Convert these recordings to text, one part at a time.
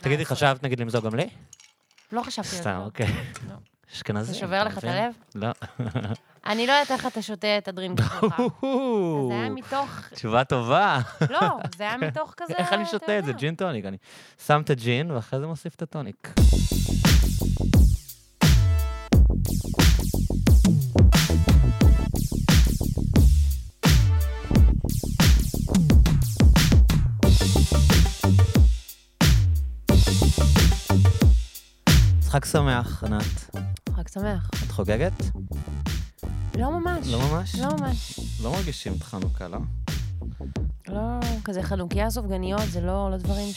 תגידי. חשבת נגיד למזוג גם לי? לא חשבתי על זה. סתם. אוקיי. לא. אשכנזי. זה שובר לך את הלב? לא. אני לא יודעת איך אתה שותה את הדרינק שלך. זה היה מתוך... תשובה טובה. לא, זה היה מתוך כזה... איך אני שותה את זה? ג'ין טוניק. אני שם את הג'ין, ואחרי זה מוסיף את הטוניק. משחק שמח, ענת. חג שמח. את חוגגת? לא ממש. לא ממש? לא ממש. לא מרגישים את חנוכה, לא? לא, כזה חנוכיה סופגניות, זה לא לא דברים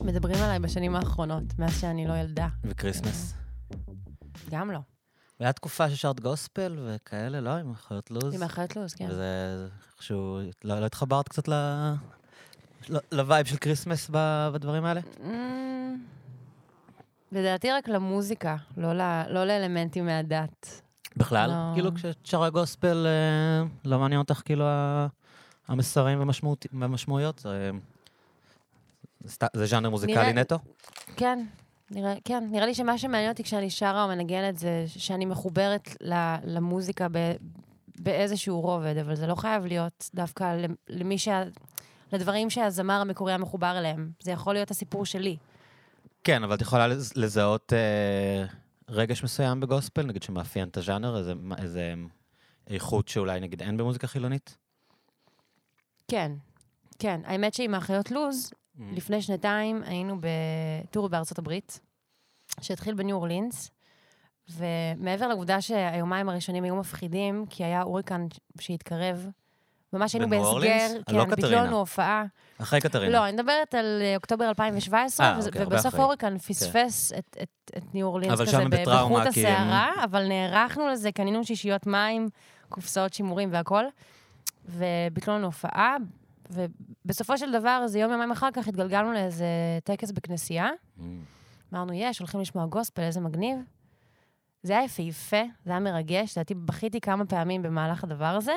שמדברים עליי בשנים האחרונות, מאז שאני לא ילדה. וכריסמס? גם לא. והיה תקופה ששרת גוספל וכאלה, לא? עם אחיות לוז? עם האחיות לוז, כן. וזה איכשהו... לא לא התחברת קצת ל... ל vibe של כריסמס ב- בדברים האלה? לדעתי רק למוזיקה, לא ל- לא לאלמנטים מהדת. בכלל? לא. כאילו כשאת שרה גוספל, אה, לא מעניין אותך כאילו ה- המסרים והמשמעות- והמשמעויות? זה זה ז'אנר מוזיקלי נראה- נטו? כן, נראה, כן, נראה לי שמה שמעניין אותי כשאני שרה או מנגנת זה שאני מחוברת ל- למוזיקה ב, באיזשהו רובד, אבל זה לא חייב להיות דווקא למי שה... לדברים שהזמר המקורי היה מחובר אליהם. זה יכול להיות הסיפור שלי. כן, אבל את יכולה לז- לזהות אה, רגש מסוים בגוספל, נגיד שמאפיין את הז'אנר, איזה- איזה איכות שאולי נגיד אין במוזיקה חילונית? כן, כן. האמת שעם האחיות לוז, לפני שנתיים היינו בטור בארצות הברית, שהתחיל בניו אורלינס, ומעבר לעובדה שהיומיים הראשונים היו מפחידים, כי היה הוריקן שהתקרב, ממש היינו בהסגר? כן, לא ביטלו קטרינה. לנו הופעה. אחרי קטרינה. לא, אני מדברת על אה, אוקטובר 2017, אה, וזה- אוקיי, ובסוף. הוריקן פספס את- את- את ניו אורלינס כזה בחוט כי הסערה, אבל נערכנו לזה, קנינו שישיות מים, קופסאות שימורים והכול, וביטלו לנו הופעה, ובסופו של דבר, איזה יום יומיים אחר כך התגלגלנו לאיזה טקס בכנסייה. Mm. אמרנו, יש, הולכים לשמוע גוספל, איזה מגניב. זה היה יפהפה, זה היה מרגש, לדעתי בכיתי כמה פעמים במהלך הדבר הזה,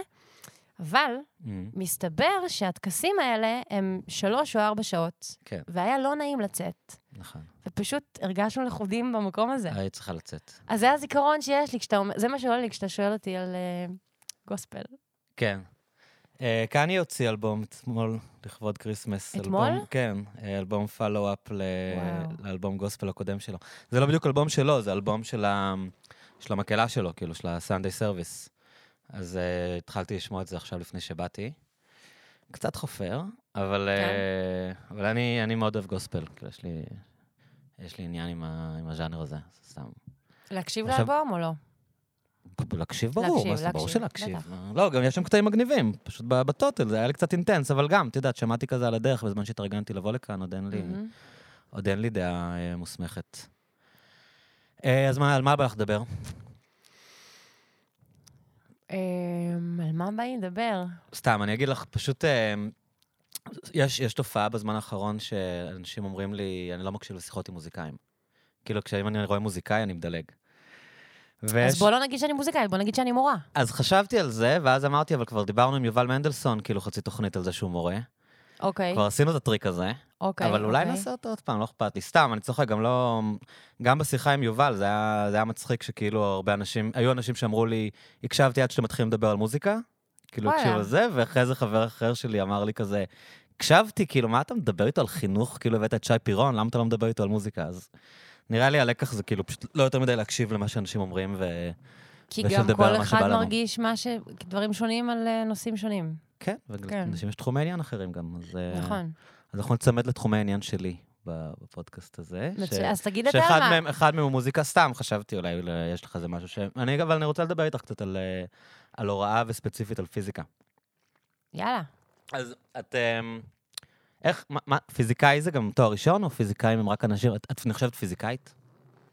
אבל Mm. מסתבר שהטקסים האלה הם שלוש או ארבע שעות, כן. והיה לא נעים לצאת, נכון. ופשוט הרגשנו לכודים במקום הזה. היית צריכה לצאת. אז זה הזיכרון שיש לי, כשאתה זה מה שעולה לי כשאתה שואל אותי על uh, גוספל. כן. אה, קניה הוציא אלבום אתמול לכבוד כריסמס. אתמול? אלבום- כן, אה, אלבום follow-up וואו. לאלבום גוספל הקודם שלו. זה לא בדיוק אלבום שלו, זה אלבום של ה- של המקהלה שלו, כאילו, של ה-Sunday Service. אז אה, התחלתי לשמוע את זה עכשיו לפני שבאתי. קצת חופר, אבל כן. אה, אבל אני אני מאוד אוהב גוספל. כאילו, יש לי... יש לי עניין עם ה- עם הז'אנר הזה, זה סתם. להקשיב עכשיו- לאלבום או לא? להקשיב ברור, להקשיב, זה, ברור להקשיב, שלהקשיב. בטח. לא, גם יש שם קטעים מגניבים, פשוט בטוטל, זה היה לי קצת אינטנס, אבל גם, את יודעת, שמעתי כזה על הדרך בזמן שהתארגנתי לבוא לכאן, עוד אין לי, מהמם. עוד אין לי דעה אה, מוסמכת. אה, אז מה, על מה בא לך לדבר? אמ, על מה בא לי לדבר? סתם, אני אגיד לך, פשוט, אה, יש, יש תופעה בזמן האחרון שאנשים אומרים לי, אני לא מקשיב לשיחות עם מוזיקאים. כאילו, כשאם אני רואה מוזיקאי, אני מדלג. ויש... אז בוא לא נגיד שאני מוזיקאית, בוא נגיד שאני מורה. אז חשבתי על זה, ואז אמרתי, אבל כבר דיברנו עם יובל מנדלסון, כאילו חצי תוכנית על זה שהוא מורה. אוקיי, כבר עשינו את הטריק הזה, אוקיי. אבל אולי אוקיי. נעשה אותו עוד פעם, לא אכפת לי. סתם, אני צוחק, גם לא... גם בשיחה עם יובל, זה היה, זה היה מצחיק שכאילו הרבה אנשים, היו אנשים שאמרו לי, הקשבתי עד שאתם מתחילים לדבר על מוזיקה, כאילו. הקשיבו לזה, ואחרי זה חבר אחר שלי אמר לי כזה, הקשבתי, כאילו, מה אתה מדבר איתו על חינוך? כאילו הבאת את שי פירון, למה אתה לא מדבר איתו על מוזיקה? אז נראה לי הלקח זה כאילו פשוט לא יותר מדי להקשיב למה שאנשים אומרים, ו... כי גם כל אחד. מרגיש מה ש... דברים שונים על אה, נושאים שונים. כן, כן. ולאנשים יש תחומי עניין אחרים גם, אז... אה, נכון. אז אנחנו נצמד לתחומי העניין שלי בפודקאסט הזה. ש- מצוין. אז תגיד אתה שאחד מה. מהם, אחד מהם הוא מוזיקה סתם, חשבתי אולי אולי יש לך איזה משהו ש... אני, אבל אני רוצה לדבר איתך קצת על, אה, על הוראה וספציפית על פיזיקה. יאללה. אז את... אמ, איך, מה, מה, פיזיקאי זה גם תואר ראשון, או פיזיקאים הם רק אנשים? את, את נחשבת פיזיקאית?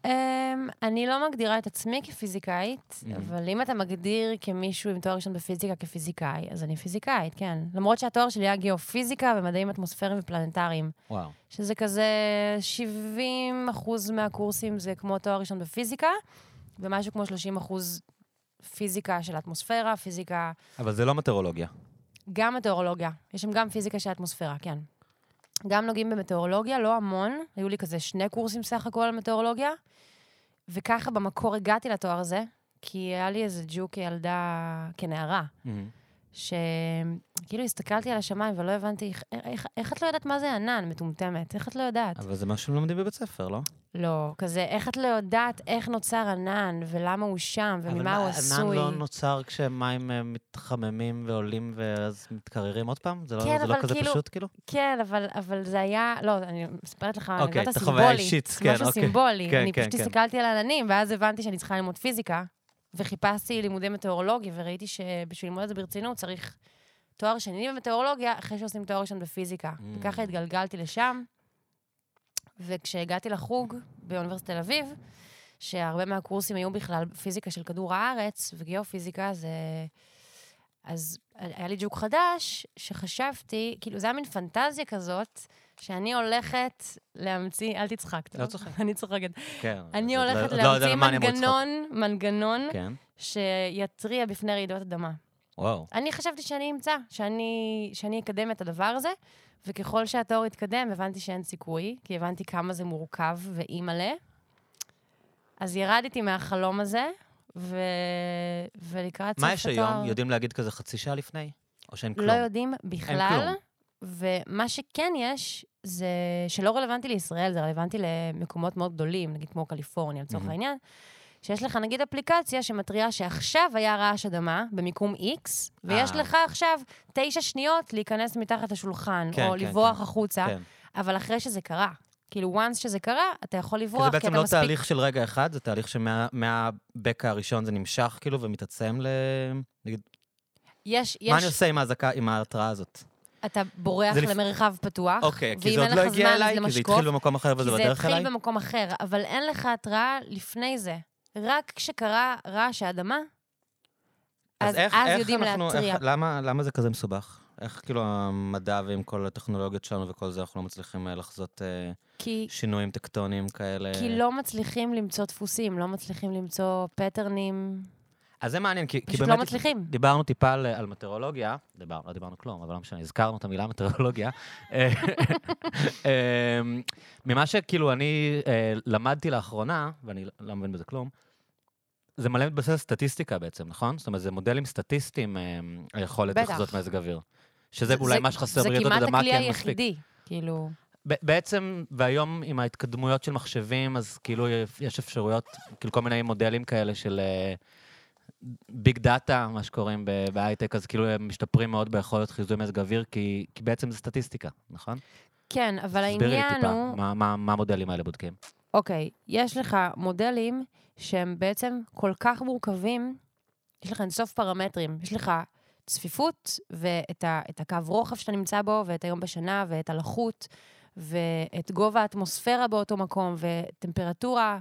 אמ, אני לא מגדירה את עצמי כפיזיקאית, Mhm. אבל אם אתה מגדיר כמישהו עם תואר ראשון בפיזיקה כפיזיקאי, אז אני פיזיקאית, כן. למרות שהתואר שלי היה גיאופיזיקה ומדעים אטמוספיריים ופלנטריים, וואו. שזה כזה 70 אחוז מהקורסים זה כמו תואר ראשון בפיזיקה, ומשהו כמו 30 אחוז פיזיקה של האטמוספירה, פיזיקה, אבל זה לא מטאורולוגיה. גם מטאורולוגיה. יש שם גם פיזיקה של האטמוספירה, כן. גם נוגעים במטאורולוגיה, לא המון, היו לי כזה שני קורסים סך הכל על מטאורולוגיה, וככה במקור הגעתי לתואר הזה, כי היה לי איזה ג'וק כילדה, כנערה, מהמם. שכאילו הסתכלתי על השמיים ולא הבנתי, איך, איך, איך את לא יודעת מה זה ענן, מטומטמת? איך את לא יודעת? אבל זה משהו שלומדים בבית ספר, לא? לא, כזה, איך את לא יודעת איך נוצר ענן, ולמה הוא שם, וממה הוא עשוי? אבל ענן לא נוצר כשמים אה, מתחממים ועולים ואז מתקררים עוד פעם? זה לא, כן, זה לא כזה כאילו- פשוט, כאילו? כן, אבל, אבל זה היה, לא, אני מספרת לך, אוקיי, אני יודעת. האישית, זה כן, משהו אוקיי. סימבולי. כן, אני כן, פשוט כן. הסתכלתי על עננים, ואז הבנתי שאני צריכה ללמוד פיזיקה, וחיפשתי לימודי מטאורולוגיה, וראיתי שבשביל ללמוד את זה ברצינות צריך תואר שני במטאורולוגיה, אחרי שעושים תואר ראשון בפיזיקה. Mm. וככה התגלגלתי לשם, וכשהגעתי לחוג באוניברסיטת תל אביב, שהרבה מהקורסים היו בכלל פיזיקה של כדור הארץ, וגיאופיזיקה זה... אז היה לי ג'וק חדש, שחשבתי, כאילו, זה היה מין פנטזיה כזאת, שאני הולכת להמציא, אל תצחק, טוב? לא צוחק. אני צוחקת. כן. אני אז הולכת לא- לא להמציא לצחוק. מנגנון, מנגנון כן. שיתריע בפני רעידות אדמה. וואו. אני חשבתי שאני אמצא, שאני, שאני אקדם את הדבר הזה, וככל שהתואר התקדם, הבנתי שאין סיכוי, כי הבנתי כמה זה מורכב ואימא'לה. אז ירדתי מהחלום הזה, ו... ולקראת סוף מה התואר... יש היום? יודעים להגיד כזה חצי שעה לפני? או שאין כלום? לא יודעים בכלל. כלום. ומה שכן יש, זה שלא רלוונטי לישראל, זה רלוונטי למקומות מאוד גדולים, נגיד כמו קליפורניה, לצורך מהמם. העניין, שיש לך נגיד אפליקציה שמתריעה שעכשיו היה רעש אדמה במיקום X, ויש אה. לך עכשיו תשע שניות להיכנס מתחת לשולחן, כן, או כן, לברוח כן. החוצה, כן. אבל אחרי שזה קרה. כאילו, once שזה קרה, אתה יכול כי לברוח, זה כי בעצם אתה לא מספיק... תהליך של רגע אחד, זה תהליך שמהבקע הראשון זה נמשך, כאילו, ומתעצם ל... נגיד, יש, יש, מה אני עושה עם האזעקה, עם ההתראה הזאת? אתה בורח זה לפ- למרחב פתוח, אוקיי, כי זה עוד לא הגיע אליי, אז כי זה. התחיל במקום אחר וזה כי זה בדרך אליי? התחיל במקום אחר, אבל אין לך התראה לפני זה. רק כשקרה רעש האדמה, אז, איך- אז איך יודעים אנחנו- להתריע. איך- למה למה זה כזה מסובך? איך כאילו המדע ועם כל הטכנולוגיות שלנו וכל זה, אנחנו לא מצליחים אה, לחזות אה, כי, שינויים טקטוניים כאלה? כי לא מצליחים למצוא דפוסים, לא מצליחים למצוא פטרנים, אז זה מעניין, כי כי פשוט באמת... לא מצליחים. דיברנו טיפה על, על מטאורולוגיה, דיברנו, לא דיברנו כלום, אבל לא משנה, הזכרנו את המילה מטאורולוגיה. אה, אה, ממה שכאילו אני אה, למדתי לאחרונה, ואני לא מבין בזה כלום, זה מלא מתבסס סטטיסטיקה בעצם, נכון? זאת אומרת, זה מודלים סטטיסטיים, אה, היכולת בטח. לחזות מזג אוויר. שזה אולי מה שחסר ברעידות זה אדמה, כמעט כי הכלי אין מספיק. היחידי, כאילו... בעצם, והיום עם ההתקדמויות של מחשבים, אז כאילו יש אפשרויות, כאילו כל מיני מודלים כאלה של big data, מה שקוראים בהייטק, אז כאילו הם משתפרים מאוד ביכולת חיזוי מזג אוויר, כי, כי בעצם זה סטטיסטיקה, נכון? כן, אבל תסבירי לי העניין טיפה, הוא... מה, מה, מה המודלים האלה בודקים? אוקיי, יש לך מודלים שהם בעצם כל כך מורכבים, יש לך אינסוף פרמטרים. יש לך צפיפות, ואת ה, הקו רוחב שאתה נמצא בו, ואת היום בשנה, ואת הלחות, ואת גובה האטמוספירה באותו מקום, וטמפרטורה.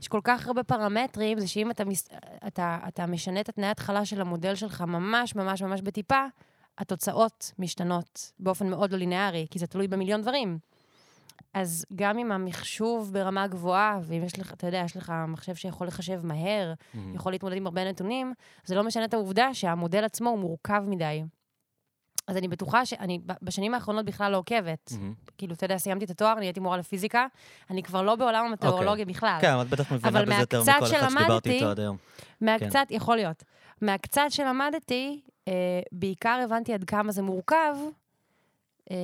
יש כל כך הרבה פרמטרים, זה שאם אתה, מס... אתה, אתה משנה את התנאי ההתחלה של המודל שלך ממש ממש ממש בטיפה, התוצאות משתנות באופן מאוד לא לינארי, כי זה תלוי במיליון דברים. אז גם עם המחשוב ברמה גבוהה, ואם יש לך, אתה יודע, יש לך מחשב שיכול לחשב מהר, יכול להתמודד עם הרבה נתונים, זה לא משנה את העובדה שהמודל עצמו הוא מורכב מדי. אז אני בטוחה שאני בשנים האחרונות בכלל לא עוקבת. מהמם. כאילו, אתה יודע, סיימתי את התואר, אני הייתי מורה לפיזיקה, אני כבר לא בעולם המטאורולוגיה בכלל. כן, את בטח מבינה בזה יותר מכל אחד שדיברתי איתו עד היום. מהקצת, יכול להיות. מהקצת שלמדתי, אה, בעיקר הבנתי עד כמה זה מורכב. אה,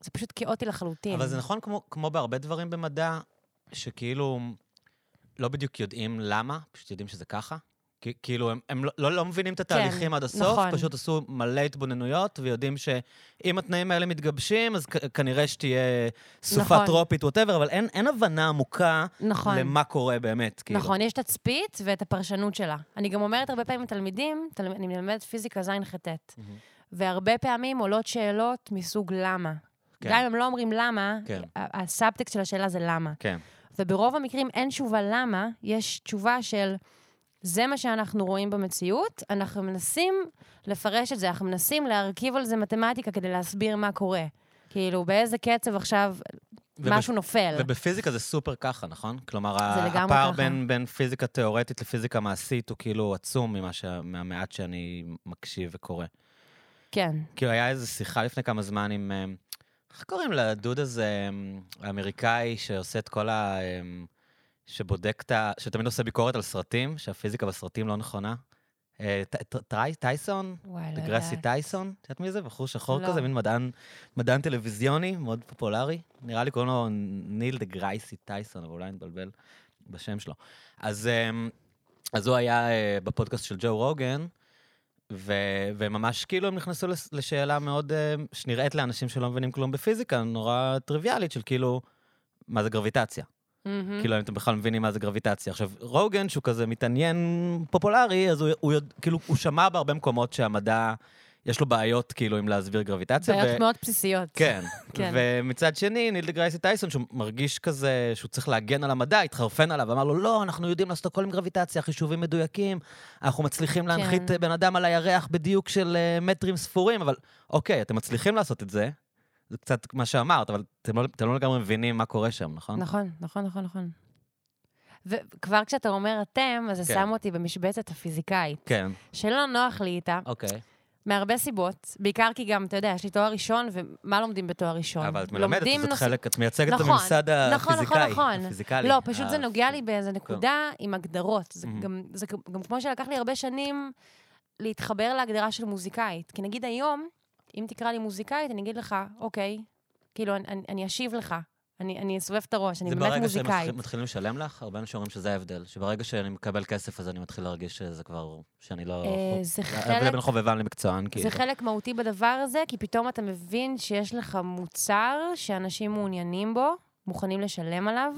זה פשוט כאוטי לחלוטין. אבל זה נכון כמו, כמו בהרבה דברים במדע, שכאילו לא בדיוק יודעים למה, פשוט יודעים שזה ככה. כי- כאילו, הם, הם לא, לא, לא מבינים את התהליכים עד הסוף, נכון. פשוט עשו מלא התבוננויות, ויודעים שאם התנאים האלה מתגבשים, אז כ- כנראה שתהיה סופה נכון. טרופית, ווטאבר, אבל אין, אין הבנה עמוקה נכון. למה קורה באמת. כאילו. נכון, יש תצפית ואת הפרשנות שלה. אני גם אומרת הרבה פעמים לתלמידים, תל... אני מלמדת פיזיקה ז'-ח', מהמם. והרבה פעמים עולות שאלות מסוג למה. כן. גם אם הם לא אומרים למה, כן. הסאבטקסט של השאלה זה למה. כן. וברוב המקרים אין תשובה למה, יש תשובה של זה מה שאנחנו רואים במציאות, אנחנו מנסים לפרש את זה, אנחנו מנסים להרכיב על זה מתמטיקה כדי להסביר מה קורה. כאילו, באיזה קצב עכשיו ובפ- משהו נופל. ובפיזיקה זה סופר ככה, נכון? כלומר, הפער ככה. בין, בין פיזיקה תיאורטית לפיזיקה מעשית הוא כאילו עצום ממה ש... מהמעט שאני מקשיב וקורא. כן. כאילו, היה איזו שיחה לפני כמה זמן עם... אה, איך קוראים לדוד הזה, אה, האמריקאי, שעושה את כל ה... שבודק את ה... שתמיד עושה ביקורת על סרטים, שהפיזיקה בסרטים לא נכונה? אה, טייסון? דגרסי. טייסון? את יודעת מי זה? בחור שחור לא. כזה, מין מדען, טלוויזיוני, מאוד פופולרי. נראה לי קוראים לו ניל דגרייסי טייסון, אבל אולי נתבלבל בשם שלו. אז, אמ, הוא היה אה, בפודקאסט של ג'ו רוגן, ו, וממש כאילו הם נכנסו לשאלה מאוד, אה, שנראית לאנשים שלא מבינים כלום בפיזיקה, נורא טריוויאלית, של כאילו, מה זה גרביטציה? מהמם. כאילו, אם אתם בכלל מבינים מה זה גרביטציה. עכשיו, רוגן, שהוא כזה מתעניין פופולרי, אז הוא, הוא, יודע- כאילו, הוא שמע בהרבה מקומות שהמדע, יש לו בעיות, כאילו, עם להסביר גרביטציה. בעיות מאוד בסיסיות. כן. כן. ומצד שני, ניל גרייסי טייסון, שהוא מרגיש כזה, שהוא צריך להגן על המדע, התחרפן עליו, אמר לו, לא, אנחנו יודעים לעשות הכל עם גרביטציה, חישובים מדויקים, אנחנו מצליחים להנחית כן. בן אדם על הירח בדיוק של אה, מטרים ספורים, אבל אוקיי, אתם מצליחים לעשות את זה, זה קצת מה שאמרת, אבל אתם לא, אתם לא לגמרי מבינים מה קורה שם, נכון? נכון, נכון, נכון, נכון. וכבר כשאתה אומר אתם, אז זה כן. שם אותי במשבצת הפיזיקאית, כן, שלא נוח לי איתה, אוקיי. מהרבה סיבות, בעיקר כי גם, אתה יודע, יש לי תואר ראשון, ומה לומדים בתואר ראשון? אבל את מלמדת, אז את נוש- חלק, את מייצגת את נכון, הממסד נכון, נכון, הפיזיקאי, נכון. הפיזיקלי. לא, פשוט זה ה- נוגע לי באיזה נקודה עם הגדרות. זה מהמם. גם, זה גם- גם כמו שלקח לי הרבה שנים להתחבר להגדרה של מוזיקאית. כי נגיד היום, אם תקרא לי מוזיקאית, אני אגיד לך, אוקיי, כאילו, אני, אני, אני אשיב לך. אני, אני אסובב את הראש, אני זה באמת ברגע מוזיקאית. שמתחילים לשלם לך, הרבה אנשים אומרים שזה ההבדל, שברגע שאני מקבל כסף, אז אני מתחיל להרגיש שזה כבר, שאני לא... אה, זה ההבדל חלק, בין חובבן למקצוען, כאילו. זה חלק מהותי בדבר הזה, כי פתאום אתה מבין שיש לך מוצר שאנשים מעוניינים בו, מוכנים לשלם עליו.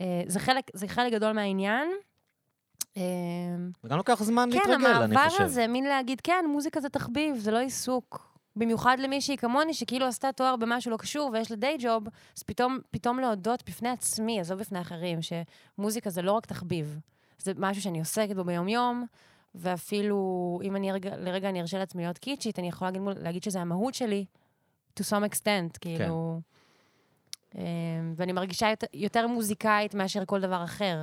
אה, זה חלק, זה חלק גדול מהעניין. וגם לוקח זמן כן, להתרגל, אני המעבר חושב. הזה, מין להגיד, כן, מוזיקה זה תחביב, זה לא עיסוק. במיוחד למישהי כמוני, שכאילו עשתה תואר במשהו לא קשור ויש לה דיי ג'וב, אז פתאום, פתאום להודות בפני עצמי, עזוב בפני אחרים, שמוזיקה זה לא רק תחביב. זה משהו שאני עוסקת בו ביום-יום, ואפילו אם אני רגע, לרגע אני ארשה לעצמי להיות קיצ'ית, אני יכולה להגיד, להגיד שזה המהות שלי, to some extent, כאילו... אה, ואני מרגישה יותר, יותר מוזיקאית מאשר כל דבר אחר.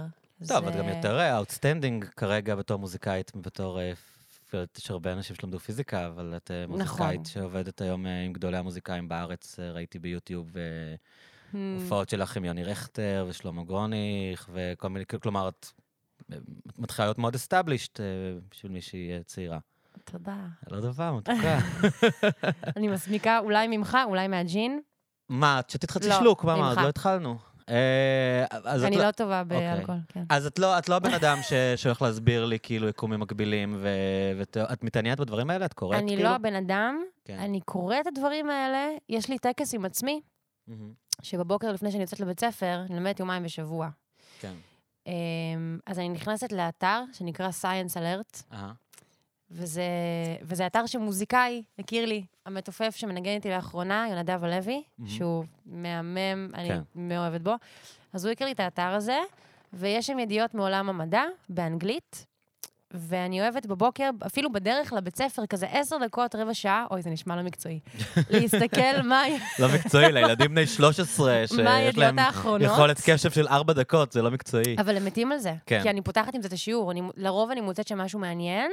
טוב, את גם יותר outstanding כרגע בתור מוזיקאית, בתור... אה, יש הרבה אנשים שלמדו פיזיקה, אבל את אה, מוזיקאית נכון. שעובדת היום אה, עם גדולי המוזיקאים בארץ, אה, ראיתי ביוטיוב אה, Hmm. הופעות שלך עם יוני רכטר ושלמה גרוניך וכל מיני, כלומר, את אה, מתחילה להיות מאוד established אה, בשביל מישהי אה, צעירה. תודה. לא דבר, מתוקה. אני מסמיקה אולי ממך, אולי מהג'ין. מה, את שתית חצי לא, שלוק, מה, עוד ממך. לא התחלנו. אה, אני לא... לא טובה באלכוהול, כן. אז את לא, לא הבן אדם שהולך להסביר לי כאילו יקומים מקבילים, ואת מתעניינת בדברים האלה? את קוראת אני כאילו? לא הבן אדם, כן. אני קוראת את הדברים האלה, יש לי טקס עם עצמי, שבבוקר לפני שאני יוצאת לבית ספר, אני לומדת יומיים בשבוע. כן. אמ, אז אני נכנסת לאתר שנקרא Science Alert. וזה, וזה אתר שמוזיקאי הכיר לי, המתופף שמנגן איתי לאחרונה, יונדב הלוי, מהמם. שהוא מהמם, אני כן. מאוהבת בו. אז הוא הכיר לי את האתר הזה, ויש שם ידיעות מעולם המדע, באנגלית, ואני אוהבת בבוקר, אפילו בדרך לבית ספר, כזה עשר דקות, רבע שעה, אוי, זה נשמע לא מקצועי, להסתכל מה, לא מקצועי, לילדים בני 13, שיש להם. יכולת קשב של ארבע דקות, זה לא מקצועי. אבל הם מתים על זה. כן. כי אני פותחת עם זה את השיעור, אני, לרוב אני מוצאת שם משהו מעניין.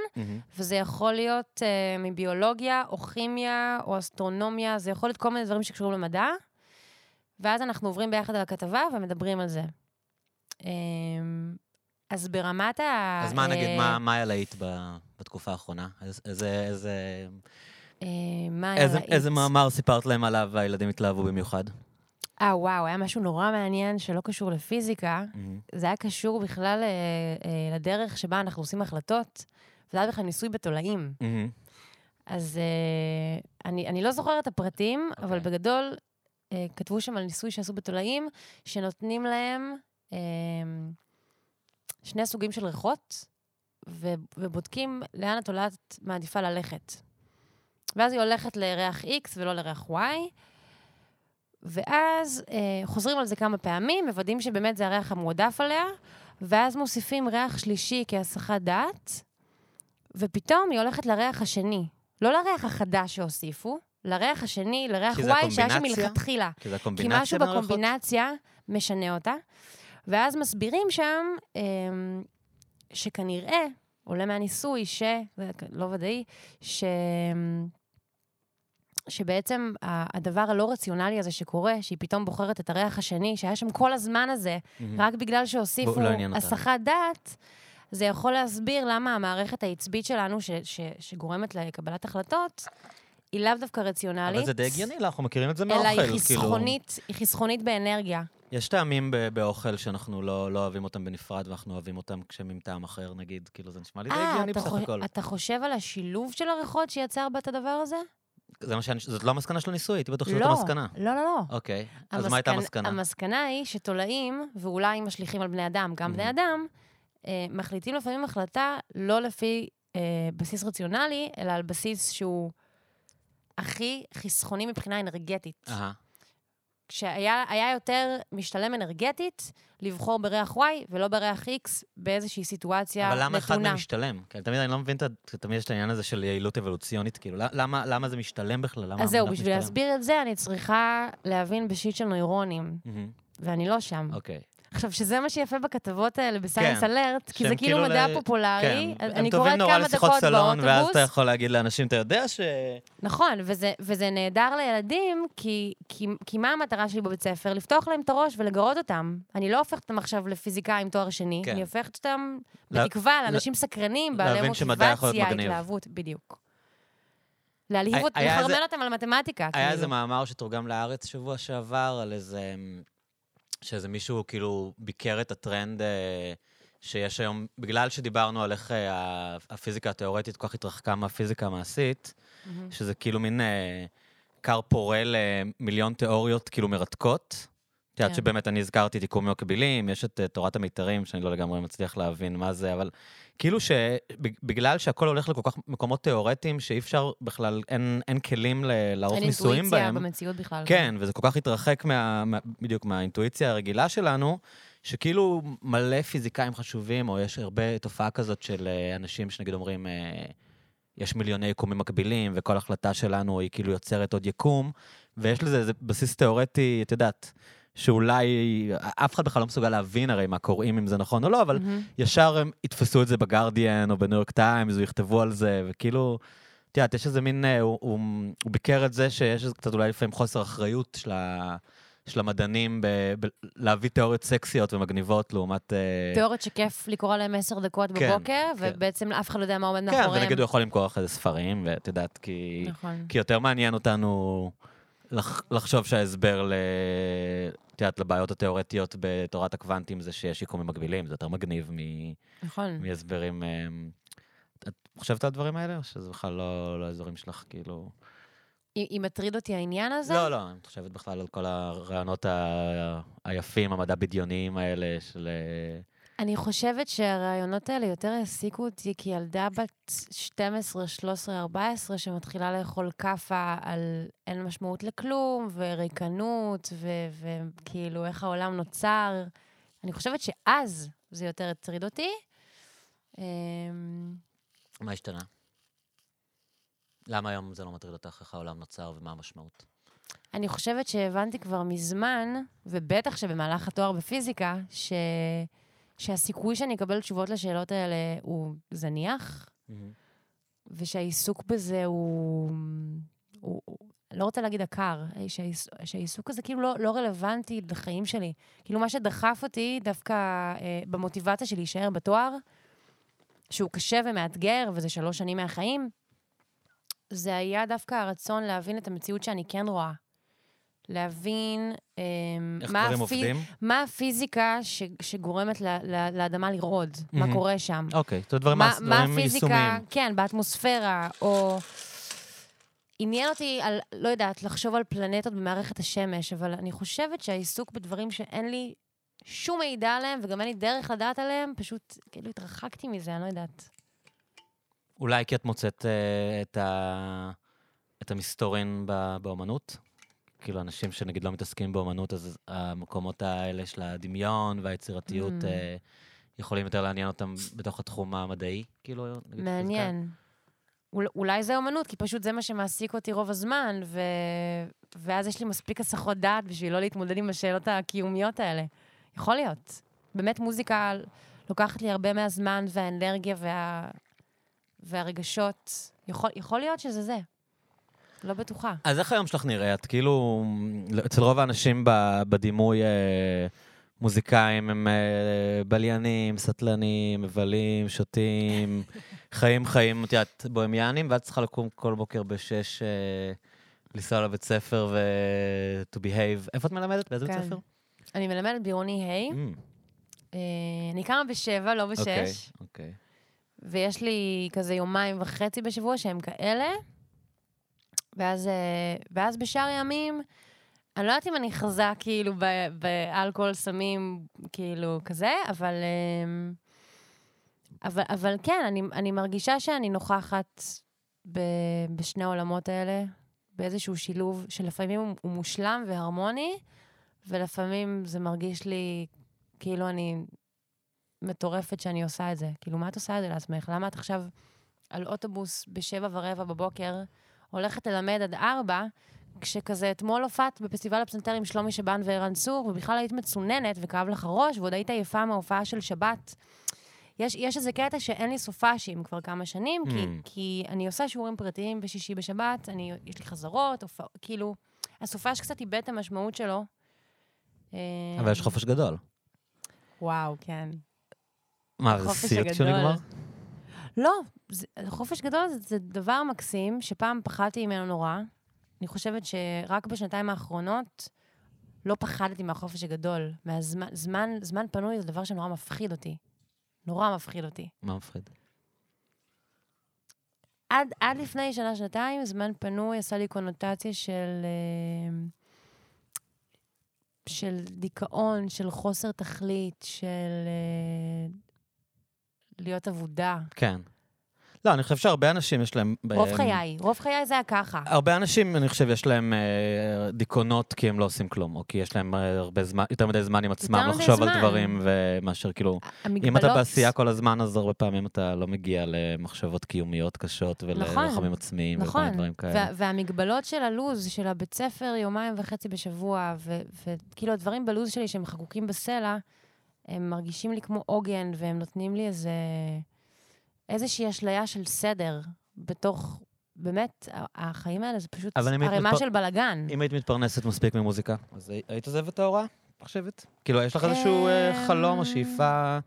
וזה יכול להיות אה, מביולוגיה, או כימיה, או אסטרונומיה, זה יכול להיות כל מיני דברים שקשורים למדע, ואז אנחנו עוברים ביחד על הכתבה ומדברים על זה. אה, אז ברמת ה... אז מה נגיד, אה, מה- מה היה להיט בתקופה האחרונה? איזה- אה, מה היה איזה- להיט? איזה מאמר סיפרת להם עליו והילדים התלהבו במיוחד? אה, וואו, היה משהו נורא מעניין שלא קשור לפיזיקה. מהמם. זה היה קשור בכלל אה, אה, לדרך שבה אנחנו עושים החלטות, וזה היה בכלל ניסוי בתולעים. מהמם. אז אה, אני, לא זוכרת את הפרטים, okay. אבל אוקיי. בגדול אה, כתבו שם על ניסוי שעשו בתולעים, שנותנים להם אה, שני סוגים של ריחות, ו, ובודקים לאן התולעת מעדיפה ללכת. ואז היא הולכת לריח X ולא לריח Y, ואז אה, חוזרים על זה כמה פעמים, מוודאים שבאמת זה הריח המועדף עליה, ואז מוסיפים ריח שלישי כהסחת דעת, ופתאום היא הולכת לריח השני. לא לריח החדש שהוסיפו, לריח השני, לריח כי Y, שהיה שם? מלכתחילה. כי זה כי הקומבינציה משהו בין הריחות? בקומבינציה משנה אותה. ואז מסבירים שם אמ, שכנראה, עולה מהניסוי, ש... זה לא ודאי, שבעצם ה- הדבר הלא רציונלי הזה שקורה, שהיא פתאום בוחרת את הריח השני, שהיה שם כל הזמן הזה, מהמם. רק בגלל שהוסיפו לא אותה. הסחת דעת, זה יכול להסביר למה המערכת העצבית שלנו, ש- ש- שגורמת לקבלת החלטות, היא לאו דווקא רציונלית. אבל זה די הגיוני, לא? אנחנו מכירים את זה אלא מאוכל. היא כאילו. חסכונית, היא חסכונית באנרגיה. יש טעמים ב- באוכל שאנחנו לא, לא אוהבים אותם בנפרד, ואנחנו אוהבים אותם כשהם עם טעם אחר, נגיד. כאילו, זה נשמע לי די אה, הגיוני בסך חו- הכל. אתה חושב על השילוב של הריחות שיצר בה את הדבר הזה? זה מה שאני... זאת לא המסקנה של הניסוי, הייתי בטוח שזאת לא, המסקנה. לא, לא, לא. אוקיי, אז מה הייתה המסקנה? המסקנה היא שתולעים, ואולי משליכים על בני אדם, גם בני. אדם, אה, מחליטים לפעמים החלטה לא לפי אה, בסיס רציונלי, אלא על בסיס שהוא הכי חסכוני מבחינה אנרגטית. אהה. כשהיה היה יותר משתלם אנרגטית לבחור בריח Y ולא בריח X באיזושהי סיטואציה אבל נתונה. למה אחד מהם משתלם? כי תמיד אני לא מבין, תמיד יש את העניין הזה של יעילות אבולוציונית, כאילו, למה למה זה משתלם בכלל? למה אז זהו, בשביל משתלם? להסביר את זה, אני צריכה להבין בשיט של נוירונים, מהמם, ואני לא שם. אוקיי. עכשיו, שזה מה שיפה בכתבות האלה בסיינס כן. אלרט, כי זה כאילו כאילו מדע ל- פופולרי, כן, אני הם קוראת טובים נורא כמה לשיחות דקות סלון, ואז באוטובוס. אתה יכול להגיד לאנשים, אתה יודע ש... נכון, וזה, וזה נהדר לילדים, כי, כי, כי מה המטרה שלי בבית ספר? לפתוח להם את הראש ולגרות אותם. אני לא הופכת אותם עכשיו לפיזיקאים עם תואר שני, כן. אני הופכת אותם בתקווה לאנשים סקרנים, בעלי מוטיבציה. התלהבות, בדיוק. להלהיב אותם, לחרמן אותם על מתמטיקה, היה כאילו. איזה מאמר שתורגם לארץ שבוע שעבר על איזה... שאיזה מישהו כאילו ביקר את הטרנד אה, שיש היום, בגלל שדיברנו על איך אה, הפיזיקה התיאורטית כל כך התרחקה מהפיזיקה המעשית, מהמם. שזה כאילו מין אה, כר פורה למיליון תיאוריות כאילו מרתקות. את יודעת כן. שבאמת אני הזכרתי את עיקומים מקבילים, יש את אה, תורת המיתרים, שאני לא לגמרי מצליח להבין מה זה, אבל כאילו שבגלל שהכל הולך לכל כך מקומות תיאורטיים, שאי אפשר בכלל, אין, אין כלים לערוך אין ניסויים אינטואיציה בהם. במציאות בכלל. כן, וזה כל כך התרחק מה, מה, בדיוק מהאינטואיציה הרגילה שלנו, שכאילו מלא פיזיקאים חשובים, או יש הרבה תופעה כזאת של אה, אנשים שנגיד אומרים, אה, יש מיליוני יקומים מקבילים, וכל החלטה שלנו היא כאילו יוצרת עוד יקום, ויש לזה איזה בסיס תיאורטי, את יודעת, שאולי אף אחד בכלל לא מסוגל להבין הרי מה קוראים, אם זה נכון או לא, אבל מהמם. ישר הם יתפסו את זה בגרדיאן או בניו יורק טיימס, ויכתבו על זה, וכאילו, את יודעת, יש איזה מין, אה, הוא, הוא, הוא ביקר את זה שיש איזה קצת אולי לפעמים חוסר אחריות של, ה, של המדענים ב, ב, להביא תיאוריות סקסיות ומגניבות לעומת... אה, תיאוריות שכיף לקרוא להם עשר דקות כן, בבוקר, כן. ובעצם אף אחד לא יודע מה עומד כן, מאחוריהם. ונגיד הוא יכול למכור אחרי זה ספרים, ואת יודעת, כי, נכון. כי יותר מעניין אותנו לח, לחשוב שההסבר ל... את יודעת, לבעיות התיאורטיות בתורת הקוונטים זה שיש יקומים מקבילים, זה יותר מגניב מ... נכון. מהסברים... אמ, את חושבת על הדברים האלה, או שזה בכלל לא, לא האזורים שלך, כאילו... אם אם מטריד אותי העניין הזה, לא, לא, את חושבת בכלל על כל הרעיונות ה... היפים, המדע בדיוניים האלה של... אני חושבת שהרעיונות האלה יותר העסיקו אותי כילדה בת 12, 13, 14, שמתחילה לאכול כאפה על אין משמעות לכלום, וריקנות, וכאילו איך העולם נוצר. אני חושבת שאז זה יותר הטריד אותי. אמ, מה השתנה? למה היום זה לא מטריד אותך איך העולם נוצר ומה המשמעות? אני חושבת שהבנתי כבר מזמן, ובטח שבמהלך התואר בפיזיקה, ש... שהסיכוי שאני אקבל תשובות לשאלות האלה הוא זניח, ושהעיסוק בזה הוא... הוא... לא רוצה להגיד עקר, שהעיס... שהעיסוק הזה כאילו לא, לא רלוונטי לחיים שלי. כאילו מה שדחף אותי דווקא אה, במוטיבציה שלי להישאר בתואר, שהוא קשה ומאתגר, וזה שלוש שנים מהחיים, זה היה דווקא הרצון להבין את המציאות שאני כן רואה. להבין איך מה, הפי... עובדים? מה הפיזיקה ש... שגורמת ל... ל... לאדמה לרעוד, מה מהמם. קורה שם. אוקיי, זאת דברים מה, מה הפיזיקה, יישומיים. כן, באטמוספירה, או... עניין אותי על, לא יודעת, לחשוב על פלנטות במערכת השמש, אבל אני חושבת שהעיסוק בדברים שאין לי שום מידע עליהם, וגם אין לי דרך לדעת עליהם, פשוט כאילו התרחקתי מזה, אני לא יודעת. אולי כי את מוצאת אה, את, ה... את המסתורין ב... כאילו, אנשים שנגיד לא מתעסקים באומנות, אז המקומות האלה של הדמיון והיצירתיות Mm. אה, יכולים יותר לעניין אותם בתוך התחום המדעי, כאילו, נגיד פיזיקה? מעניין. אול, אולי זה אומנות, כי פשוט זה מה שמעסיק אותי רוב הזמן, ו... ואז יש לי מספיק הסחות דעת בשביל לא להתמודד עם השאלות הקיומיות האלה. יכול להיות. באמת מוזיקה לוקחת לי הרבה מהזמן והאנרגיה וה... והרגשות. יכול, יכול להיות שזה זה. לא בטוחה. אז איך היום שלך נראה? את כאילו, אצל רוב האנשים בדימוי אה, מוזיקאים הם אה, בליינים, סטלנים, מבלים, שותים, חיים חיים, את יודעת, בוהמיאנים, ואת צריכה לקום כל בוקר בשש, אה, לנסוע לבית ספר ו- to behave. איפה את מלמדת? באיזה בית כן. ספר? אני מלמדת בעירוני ה', Mm, אה, אני קמה בשבע, לא אוקיי, בשש, אוקיי. ויש לי כזה יומיים וחצי בשבוע שהם כאלה, ואז, אה, ואז בשאר הימים, אני לא יודעת אם אני חזק כאילו באלכוהול, סמים, כאילו כזה, אבל, אה, אבל, אבל כן, אני, אני מרגישה שאני נוכחת ב, בשני העולמות האלה, באיזשהו שילוב שלפעמים הוא מושלם והרמוני, ולפעמים זה מרגיש לי כאילו אני מטורפת שאני עושה את זה. כאילו, מה את עושה את זה לעצמך? למה את עכשיו על אוטובוס בשבע ורבע בבוקר, הולכת ללמד עד ארבע, כשכזה אתמול הופעת בפסטיבל הפסנתר עם שלומי שבן וערן צור, ובכלל היית מצוננת וכאב לך ראש, ועוד היית עייפה מההופעה של שבת. יש, יש איזה קטע שאין לי סופאשים כבר כמה שנים, כי, Hmm. כי אני עושה שיעורים פרטיים בשישי בשבת, אני, יש לי חזרות, הופע, כאילו, הסופש קצת איבד את המשמעות שלו. אבל יש חופש גדול. וואו, כן. מה, זה סיוט. שנגמר? לא, זה, חופש גדול זה, זה דבר מקסים, שפעם פחדתי ממנו נורא. אני חושבת שרק בשנתיים האחרונות לא פחדתי מהחופש הגדול. מהזמן, זמן, זמן פנוי זה דבר שנורא מפחיד אותי. נורא מפחיד אותי. מה מפחיד? עד, עד לפני שנה-שנתיים, זמן פנוי עשה לי קונוטציה של... אה, של דיכאון, של חוסר תכלית, של אה, להיות אבודה. כן. לא, אני חושב שהרבה אנשים יש להם... רוב אה, חיי, רוב חיי זה היה ככה. הרבה אנשים, אני חושב, יש להם אה, דיכאונות כי הם לא עושים כלום, או כי יש להם אה, הרבה זמן, יותר מדי זמן עם עצמם לחשוב על. דברים, ומאשר כאילו, המגבלות... אם אתה בעשייה כל הזמן, אז הרבה פעמים אתה לא מגיע למחשבות קיומיות קשות נכון, וללוחמים עצמיים וכל נכון, מיני דברים כאלה. וה- והמגבלות של הלוז, של הבית ספר, יומיים וחצי בשבוע, וכאילו הדברים בלוז שלי שהם חקוקים בסלע, הם מרגישים לי כמו עוגן, והם נותנים לי איזה... איזושהי אשליה של סדר בתוך... באמת, החיים האלה זה פשוט ערימה מתפר- של בלאגן. אם היית מתפרנסת מספיק ממוזיקה, אז הי- היית עוזבת את ההוראה, את חושבת? כאילו, יש לך איזשהו אה, חלום או שאיפה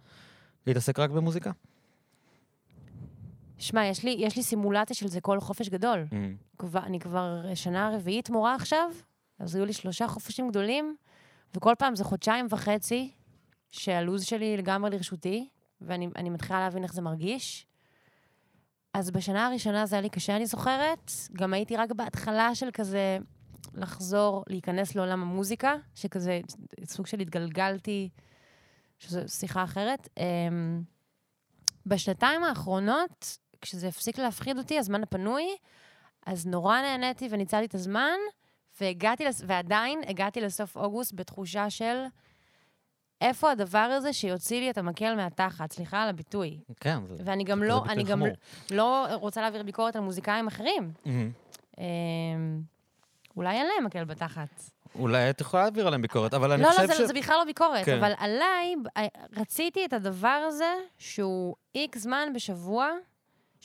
להתעסק רק במוזיקה? שמע, יש לי, יש לי סימולציה של זה כל חופש גדול. Mm. כבר, אני כבר שנה רביעית מורה עכשיו, אז היו לי שלושה חופשים גדולים, וכל פעם זה חודשיים וחצי שהלו"ז שלי לגמרי לרשותי, ואני אני מתחילה להבין איך זה מרגיש. אז בשנה הראשונה זה היה לי קשה, אני זוכרת. גם הייתי רק בהתחלה של כזה לחזור, להיכנס לעולם המוזיקה, שכזה סוג של התגלגלתי, שזו שיחה אחרת. אמ, בשנתיים האחרונות, כשזה הפסיק להפחיד אותי, הזמן הפנוי, אז נורא נהניתי וניצלתי את הזמן, והגעתי. ועדיין הגעתי לסוף אוגוסט בתחושה של איפה הדבר הזה שיוציא לי את המקל מהתחת, סליחה על הביטוי. כן, זה ואני גם זה לא, אני גם. לא רוצה להעביר ביקורת על מוזיקאים אחרים. אמ, אולי אין להם מקל בתחת. אולי את יכולה להעביר עליהם ביקורת, אבל אני לא, חושב לא, ש... זה, זה בכלל לא ביקורת, כן. אבל עליי, ב- רציתי את הדבר הזה, שהוא איקס זמן בשבוע,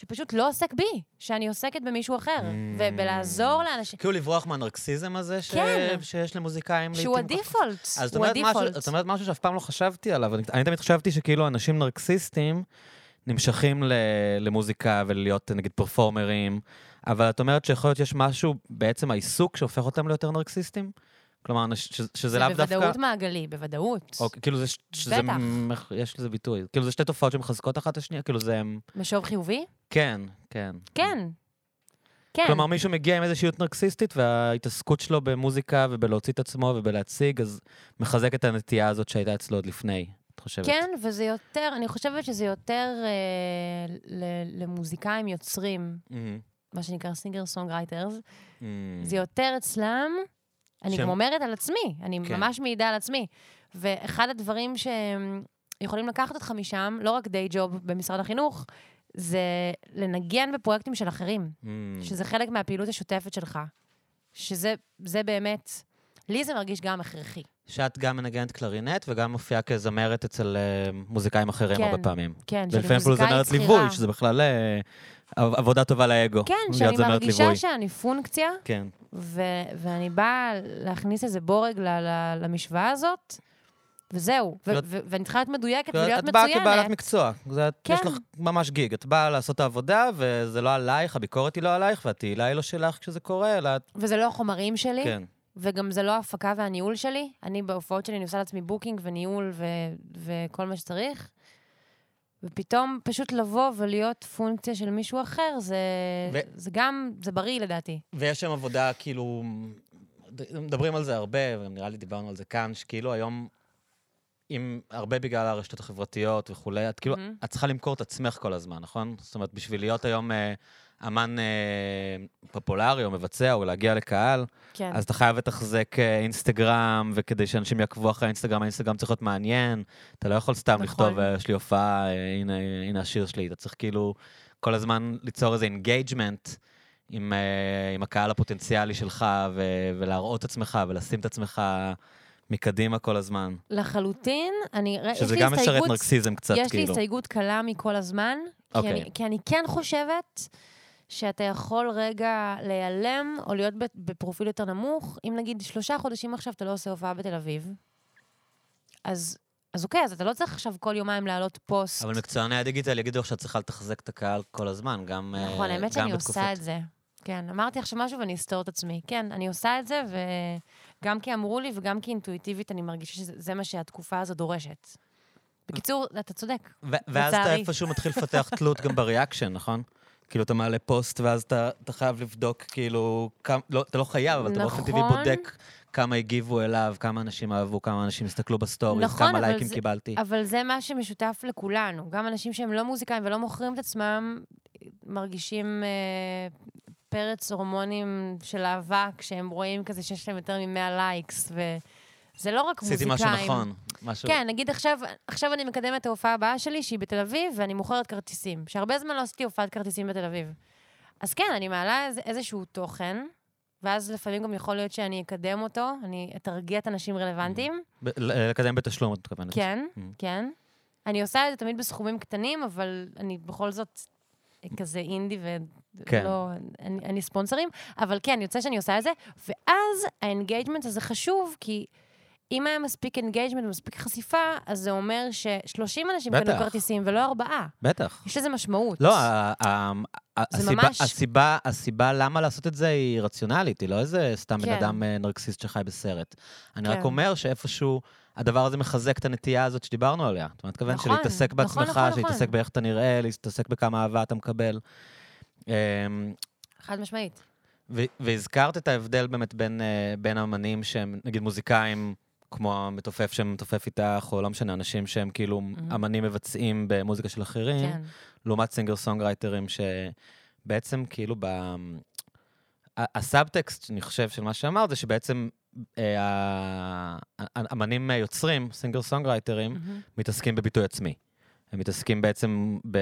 שפשוט לא עוסק בי, שאני עוסקת במישהו אחר, Mm. ובלעזור לאנשים, כאילו לברוח מהנרקסיזם הזה ש... כן. שיש למוזיקאים לעיתים. שהוא כל כך- הדיפולט, אז את הוא אומרת, משהו, הדיפולט. את אומרת משהו שאף פעם לא חשבתי עליו. אני, תמיד חשבתי שכאילו אנשים נרקסיסטים נמשכים ל, למוזיקה ולהיות נגיד פרפורמרים, אבל את אומרת שיכול להיות שיש משהו בעצם העיסוק שהופך אותם ליותר נרקסיסטים? כלומר, ש, שזה זה לאו דווקא... בוודאות מעגלי, בוודאות. אוקיי, כאילו זה, שזה, בטח. יש לזה ביטוי. כאילו זה שתי תופעות שמחזקות אחת את השנייה, כאילו זה... משוב חיובי? כן, כן. כן. כן. כלומר, מישהו מגיע עם איזושהי נרקסיסטית, וההתעסקות שלו במוזיקה ובלהוציא את עצמו ובלהציג, אז מחזק את הנטייה הזאת שהייתה אצלו עוד לפני, את חושבת? כן, וזה יותר, אני חושבת שזה יותר אה, ל- למוזיקאים יוצרים, מהמם. מה שנקרא singer songwriters. זה יותר אצלם, אני שהם- גם אומרת על עצמי, אני כן. ממש מעידה על עצמי. ואחד הדברים שהם יכולים לקחת אותך משם, לא רק day job במשרד החינוך, זה לנגן בפרויקטים של אחרים, מהמם. שזה חלק מהפעילות השוטפת שלך. שזה זה באמת, לי זה מרגיש גם הכרחי. שאת גם מנגנת קלרינט וגם מופיעה כזמרת אצל אה, מוזיקאים אחרים כן, הרבה פעמים. כן, ולפעמים אפילו שלמוזיקאית זמרת שכירה- ליווי, שזה בכלל עב- עבודה טובה לאגו. כן, שאני זמרת מרגישה ליווי. שאני פונקציה, כן. ו- ואני באה להכניס איזה בורג ל- ל- למשוואה הזאת, וזהו. ו- להיות- ו- ואני צריכה להיות מדויקת ולהיות את באה מצוינת. כבעלת מקצוע. זה, כן. יש לך ממש gig. את באה לעשות את העבודה, וזה לא עלייך, הביקורת היא לא עלייך, והתהילה היא לא שלך כשזה קורה, אלא... וזה לא החומרים שלי, כן. וגם זה לא ההפקה והניהול שלי. אני בהופעות שלי, אני עושה לעצמי booking וניהול ו- וכל מה שצריך. ופתאום פשוט לבוא ולהיות פונקציה של מישהו אחר, זה, ו- זה גם, זה בריא לדעתי. ויש שם עבודה, כאילו... מדברים על זה הרבה, ונראה לי דיברנו על זה כאן, שכאילו היום, עם הרבה בגלל הרשתות החברתיות וכולי, את כאילו, מהמם. את צריכה למכור את עצמך כל הזמן, נכון? זאת אומרת, בשביל להיות היום אה, אמן אה, פופולרי או מבצע, או להגיע לקהל, כן. אז אתה חייב לתחזק אה, אינסטגרם, וכדי שאנשים יעקבו אחרי האינסטגרם, האינסטגרם צריך להיות מעניין. אתה לא יכול סתם נכון. לכתוב, אה, יש לי הופעה, אה, הנה, הנה השיר שלי. אתה צריך כאילו כל הזמן ליצור איזה engagement עם, אה, עם הקהל הפוטנציאלי שלך, ו- ולהראות את עצמך, ולשים את עצמך מקדימה כל הזמן. לחלוטין, אני, יש שזה לי גם משדר נרקיסיזם קצת, יש לי כאילו. הסתייגות קלה מכל הזמן, כי, אוקיי. אני, כי אני כן חושבת שאתה יכול רגע להיעלם או להיות בפרופיל יותר נמוך, אם נגיד שלושה חודשים עכשיו אתה לא עושה הופעה בתל אביב, אז, אז אוקיי, אז אתה לא צריך עכשיו כל יומיים להעלות פוסט. אבל מקצועני הדיגיטל יגידו לך שאת צריכה לתחזק את הקהל כל הזמן, גם אה, נכון, האמת שאני בתקופות- עושה את זה. כן, אמרתי עכשיו משהו ואני אסתור את עצמי. כן, אני עושה את זה, וגם כי אמרו לי וגם כי אינטואיטיבית אני מרגישה שזה מה שהתקופה הזו דורשת. בקיצור, אתה צודק. ואז אתה. איפשהו מתחיל לפתח תלות גם ב reaction, נכון? כאילו, אתה מעלה פוסט, ואז אתה, אתה חייב לבדוק, כאילו, כמה, לא, אתה לא חייב, אבל אתה באופן טבעי נכון. בודק כמה הגיבו אליו, כמה אנשים אהבו, כמה אנשים הסתכלו ב stories, נכון, כמה לייקים זה- קיבלתי. אבל זה מה שמשותף לכולנו. גם אנשים שהם לא מוזיקאים ולא מוכרים את עצמם, מרגישים אה, פרץ הורמונים של אהבה, כשהם רואים כזה שיש להם יותר מ-100 likes, וזה לא רק עשיתי מוזיקאים. משהו נכון. משהו... כן, נגיד עכשיו, עכשיו אני מקדמת את ההופעה הבאה שלי, שהיא בתל אביב, ואני מוכרת כרטיסים. שהרבה זמן לא עשיתי הופעת כרטיסים בתל אביב. אז כן, אני מעלה איזה, איזשהו תוכן, ואז לפעמים גם יכול להיות שאני אקדם אותו, אני אטרגט אנשים רלוונטיים. לקדם בתשלום, את מתכוונת. כן, Mm. כן. אני עושה את זה תמיד בסכומים קטנים, אבל אני בכל זאת כזה אינדי כן. ולא... אין, אין ספונסרים, אבל כן, יוצא שאני עושה את זה, ואז ה engagement הזה חשוב, כי אם היה מספיק engagement ומספיק חשיפה, אז זה אומר ש-30 אנשים קנו. כרטיסים ולא ארבעה. בטח. יש לזה משמעות. לא, הסיבה, ממש- הסיבה, הסיבה למה לעשות את זה היא רציונלית, היא לא איזה סתם בן כן. אדם אה, נרקסיסט שחי בסרט. אני רק כן. אומר שאיפשהו הדבר הזה מחזק את הנטייה הזאת שדיברנו עליה. אומרת, מתכוון נכון, שלהתעסק נכון, בעצמך, נכון, נכון. שלהתעסק באיך אתה נראה, להתעסק בכמה אהבה אתה מקבל. אמ, חד משמעית. והזכרת את ההבדל באמת בין, אה, בין אמנים שהם, נגיד מוזיקאים, כמו המתופף שמתופף איתך, או לא משנה, אנשים שהם כאילו Mhm. אמנים מבצעים במוזיקה של אחרים. כן. לעומת singer songwriter ים שבעצם כאילו ב... הסאבטקסט, אני חושב, של מה שאמרת, זה שבעצם אה, האמנים יוצרים, singer songwriter ים, מהמם. מתעסקים בביטוי עצמי. הם מתעסקים בעצם, ב...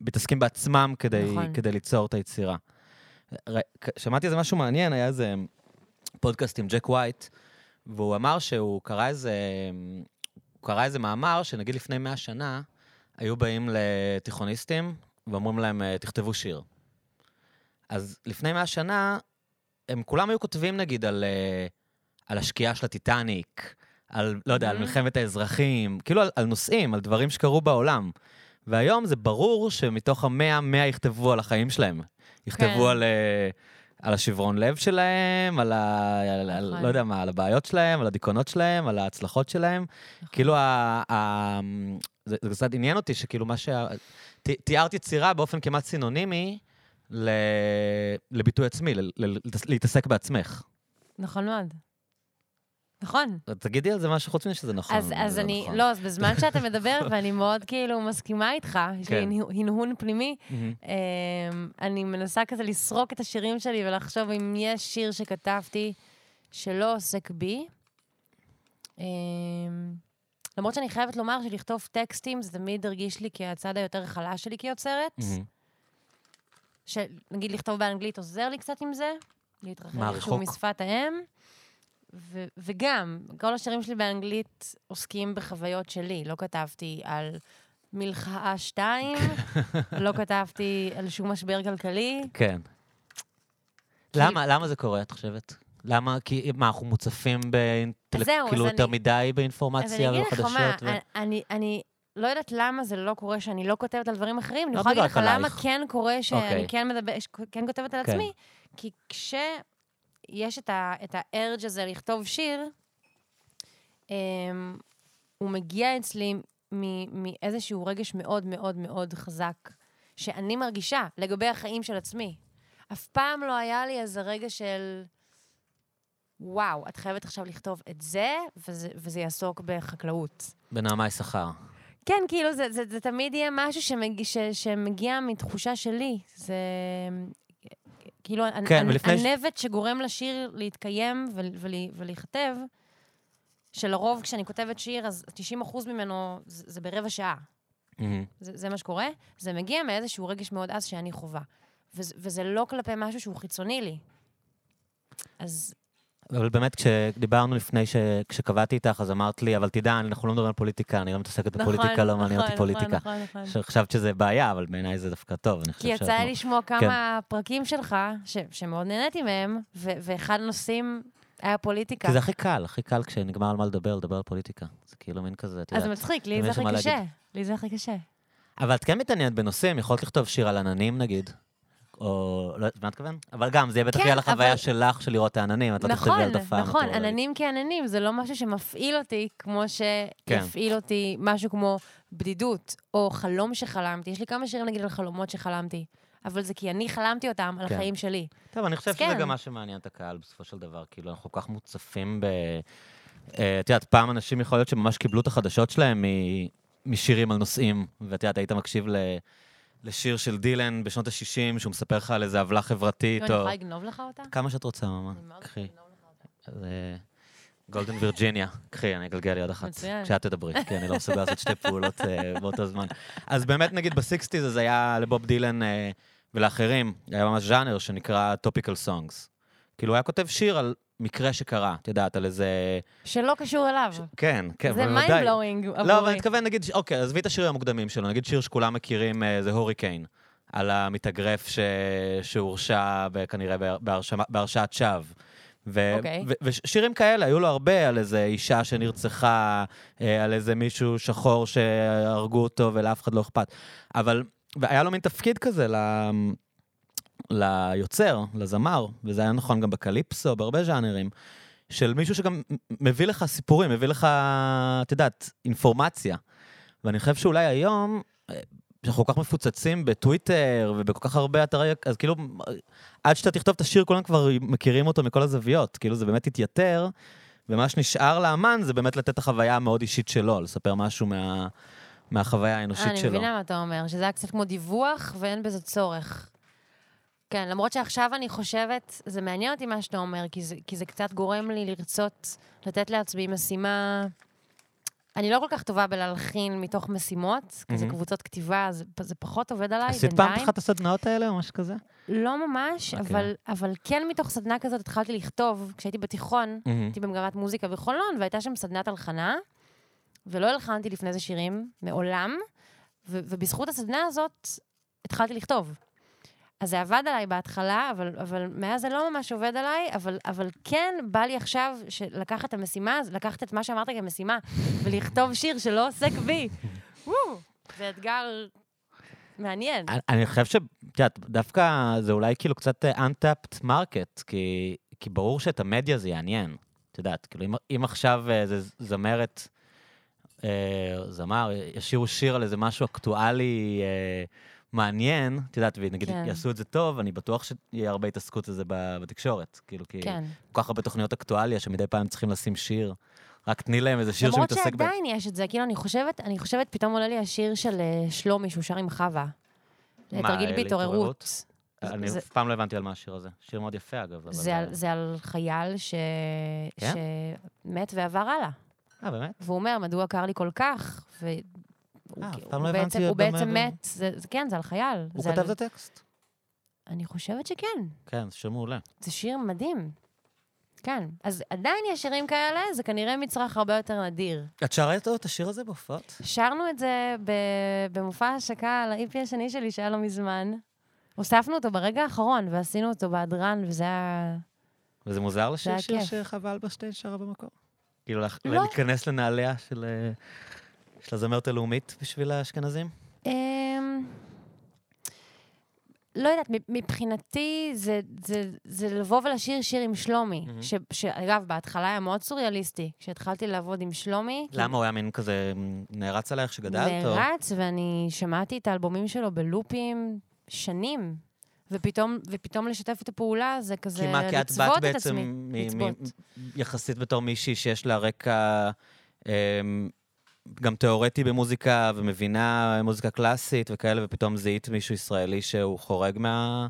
מתעסקים בעצמם כדי, נכון. כדי ליצור את היצירה. ר... שמעתי איזה משהו מעניין, היה איזה פודקאסט עם ג'ק ווייט, והוא אמר שהוא קרא איזה, הוא קרא איזה מאמר, שנגיד לפני 100 שנה, היו באים לתיכוניסטים ואומרים להם, "אה, תכתבו שיר. אז לפני 100 שנה, הם כולם היו כותבים נגיד על, אה, על השקיעה של הטיטניק, על, לא יודע, על Mhm. מלחמת האזרחים, כאילו על, על נושאים, על דברים שקרו בעולם. והיום זה ברור שמתוך המאה, מאה יכתבו על החיים שלהם. יכתבו כן. על, אה, על השברון לב שלהם, על, ה, על, על, נכון. לא יודע מה, על הבעיות שלהם, על הדיכאונות שלהם, על ההצלחות שלהם. כאילו, ה, ה, זה, זה קצת עניין אותי שכאילו מה. ת, תיארת יצירה באופן כמעט סינונימי ל, לביטוי עצמי, ל, ל, להתעסק בעצמך. נכון מאוד. נכון. תגידי על זה משהו חוץ מזה שזה נכון. אז, אז לא אני, נכון. לא, אז בזמן שאתה מדבר, ואני מאוד כאילו מסכימה איתך, יש לי כן. הנה- הנהון פנימי. אמ, אני מנסה כזה לסרוק את השירים שלי ולחשוב אם יש שיר שכתבתי שלא עוסק בי. אמ, למרות שאני חייבת לומר שלכתוב טקסטים זה תמיד הרגיש לי כהצד היותר חלש שלי כיוצרת. מהמם. שנגיד לכתוב באנגלית עוזר לי קצת עם זה, איכשהו רחוק? משפת האם. ו- וגם, כל השירים שלי באנגלית עוסקים בחוויות שלי, לא כתבתי על מלחאה שתיים, לא כתבתי על שום משבר כלכלי. כן. למה, למה זה קורה, את חושבת? למה? כי מה, אנחנו מוצפים באינטלקט, זהו, כאילו אז יותר אני- מדי אז באינפורמציה אני אגיד לך מה? ו- אני- אני, אני לא יודעת למה זה לא קורה שאני לא כותבת על דברים אחרים. אני לא יכולה להגיד לך למה. כן קורה שאני אוקיי. כן, מדבר, כן כותבת על כן. עצמי. כי כשיש את, ה, את הארג' הזה לכתוב שיר, אמ, הוא מגיע אצלי מאיזשהו רגש מאוד מאוד מאוד חזק, שאני מרגישה לגבי החיים של עצמי. אף פעם לא היה לי איזה רגע של, וואו, את חייבת עכשיו לכתוב את זה, וזה, וזה יעסוק בחקלאות. בנעמה יששכר. כן, כאילו, זה, זה, זה תמיד יהיה משהו שמגיע, ש, שמגיע מתחושה שלי. זה כאילו, כן, כן, ולפני ש- הנבט שגורם לשיר להתקיים ול, ול, ולהיכתב, שלרוב כשאני כותבת שיר, אז 90% ממנו זה, זה ברבע שעה. מהמם. זה, זה מה שקורה. זה מגיע מאיזשהו רגש מאוד עז שאני חווה. וזה, וזה לא כלפי משהו שהוא חיצוני לי. אז אבל באמת, כשדיברנו לפני, ש... כשקבעתי איתך, אז אמרת לי, אבל תדע, אנחנו לא מדברים על פוליטיקה, אני לא מתעסקת בפוליטיקה, לא מעניין אותי פוליטיקה. נכון, נכון, נכון. חשבת שזה בעיה, אבל בעיניי זה דווקא טוב, כי יצא לי לשמוע כן. כמה פרקים שלך, ש- שמאוד נהניתי מהם, ו- ואחד הנושאים היה פוליטיקה. כי זה הכי קל, הכי קל כשנגמר על מה לדבר, לדבר על פוליטיקה. זה כאילו מין כזה, את אז יודעת. מצחיק, לי זה הכי קשה. לי זה הכי קשה. אבל את כן מתעניינת בנושאים, יכולת לכתוב שיר על עננים נגיד, או... לא יודעת, מה את מתכוון? אבל גם, זה יהיה בטח כן, יהיה על החוויה אבל- שלך של לראות את העננים, את לא תכתבי נכון, על דפן. נכון, אותו, עננים כעננים, זה לא משהו שמפעיל אותי כמו כן. שיפעיל אותי משהו כמו בדידות, או חלום שחלמתי. יש לי כמה שירים נגיד על חלומות שחלמתי, אבל זה כי אני חלמתי אותם על כן. החיים שלי. טוב, אני חושב שזה כן. גם מה שמעניין את הקהל בסופו של דבר. כאילו, אנחנו כל כך מוצפים ב... אה, את יודעת, פעם אנשים יכול להיות שממש קיבלו את החדשות שלהם מ- משירים על נושאים, ואת יודעת, היית מקשיב ל... לשיר של דילן בשנות ה-60, שהוא מספר לך על איזה עוולה חברתית, אני או... יכולה לגנוב לך אותה? כמה שאת רוצה. אני מאוד קחי. אז, אה, Golden Virginia. קחי, אני אגלגל עוד אחת. מצוין. כשאת תדברי, כי אני לא מסוגל לעשות שתי פעולות אה, באותו זמן. אז באמת, נגיד, ב sixties הזה היה לבוב דילן אה, ולאחרים, היה ממש ז'אנר שנקרא topical songs. כאילו, הוא היה כותב שיר על מקרה שקרה, את יודעת, על איזה... שלא קשור אליו. כן, כן, זה mind blowing עבורי. לא, אבל אני מתכוון, נגיד, ש- אוקיי, עזבי את השירים המוקדמים שלו, נגיד שיר שכולם מכירים, אה, זה הוריקיין, על המתאגרף ש... שהורשע כנראה בהר- בהרשמה- בהרשעת שווא. ו- אוקיי. ו- ושירים כאלה, היו לו הרבה על איזה אישה שנרצחה, אה, על איזה מישהו שחור שהרגו אותו ולאף אחד לא אכפת. אבל, והיה לו מין תפקיד כזה ל... ליוצר, לזמר, וזה היה נכון גם בקליפסו, בהרבה ז'אנרים, של מישהו שגם מביא לך סיפורים, מביא לך, את יודעת, אינפורמציה. ואני חושב שאולי היום, אה, שאנחנו כל כך מפוצצים בטוויטר ובכל כך הרבה אתרי, אז כאילו, עד שאתה תכתוב את השיר, כולם כבר מכירים אותו מכל הזוויות. כאילו, זה באמת התייתר, ומה שנשאר לאמן זה באמת לתת את החוויה המאוד אישית שלו, לספר משהו מה, מהחוויה האנושית אני שלו. מבינה מה אתה אומר, שזה היה קצת כמו דיווח ואין בזה צורך. כן, למרות שעכשיו אני חושבת, זה מעניין אותי מה שאתה אומר, כי זה, כי זה קצת גורם לי לרצות לתת לעצמי משימה... אני לא כל כך טובה בלהלחין מתוך משימות, כי זה מהמם. קבוצות כתיבה, זה, זה פחות עובד עליי, עשית פעם אחת הסדנאות האלה או משהו כזה? לא ממש, אוקיי. אבל, אבל כן מתוך סדנה כזאת התחלתי לכתוב, כשהייתי בתיכון, הייתי במגמת מוזיקה בחולון, והייתה שם סדנת הלחנה, ולא הלחנתי לפני זה שירים, מעולם, ו- ובזכות הסדנה הזאת התחלתי לכתוב. אז זה עבד עליי בהתחלה, אבל, אבל מאז זה לא ממש עובד עליי, אבל, אבל כן בא לי עכשיו לקחת את המשימה, לקחת את מה שאמרת כמשימה, ולכתוב שיר שלא עוסק בי. זה אתגר מעניין. אני- חושב ש... את יודעת, דווקא זה אולי כאילו קצת אה, untapped market, כי, כי ברור שאת המדיה זה יעניין. את יודעת, כאילו, אם, אם עכשיו אה, איזה זמרת, אה, זמר, ישירו שיר על איזה משהו אקטואלי אה, מעניין, את יודעת, ונגיד כן. יעשו את זה טוב, אני בטוח שיהיה הרבה התעסקות לזה בתקשורת. כאילו, כי כן. כל כך הרבה תוכניות אקטואליה, שמדי פעם צריכים לשים שיר. רק תני להם איזה שיר למרות שמתעסק ב... שעדיין יש את זה, כאילו, אני חושבת, אני חושבת, פתאום עולה לי השיר של אה, שלומי, שהוא שר עם חווה. מה, תרגיל אה, בהתעוררות. אני אף פעם לא הבנתי על מה השיר הזה. שיר מאוד יפה, אגב. אבל זה על- זה על חייל ש... כן? שמת ועבר הלאה. אה, באמת? והוא אומר, מדוע קר לי כל כך? והוא אה, אף פעם לא הבנתי הוא בעצם מת, זה- כן, זה על חייל. הוא כתב את הטקסט. אני חושבת שכן. כן, זה שיר מעולה. זה שיר מדהים. כן. אז עדיין יש שירים כאלה, זה כנראה מצרך הרבה יותר נדיר. את שרה איתו את השיר הזה בהופעות? שרנו את זה במופע השקה על ה-EP השני שלי שהיה לא מזמן. הוספנו אותו ברגע האחרון, ועשינו אותו בהדרן, וזה היה... וזה מוזר לשיר שיר. שחווה אלברשטיין שרה במקור? כאילו, לא. להיכנס לנעליה של אה, של הזמרת הלאומית בשביל האשכנזים? אמ, לא יודעת, מבחינתי זה, זה, זה לבוא ולשיר שיר עם שלומי. מהמם. ש, שאגב, בהתחלה היה מאוד סוריאליסטי. כשהתחלתי לעבוד עם שלומי, למה הוא היה מין כזה נערץ עלייך שגדלת? או- נערץ, ואני שמעתי את האלבומים שלו בלופים שנים. ופתאום, ופתאום לשתף את הפעולה זה כזה כי מה, כי את באת את בעצם עצמי. מ-. מ- יחסית בתור מישהי שיש לה רקע אמ, גם תיאורטי במוזיקה ומבינה מוזיקה קלאסית וכאלה, ופתאום זיהית מישהו ישראלי שהוא חורג מה...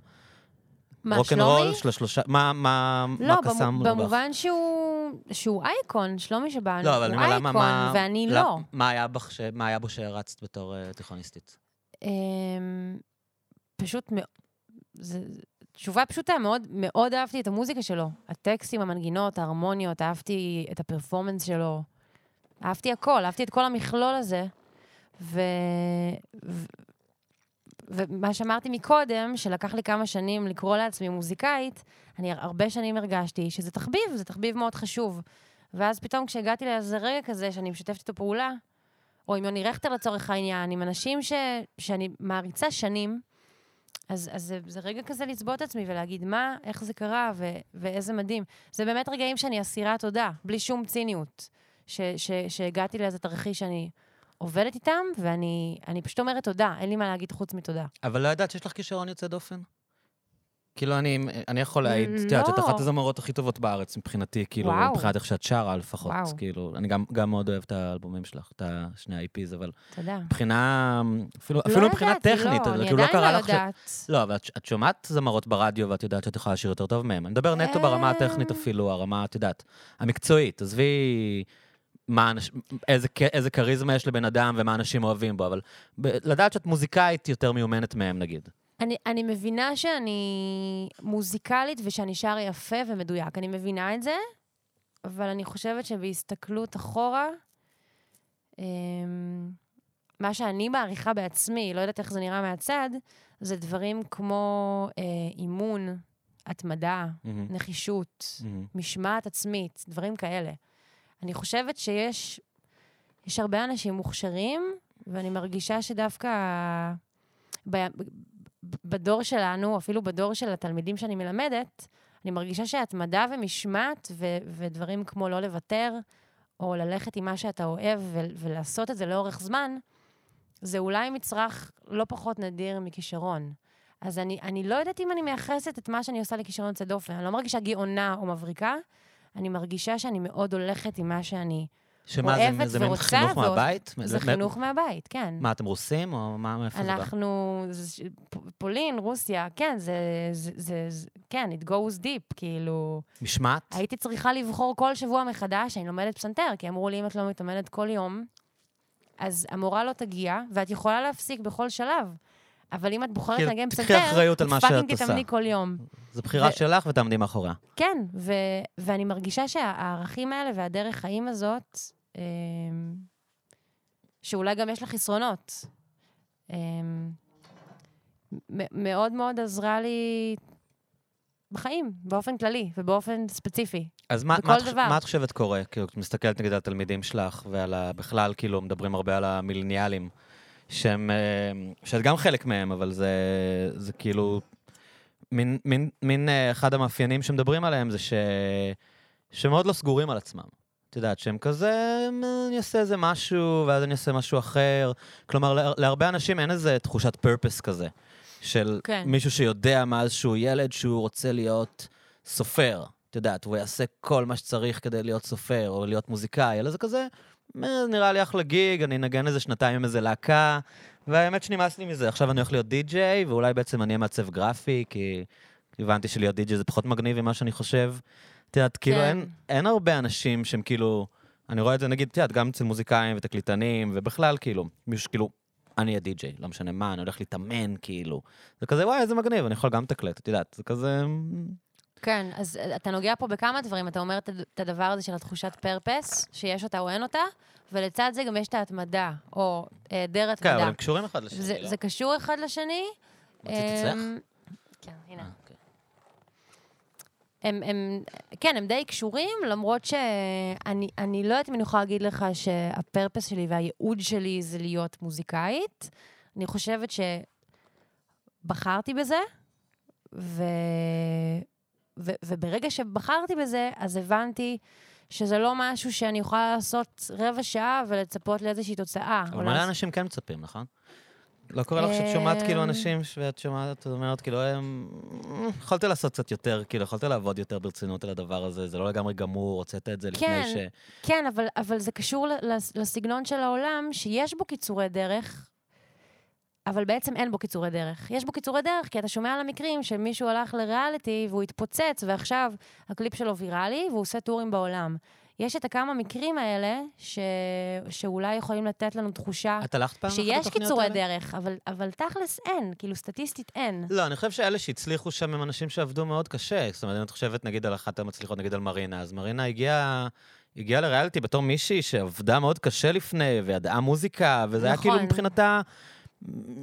מה, שלומי? של השלושה... מה, מה, לא, מה קסם בך? במובן שהוא, שהוא אייקון, שלומי שבאנו, לא, הוא אומר, למה, אייקון, מה... ואני למה- לא. מה היה בך ש- מה היה בו שהרצת בתור אה, תיכוניסטית? אמ, פשוט מאוד, תשובה פשוטה, מאוד, מאוד אהבתי את המוזיקה שלו. הטקסטים, המנגינות, ההרמוניות, אהבתי את הפרפורמנס שלו. אהבתי הכל, אהבתי את כל המכלול הזה. ו... ו... ומה שאמרתי מקודם, שלקח לי כמה שנים לקרוא לעצמי מוזיקאית, אני הרבה שנים הרגשתי שזה תחביב, זה תחביב מאוד חשוב. ואז פתאום כשהגעתי לאיזה רגע כזה שאני משתפת איתו פעולה, או עם יוני רכטר לצורך העניין, עם אנשים ש... שאני מעריצה שנים, אז, אז זה, זה רגע כזה לצבוע את עצמי ולהגיד מה, איך זה קרה ו... ואיזה מדהים. זה באמת רגעים שאני אסירה תודה, בלי שום ציניות. ש... ש... שהגעתי לאיזה תרחיש שאני עובדת איתם, ואני אני פשוט אומרת תודה, אין לי מה להגיד חוץ מתודה. אבל לא ידעת שיש לך כישרון יוצא דופן? כאילו, אני, אני יכול להעיד, את יודעת, את לא. אחת הזמרות הכי טובות בארץ מבחינתי, כאילו, וואו. מבחינת איך שאת שרה לפחות. וואו. כאילו, אני גם, גם מאוד אוהב את האלבומים שלך, את שני ה-IPs, אבל תודה. מבחינה, אפילו, לא אפילו מבחינה טכנית, לא, אני כאילו, לא עדיין קרה לא לך... ש- יודעת. לא, אבל את, את שומעת זמרות ברדיו ואת יודעת שאת יכולה לשיר יותר טוב מהם. אני מדבר נטו ברמה הטכנית אה. אפילו, הרמה, את יודעת, המקצועית. עזבי מה אנש... איזה, איזה כריזמה יש לבן אדם ומה אנשים אוהבים בו, אבל ב... לדעת שאת מוזיקאית יותר מיומנת מהם, נגיד. אני, אני מבינה שאני מוזיקלית ושאני שרה יפה ומדויק. אני מבינה את זה, אבל אני חושבת שבהסתכלות אחורה, אמ, מה שאני מעריכה בעצמי, לא יודעת איך זה נראה מהצד, זה דברים כמו אה, אימון, התמדה, מהמם, נחישות, מהמם. משמעת עצמית, דברים כאלה. אני חושבת שיש יש הרבה אנשים מוכשרים, ואני מרגישה שדווקא ב, בדור שלנו, אפילו בדור של התלמידים שאני מלמדת, אני מרגישה שהתמדה ומשמעת ו, ודברים כמו לא לוותר, או ללכת עם מה שאתה אוהב ו, ולעשות את זה לאורך זמן, זה אולי מצרך לא פחות נדיר מכישרון. אז אני, אני לא יודעת אם אני מייחסת את מה שאני עושה לכישרון יוצא דופן. אני לא מרגישה גאונה או מבריקה, אני מרגישה שאני מאוד הולכת עם מה שאני שמה זה, אוהבת זה מין ורוצה, חינוך ועוד- מהבית? זה מ- חינוך מהבית, כן. מה, אתם רוסים, או מה, מאיפה זה בא? אנחנו, זה פולין, רוסיה, כן, זה, זה, זה, זה, כן, it goes deep, כאילו, משמעת? הייתי צריכה לבחור כל שבוע מחדש, אני לומדת פסנתר, כי אמרו לי, אם את לא מתאמנת כל יום, אז המורה לא תגיע, ואת יכולה להפסיק בכל שלב. אבל אם את בוחרת לנגן תקחי פסנתר, אחריות על מה fucking שאת עושה. תתאמני כל יום. זו בחירה ו- שלך ותעמדי מאחוריה. כן, ו- ואני מרגישה שהערכים האלה והדרך חיים הזאת, אמ, שאולי גם יש לה חסרונות, אמ, מאוד מאוד עזרה לי בחיים, באופן כללי ובאופן ספציפי. אז מה, מה, דבר. מה את חושבת קורה? כאילו, את מסתכלת נגיד על התלמידים שלך ועל ה... בכלל, כאילו, מדברים הרבה על המילניאלים, שהם... אה, שאת גם חלק מהם, אבל זה, זה כאילו... מין, מין, מין אה, אחד המאפיינים שמדברים עליהם זה ש... שמאוד לא סגורים על עצמם. את יודעת, שהם כזה, "מ, אני אעשה איזה משהו, ואז אני אעשה משהו אחר. כלומר, לה- להרבה אנשים אין איזה תחושת פרפס כזה. של כן. מישהו שיודע מאז שהוא ילד שהוא רוצה להיות סופר. את יודעת, והוא יעשה כל מה שצריך כדי להיות סופר או להיות מוזיקאי, אלא זה כזה, "אה, נראה לי אחלה גיג, אני אנגן איזה שנתיים עם איזה להקה, והאמת שנמאס לי מזה. עכשיו אני הולך להיות די-ג'יי, ואולי בעצם אני אהיה מעצב גרפי, כי הבנתי שלהיות די-ג'יי זה פחות מגניב ממה שאני חושב. את יודעת, כאילו כן. אין, אין הרבה אנשים שהם כאילו, אני רואה את זה נגיד, את יודעת, גם אצל מוזיקאים ותקליטנים, ובכלל, כאילו, מישהו שכאילו, אני אהיה די-ג'יי, לא משנה מה, אני הולך להתאמן, כאילו. זה כזה, וואי, איזה מגניב, אני יכול גם לתקלט, את יודעת, זה כזה... כן, אז אה, אתה נוגע פה בכמה דברים. אתה אומר את הד- את הדבר הזה של התחושת פרפס, שיש אותה או אין אותה, ולצד זה גם יש את ההתמדה, או היעדר כן, אבל התמדה. הם קשורים אחד לשני, זה, לא? זה קשור אחד לשני. רצית אצלך? אמ, כן, הנה. אה, אוקיי. הם, הם, כן, הם די קשורים, למרות שאני אני לא יודעת אם אני יכולה להגיד לך שהפרפס שלי והייעוד שלי זה להיות מוזיקאית. אני חושבת שבחרתי בזה, ו, ו, וברגע שבחרתי בזה, אז הבנתי שזה לא משהו שאני יכולה לעשות רבע שעה ולצפות לאיזושהי תוצאה. אבל מלא לעשות- אנשים כן מצפים, נכון? לא קורה לך שאת שומעת כאילו אמ, אנשים, ואת שומעת, את אומרת, כאילו, הם... יכולת לעשות קצת יותר, כאילו, יכולת לעבוד יותר ברצינות על הדבר הזה, זה לא לגמרי גמור, הוצאת את זה לפני כן. ש... כן, אבל, אבל זה קשור לסגנון של העולם, שיש בו קיצורי דרך, אבל בעצם אין בו קיצורי דרך. יש בו קיצורי דרך, כי אתה שומע על המקרים שמישהו הלך לריאליטי והוא התפוצץ, ועכשיו הקליפ שלו ויראלי, והוא עושה טורים בעולם. יש את הכמה מקרים האלה, ש... שאולי יכולים לתת לנו תחושה את הלכת פעם אחת שיש לתוכניות קיצורי האלה? דרך, אבל, אבל תכלס אין, כאילו סטטיסטית אין. לא, אני חושב שאלה שהצליחו שם הם אנשים שעבדו מאוד קשה. זאת אומרת, אם את חושבת, נגיד, על אחת המצליחות, נגיד על מרינה, אז מרינה הגיעה... הגיעה לריאליטי בתור מישהי שעבדה מאוד קשה לפני, וידעה מוזיקה, וזה היה כאילו נכון. מבחינתה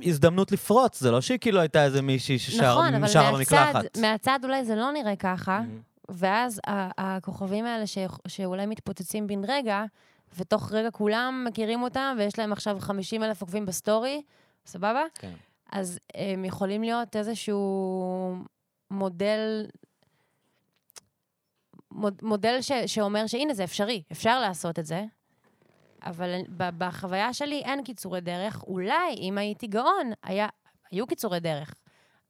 הזדמנות לפרוץ. זה לא שהיא כאילו הייתה איזה מישהי ששרה נכון, אבל שרה מהצד, במקלחת. מהצד אולי זה לא נראה ככה. Mhm. ואז הכוכבים האלה ש- שאולי מתפוצצים בן רגע, ותוך רגע כולם מכירים אותם, ויש להם עכשיו 50 אלף עוקבים בסטורי, סבבה? כן. אז הם יכולים להיות איזשהו מודל, מוד, מודל ש, שאומר שהנה, זה אפשרי, אפשר לעשות את זה. אבל בחוויה שלי אין קיצורי דרך. אולי, אם הייתי גאון, היה, היו קיצורי דרך.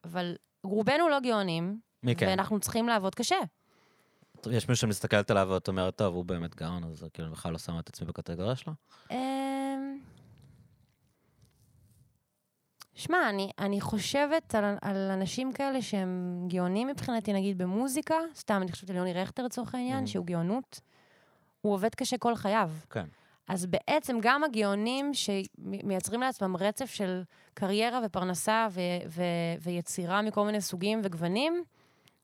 אבל רובנו לא גאונים, מי כן? ואנחנו צריכים לעבוד קשה. יש מישהו שמסתכלת עליו ואת אומרת, טוב, הוא באמת גאון, אז כאילו, בכלל לא שמה את עצמי בקטגוריה שלו? אמ, שמע, אני, אני חושבת על, על אנשים כאלה שהם גאונים מבחינתי, נגיד במוזיקה, סתם, אני חושבת על יוני רכטר לצורך העניין, Mhm. שהוא גאונות. הוא עובד קשה כל חייו. כן. אז בעצם גם הגאונים שמייצרים לעצמם רצף של קריירה ופרנסה ו- ו- ויצירה מכל מיני סוגים וגוונים,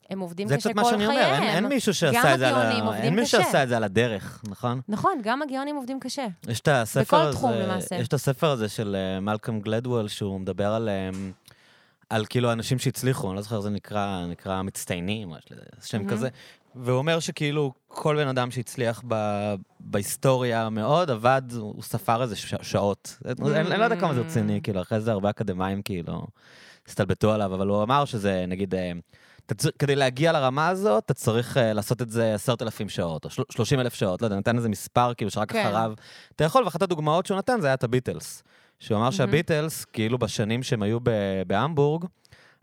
הם עובדים זה קשה קצת כל מה חייהם. שאני אומר, אין, אין מישהו שעשה את זה על הגאונים ה... עובדים אין מישהו. שעשה את זה על הדרך, נכון? נכון, גם הגאונים עובדים קשה. יש את הספר בכל הזה, תחום, למעשה. יש את הספר הזה של אה, מלקום גלדוול, שהוא מדבר על, אה, על כאילו אנשים שהצליחו, אני לא זוכר איך זה נקרא, נקרא מצטיינים, או שם מהמם. כזה. והוא אומר שכאילו כל בן אדם שהצליח ב, בהיסטוריה מאוד, עבד, הוא ספר איזה ש, שעות. אני, אני לא יודע כמה זה רציני, כאילו, אחרי זה הרבה אקדמאים כאילו הסתלבטו עליו, אבל הוא אמר שזה, נגיד, אה, צר- כדי להגיע לרמה הזאת, אתה צריך uh, לעשות את זה עשרת אלפים שעות, או של- שלושים אלף שעות, לא יודע, נתן איזה מספר, כאילו, שרק כן. אחריו אתה יכול, ואחת הדוגמאות שהוא נתן זה היה את הביטלס. שהוא אמר. שהביטלס, כאילו בשנים שהם היו ב- בהמבורג,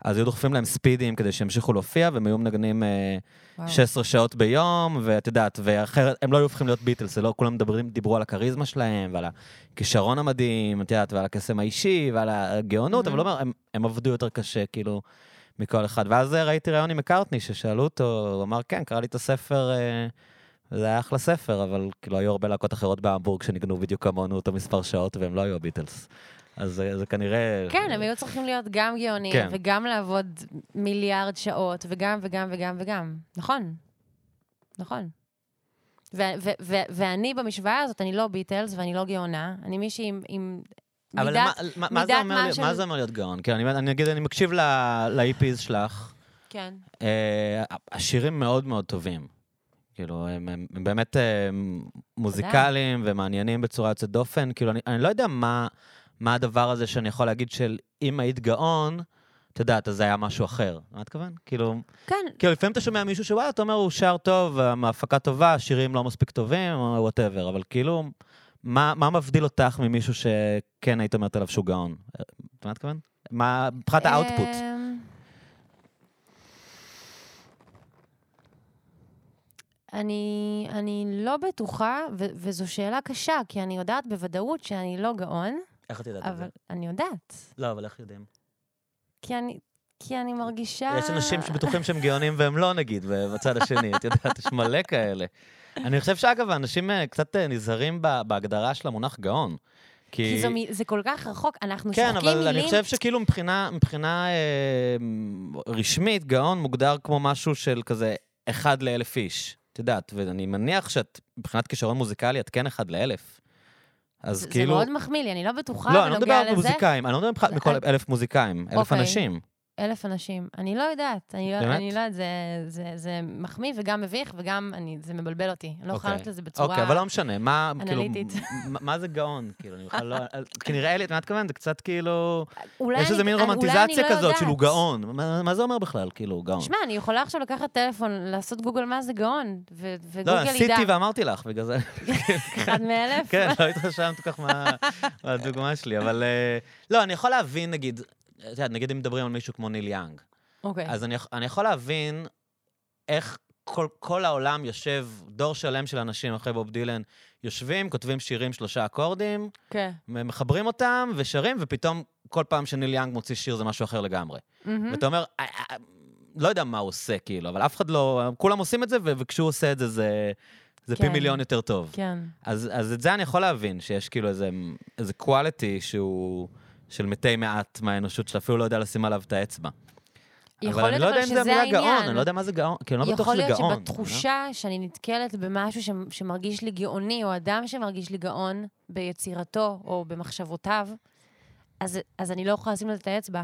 אז היו דוחפים להם ספידים כדי שימשיכו להופיע, והם היו מנגנים אה, וואו. 16 שעות ביום, ואת יודעת, ואחרת, הם לא היו הופכים להיות ביטלס, לא כולם מדברים, דיברו על הכריזמה שלהם, ועל הכישרון המדהים, את יודעת, ועל הקסם האישי, ועל הגאונות, אבל מהמם. הוא אומר, הם, הם עבדו יותר קשה, כאילו, מכל אחד. ואז אה, ראיתי ראיון עם מקארטני, ששאלו אותו, הוא אמר, כן, קרא לי את הספר, אה, זה היה אחלה ספר, אבל כאילו היו הרבה להקות אחרות בהמבורג שניגנו בדיוק כמונו אותו מספר שעות, והם לא היו הביטלס. אז זה, זה כנראה... כן, הם היו צריכים להיות גם גאונים, כן. וגם לעבוד מיליארד שעות, וגם וגם וגם וגם. נכון. נכון. ו- ו- ו- ואני במשוואה הזאת, אני לא ביטלס ואני לא גאונה, אני מישהי עם, עם אבל מידת... מה, מה, מה, זה מידת אומר, מה של- מה זה אומר להיות גאון? כן, אני, אני אגיד, אני מקשיב ל-EPs שלך, כן. אה, השירים מאוד מאוד טובים. כאילו, הם, הם, הם באמת אה, מוזיקליים ומעניינים בצורה יוצאת דופן. כאילו, אני, אני לא יודע מה, מה הדבר הזה שאני יכול להגיד של אם היית גאון, את יודעת, אז זה היה משהו אחר. מה את מתכוון? כאילו, כן, כאילו, לפעמים אתה שומע מישהו שוואלה, אתה אומר, הוא שר טוב, ההפקה טובה, השירים לא מספיק טובים, או whatever, אבל כאילו, מה, מה מבדיל אותך ממישהו שכן היית אומרת עליו שהוא גאון? מה את מתכוון? מה, מבחינת ה output. אמ, אני, אני לא בטוחה, ו- וזו שאלה קשה, כי אני יודעת בוודאות שאני לא גאון, איך את יודעת את זה? אבל אני יודעת. לא, אבל איך יודעים? כי אני, כי אני מרגישה... יש אנשים שבטוחים שהם גאונים והם לא, נגיד, בצד השני, את יודעת, יש מלא כאלה. אני חושב שאגב, האנשים אה, קצת אה, נזהרים בהגדרה של המונח גאון. כי... כי זו מ- זה כל כך רחוק, אנחנו כן, שוחקים אבל אני מילים. חושב שכאילו מבחינה, מבחינה אה, רשמית, גאון מוגדר כמו משהו של כזה אחד לאלף איש. את יודעת, ואני מניח שאת, מבחינת כישרון מוזיקלי, את כן אחד לאלף. אז זה- כאילו... זה מאוד מחמיא לי, אני לא בטוחה לא, אני לא מדבר בנוגע על לזה. מוזיקאים, אני לא מדבר בכל אל- אלף מוזיקאים, אלף אוקיי. אנשים. אלף אנשים. אני לא יודעת, אני לא, באמת? אני לא יודעת, זה, זה, זה מחמיא וגם מביך, וגם אני, זה מבלבל אותי. אני לא יכולה. לענות לזה בצורה... אוקיי, אבל לא משנה, מה, כאילו. מה- מה זה גאון? כאילו, אני בכלל לא... כי נראה לי, את מה את מתכוונת? זה קצת כאילו... אולי יש איזה מין רומנטיזציה לא כזאת, יודעת. כאילו גאון. מה מה זה אומר בכלל, כאילו, גאון? שמע, אני יכולה עכשיו לקחת טלפון, לעשות גוגל מה זה גאון, ו- וגוגל לא, ידע. עשיתי ואמרתי לך, בגלל זה... אחד מאלף? כן, לא התרשמת כל כך מה- מהדוגמה שלי, אבל... אה, לא, אני יכול להבין, נגיד, את יודעת, נגיד אם מדברים על מישהו כמו ניל יאנג, אוקיי. אז אני, אני יכול להבין איך כל, כל העולם יושב, דור שלם של אנשים אחרי בוב דילן, יושבים, כותבים שירים שלושה אקורדים, כן. מחברים אותם ושרים, ופתאום כל פעם שניל יאנג מוציא שיר זה משהו אחר לגמרי. מהמם. ואתה אומר, "אה, אה, לא יודע מה הוא עושה, כאילו, אבל אף אחד לא... כולם עושים את זה, ו- וכשהוא עושה את זה, זה, זה פי כן. מיליון יותר טוב. כן. אז, אז את זה אני יכול להבין, שיש כאילו איזה, איזה quality שהוא של מתי מעט מהאנושות, שאפילו לא יודע לשים עליו את האצבע. יכול אבל אני להיות לא יודע אבל אם זה שזה המילה גאון, העניין. אני לא יודע מה זה גאון, כי אני לא בטוח יכול שזה להיות גאון. שבתחושה שאני נתקלת במשהו ש- שמרגיש לי גאוני, או אדם שמרגיש לי גאון ביצירתו או במחשבותיו, אז, אז אני לא יכולה לשים לזה את האצבע.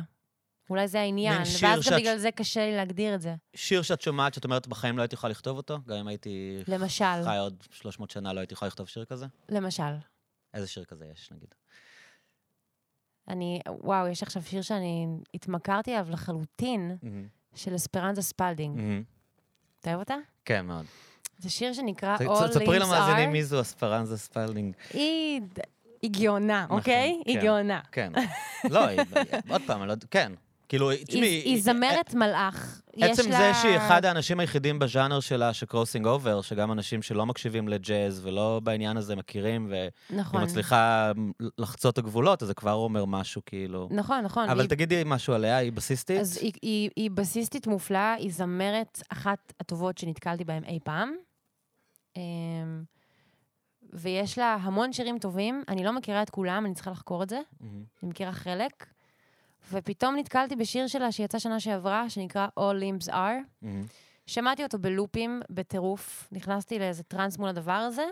אולי זה העניין, ואז גם שאת- בגלל זה קשה לי להגדיר את זה. שיר שאת שומעת, שאת אומרת, בחיים לא הייתי יכולה לכתוב אותו, גם אם הייתי למשל, חי עוד 300 שנה, לא הייתי יכולה לכתוב שיר כזה? למשל. איזה שיר כזה יש, נגיד? אני, וואו, יש עכשיו שיר שאני התמכרתי אליו לחלוטין, של אספרנזה ספלדינג. מהמם. אתה אוהב אותה? כן, מאוד. זה שיר שנקרא All Limbs למאזינים Are. מי זו אספרנזה ספלדינג. היא היא גאונה, אוקיי? היא כן. גאונה. כן. לא, עוד פעם, לא... כן. כאילו, תשמעי... היא היא זמרת מלאך. יש עצם לה... זה שהיא אחד האנשים היחידים בז'אנר שלה ש crossing over, שגם אנשים שלא מקשיבים לג'אז ולא בעניין הזה מכירים, והיא נכון. מצליחה לחצות את הגבולות, אז זה כבר אומר משהו, כאילו... נכון, נכון. אבל תגידי משהו עליה, היא בסיסטית? אז היא, היא, היא בסיסטית מופלאה, היא זמרת אחת הטובות שנתקלתי בהן אי פעם. אמ, ויש לה המון שירים טובים, אני לא מכירה את כולם, אני צריכה לחקור את זה. אני מכירה חלק. ופתאום נתקלתי בשיר שלה שיצא שנה שעברה, שנקרא All Limbs Are. מהמם. שמעתי אותו בלופים, בטירוף, נכנסתי לאיזה טראנס מול הדבר הזה,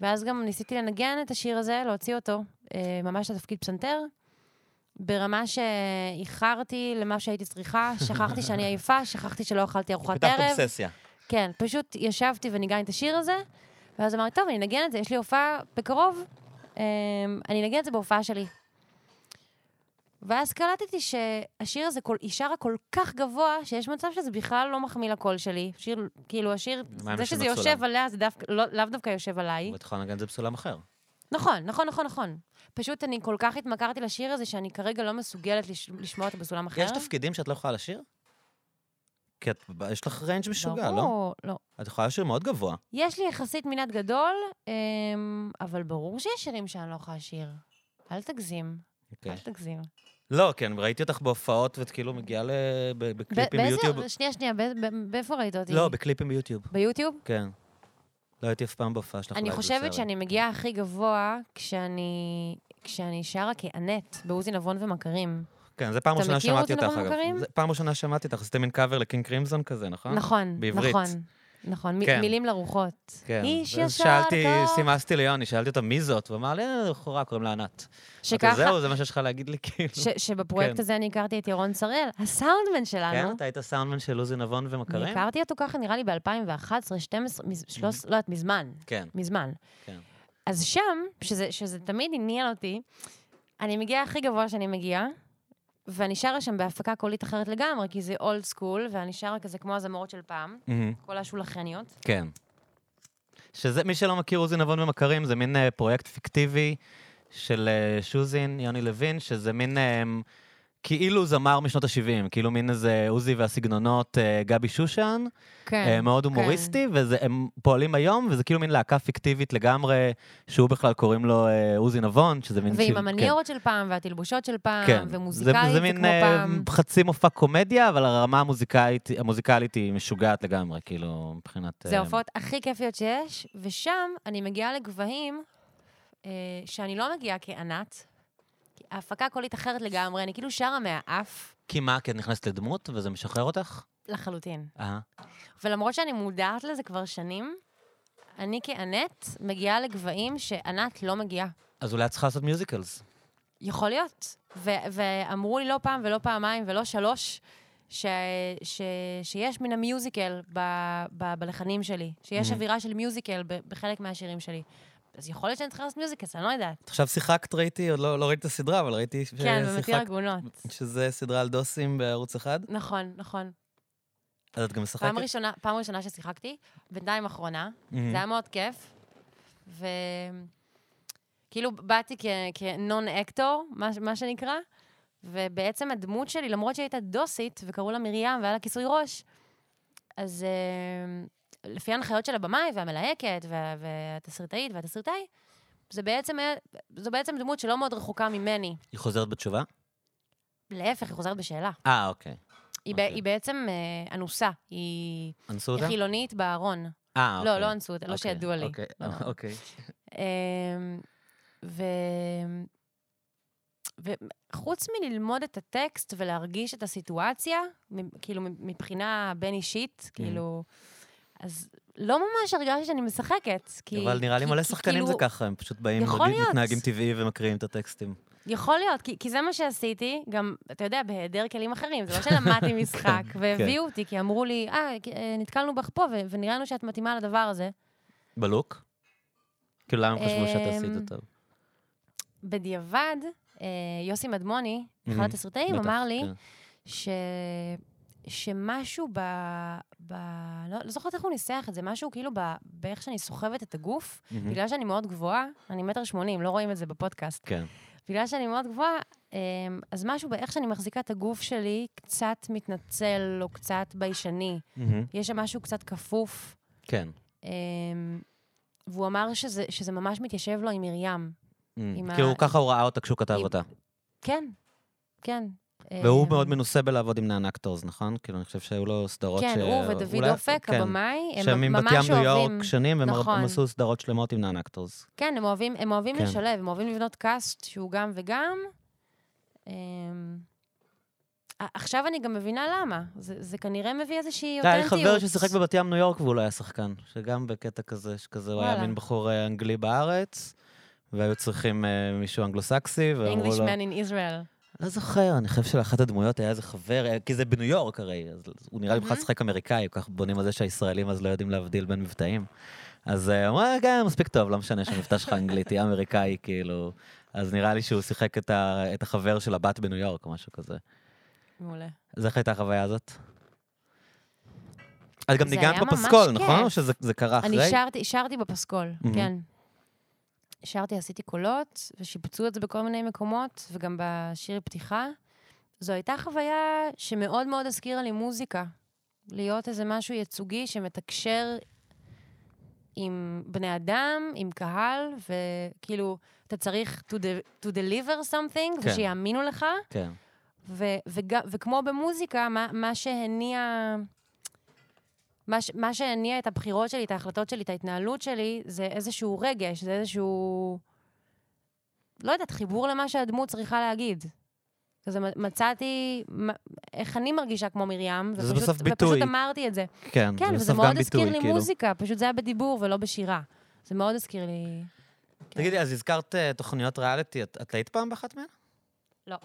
ואז גם ניסיתי לנגן את השיר הזה, להוציא אותו, אה, ממש לתפקיד פסנתר, ברמה שאיחרתי למה שהייתי צריכה, שכחתי שאני עייפה, שכחתי שלא אכלתי ארוחת פיתחת ערב. אובססיה. כן, פשוט ישבתי וניגן את השיר הזה, ואז אמרתי, טוב, אני אנגן את זה, יש לי הופעה בקרוב, אה, אני אנגן את זה בהופעה שלי. ואז קלטתי שהשיר הזה, כל, היא שרה כל כך גבוה, שיש מצב שזה בכלל לא מחמיא לקול שלי. שיר, כאילו, השיר, זה שזה מצולם? יושב עליה, זה דווקא, לא, לאו דווקא יושב עליי. ואת יכולה לנגן את זה בסולם אחר. נכון, נכון, נכון, נכון. פשוט אני כל כך התמכרתי לשיר הזה, שאני כרגע לא מסוגלת לש, לשמוע אותו בסולם אחר. יש תפקידים שאת לא יכולה לשיר? כי את- יש לך ריינג' משוגע, לא? ברור, לא. את יכולה לשיר מאוד גבוה. יש לי יחסית מנעד גדול, אמ, אבל ברור שיש שירים שאני לא יכולה לשיר. אל תגזים, אוקיי. אל תגזים. לא, כן, ראיתי אותך בהופעות, ואת כאילו מגיעה ל- בקליפים באיזה... ביוטיוב. שנייה, שנייה, באיזה- ב- באיפה ראית אותי? לא, בקליפים ביוטיוב, ביוטיוב? כן. לא הייתי אף פעם בהופעה שלך. אני חושבת. שאני מגיעה הכי גבוה כשאני, כשאני שרה כאנט, בעוזי נבון ומכרים. כן, זה פעם אתה ראשונה מכיר שמעתי אותי אותך, נבון אגב. מכרים? זה פעם ראשונה שמעתי אותך, עשיתם מין קאבר לקינג קרימזון כזה, נכון? נכון, בעברית. נכון. נכון, כן. מילים לרוחות. כן. איש ישר שאלתי, טוב. סימסתי ליוני, שאלתי אותה מי זאת, הוא אמר לי, אה, בחורה, קוראים לה ענת. שככה, זהו, זה מה שיש לך להגיד לי, כאילו. ש- שבפרויקט כן. הזה אני הכרתי את ירון שראל, הסאונדמן שלנו. כן, אתה היית סאונדמן של עוזי נבון אני ומכרים? הכרתי אותו ככה, נראה לי ב-2011, 2012, 13, לא יודעת, מזמן. כן, מזמן. כן. אז שם, שזה, שזה תמיד עניין אותי, אני מגיעה הכי גבוה שאני מגיעה, ואני שרה שם בהפקה קולית אחרת לגמרי, כי זה אולד סקול, ואני שרה כזה כמו הזמורות של פעם, מהמם. כל השולחניות. כן. שזה, מי שלא מכיר עוזי נבון ומכרים, זה מין אה, פרויקט פיקטיבי של אה, שוזין, יוני לוין, שזה מין אה, כאילו זמר משנות ה-70, כאילו מין איזה עוזי והסגנונות אה, גבי שושן, כן. אה, מאוד הומוריסטי, והם פועלים היום, וזה כאילו מין להקה פיקטיבית לגמרי, שהוא בכלל קוראים לו אה, עוזי נבון, שזה מין... ועם כאילו- המניירות של פעם, והתלבושות של פעם, כן. ומוזיקלית, זה, זה, מין כמו פעם. חצי מופע קומדיה, אבל הרמה המוזיקלית, המוזיקלית היא משוגעת לגמרי, כאילו, מבחינת... זה ההופעות הכי כיפיות שיש, ושם אני מגיעה לגבהים אה, שאני לא מגיעה כענת, כי ההפקה קולית אחרת לגמרי, אני כאילו שרה מהאף כי מה, כי את נכנסת לדמות וזה משחרר אותך? לחלוטין. אה. ולמרות שאני מודעת לזה כבר שנים, אני כענת מגיעה לגבהים שענת לא מגיעה. אז אולי את צריכה לעשות מיוזיקלס. יכול להיות. ו- ואמרו לי לא פעם ולא פעמיים ולא שלוש, ש- ש- שיש מן המיוזיקל ב- ב- בלחנים שלי, שיש Mhm. אווירה של מיוזיקל ב- בחלק מהשירים שלי. אז יכול להיות שאני צריכה לעשות מיוזיקל, אני לא יודעת. עכשיו שיחקת, ראיתי, עוד לא, לא ראיתי את הסדרה, אבל ראיתי כן, במתיר ששיחקת, עגונות. שזה סדרה על דוסים בערוץ אחד. נכון, נכון. אז את גם משחקת? פעם ראשונה, פעם ראשונה ששיחקתי, בינתיים אחרונה, Mhm. זה היה מאוד כיף. וכאילו באתי כנון אקטור, מה, מה שנקרא, ובעצם הדמות שלי, למרות שהיא הייתה דוסית, וקראו לה מרים והיה לה כיסוי ראש, אז אה, לפי ההנחיות של הבמאי והמלהקת וה, והתסריטאית והתסריטאי, זה בעצם, זו בעצם דמות שלא מאוד רחוקה ממני. היא חוזרת בתשובה? להפך, היא חוזרת בשאלה. אה, אוקיי. היא, אוקיי. היא בעצם אה, אנוסה, היא, אנסו היא אותה? חילונית בארון. אה, אוקיי. לא, לא אנסו אותה, לא אוקיי, שידוע לי. אוקיי, לא. אוקיי. אמ, ו... וחוץ מללמוד את הטקסט ולהרגיש את הסיטואציה, כאילו מבחינה בין-אישית, כאילו, אז לא ממש הרגשתי שאני משחקת. כי, אבל נראה לי כי- מלא כי שחקנים כאילו, זה ככה, הם פשוט באים. מתנהגים טבעי ומקריאים את הטקסטים. יכול להיות, כי, כי זה מה שעשיתי, גם, אתה יודע, בהיעדר כלים אחרים. זה לא שלמדתי משחק, כן. והביאו אותי, כי אמרו לי, אה, אה, נתקלנו בך פה, ונראה לנו שאת מתאימה לדבר הזה. בלוק? כאילו, למה הם חשבו שאת עשית אמ, אותו? בדיעבד, אה, יוסי מדמוני, אחד. התסריטאים, בטח, אמר לי, כן. ש... שמשהו ב... ב... לא, לא זוכרת איך הוא ניסח את זה, משהו כאילו ב... באיך שאני סוחבת את הגוף, מהמם. בגלל שאני מאוד גבוהה, אני מטר שמונים, לא רואים את זה בפודקאסט. כן. בגלל שאני מאוד גבוהה, אמ, אז משהו באיך שאני מחזיקה את הגוף שלי קצת מתנצל או קצת ביישני. מהמם. יש שם משהו קצת כפוף. כן. אמ, והוא אמר שזה, שזה ממש מתיישב לו עם מרים. עם ה- כאילו, ככה הוא ראה אותה כשהוא כתב עם- אותה. כן, כן. והוא אמ, מאוד מנוסה בלעבוד עם non actors, נכון? כאילו, אני חושב שהיו לו סדרות ש... כן, הוא ודוד אופק, כן. הבמאי, הם שהם מבת ממש ים ניו אוהבים... יורק שנים, נכון. הם עשו סדרות שלמות עם non actors. כן, הם אוהבים, הם אוהבים כן. לשלב, הם אוהבים לבנות קאסט שהוא גם וגם. אמ, עכשיו אני גם מבינה למה. זה, זה כנראה מביא איזושהי היה אותנטיות. חבר ששיחק בבת ים ניו יורק והוא לא היה שחקן. שגם בקטע כזה, שכזה, הוא היה. מין בחור אה, אנגלי בארץ, והיו צריכים אה, מישהו אנגלוסקסי, ואמרו לו... Englishman in Israel. לא זוכר, אני חושב שלאחת הדמויות היה איזה חבר, אה, כי זה בניו יורק הרי, אז הוא נראה לי בכלל. לשחק אמריקאי, כל כך בונים על זה שהישראלים אז לא יודעים להבדיל בין מבטאים. אז אה, הוא אמר, כן, מספיק טוב, לא משנה שהמבטא שלך אנגלית, תהיה אמריקאי, כאילו. אז נראה לי שהוא שיחק את, ה, את החבר של הבת בניו יורק, או משהו כזה. מעולה. אז איך הייתה החוויה הזאת? את גם ניגנת בפסקול. נכון? או שזה זה קרה אחרי? אני שרתי, שרתי בפסקול. כן. שרתי, עשיתי קולות, ושיפצו את זה בכל מיני מקומות, וגם בשיר פתיחה. זו הייתה חוויה שמאוד מאוד הזכירה לי מוזיקה. להיות איזה משהו ייצוגי שמתקשר עם בני אדם, עם קהל, וכאילו, אתה צריך to, de- to deliver something, כן. ושיאמינו לך. כן. ו- וג- וכמו במוזיקה, מה, מה שהניע... מה, ש- מה שהניע את הבחירות שלי, את ההחלטות שלי, את ההתנהלות שלי, זה איזשהו רגש, זה איזשהו... לא יודעת, חיבור למה שהדמות צריכה להגיד. כזה מצאתי מ- איך אני מרגישה כמו מרים, וזה ופשוט, בסוף ביטוי. ופשוט אמרתי את זה. כן, כן, זה וזה בסוף מאוד גם הזכיר ביטוי, לי כאילו. מוזיקה, פשוט זה היה בדיבור ולא בשירה. זה מאוד הזכיר לי... תגידי, אז הזכרת אה, תוכניות ריאליטי, את את היית פעם באחת מהן?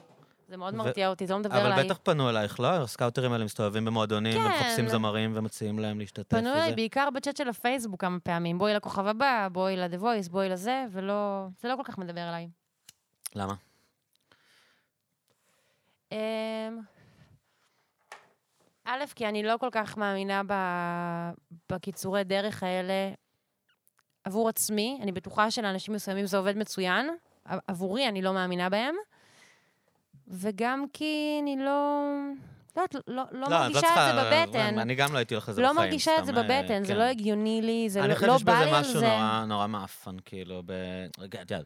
זה מאוד ו- מרתיע אותי, זה לא מדבר אבל אליי. בטח פנו אלייך, לא? הסקאוטרים האלה מסתובבים במועדונים, כן. ומחפשים זמרים ומציעים להם להשתתף. פנו אליי. בעיקר בצ'אט של הפייסבוק כמה פעמים, בואי לכוכב הבא, בואי ל-The Voice, בואי לזה, ולא... זה לא כל כך מדבר אליי. למה? אמ, א', כי אני לא כל כך מאמינה ב... בקיצורי דרך האלה עבור עצמי. אני בטוחה שלאנשים מסוימים זה עובד מצוין. עבורי, אני לא מאמינה בהם. וגם כי אני לא... לא יודעת, לא, לא, את מרגישה את זה בבטן. אני גם לא הייתי הולך לזה לא בחיים. מרגישה את זה בבטן, זה כן. לא הגיוני לי, זה אני לא, חושב לא שיש בא בזה לי על משהו זה. נורא- נורא מעפן, כאילו, ב... רגע, את יודעת,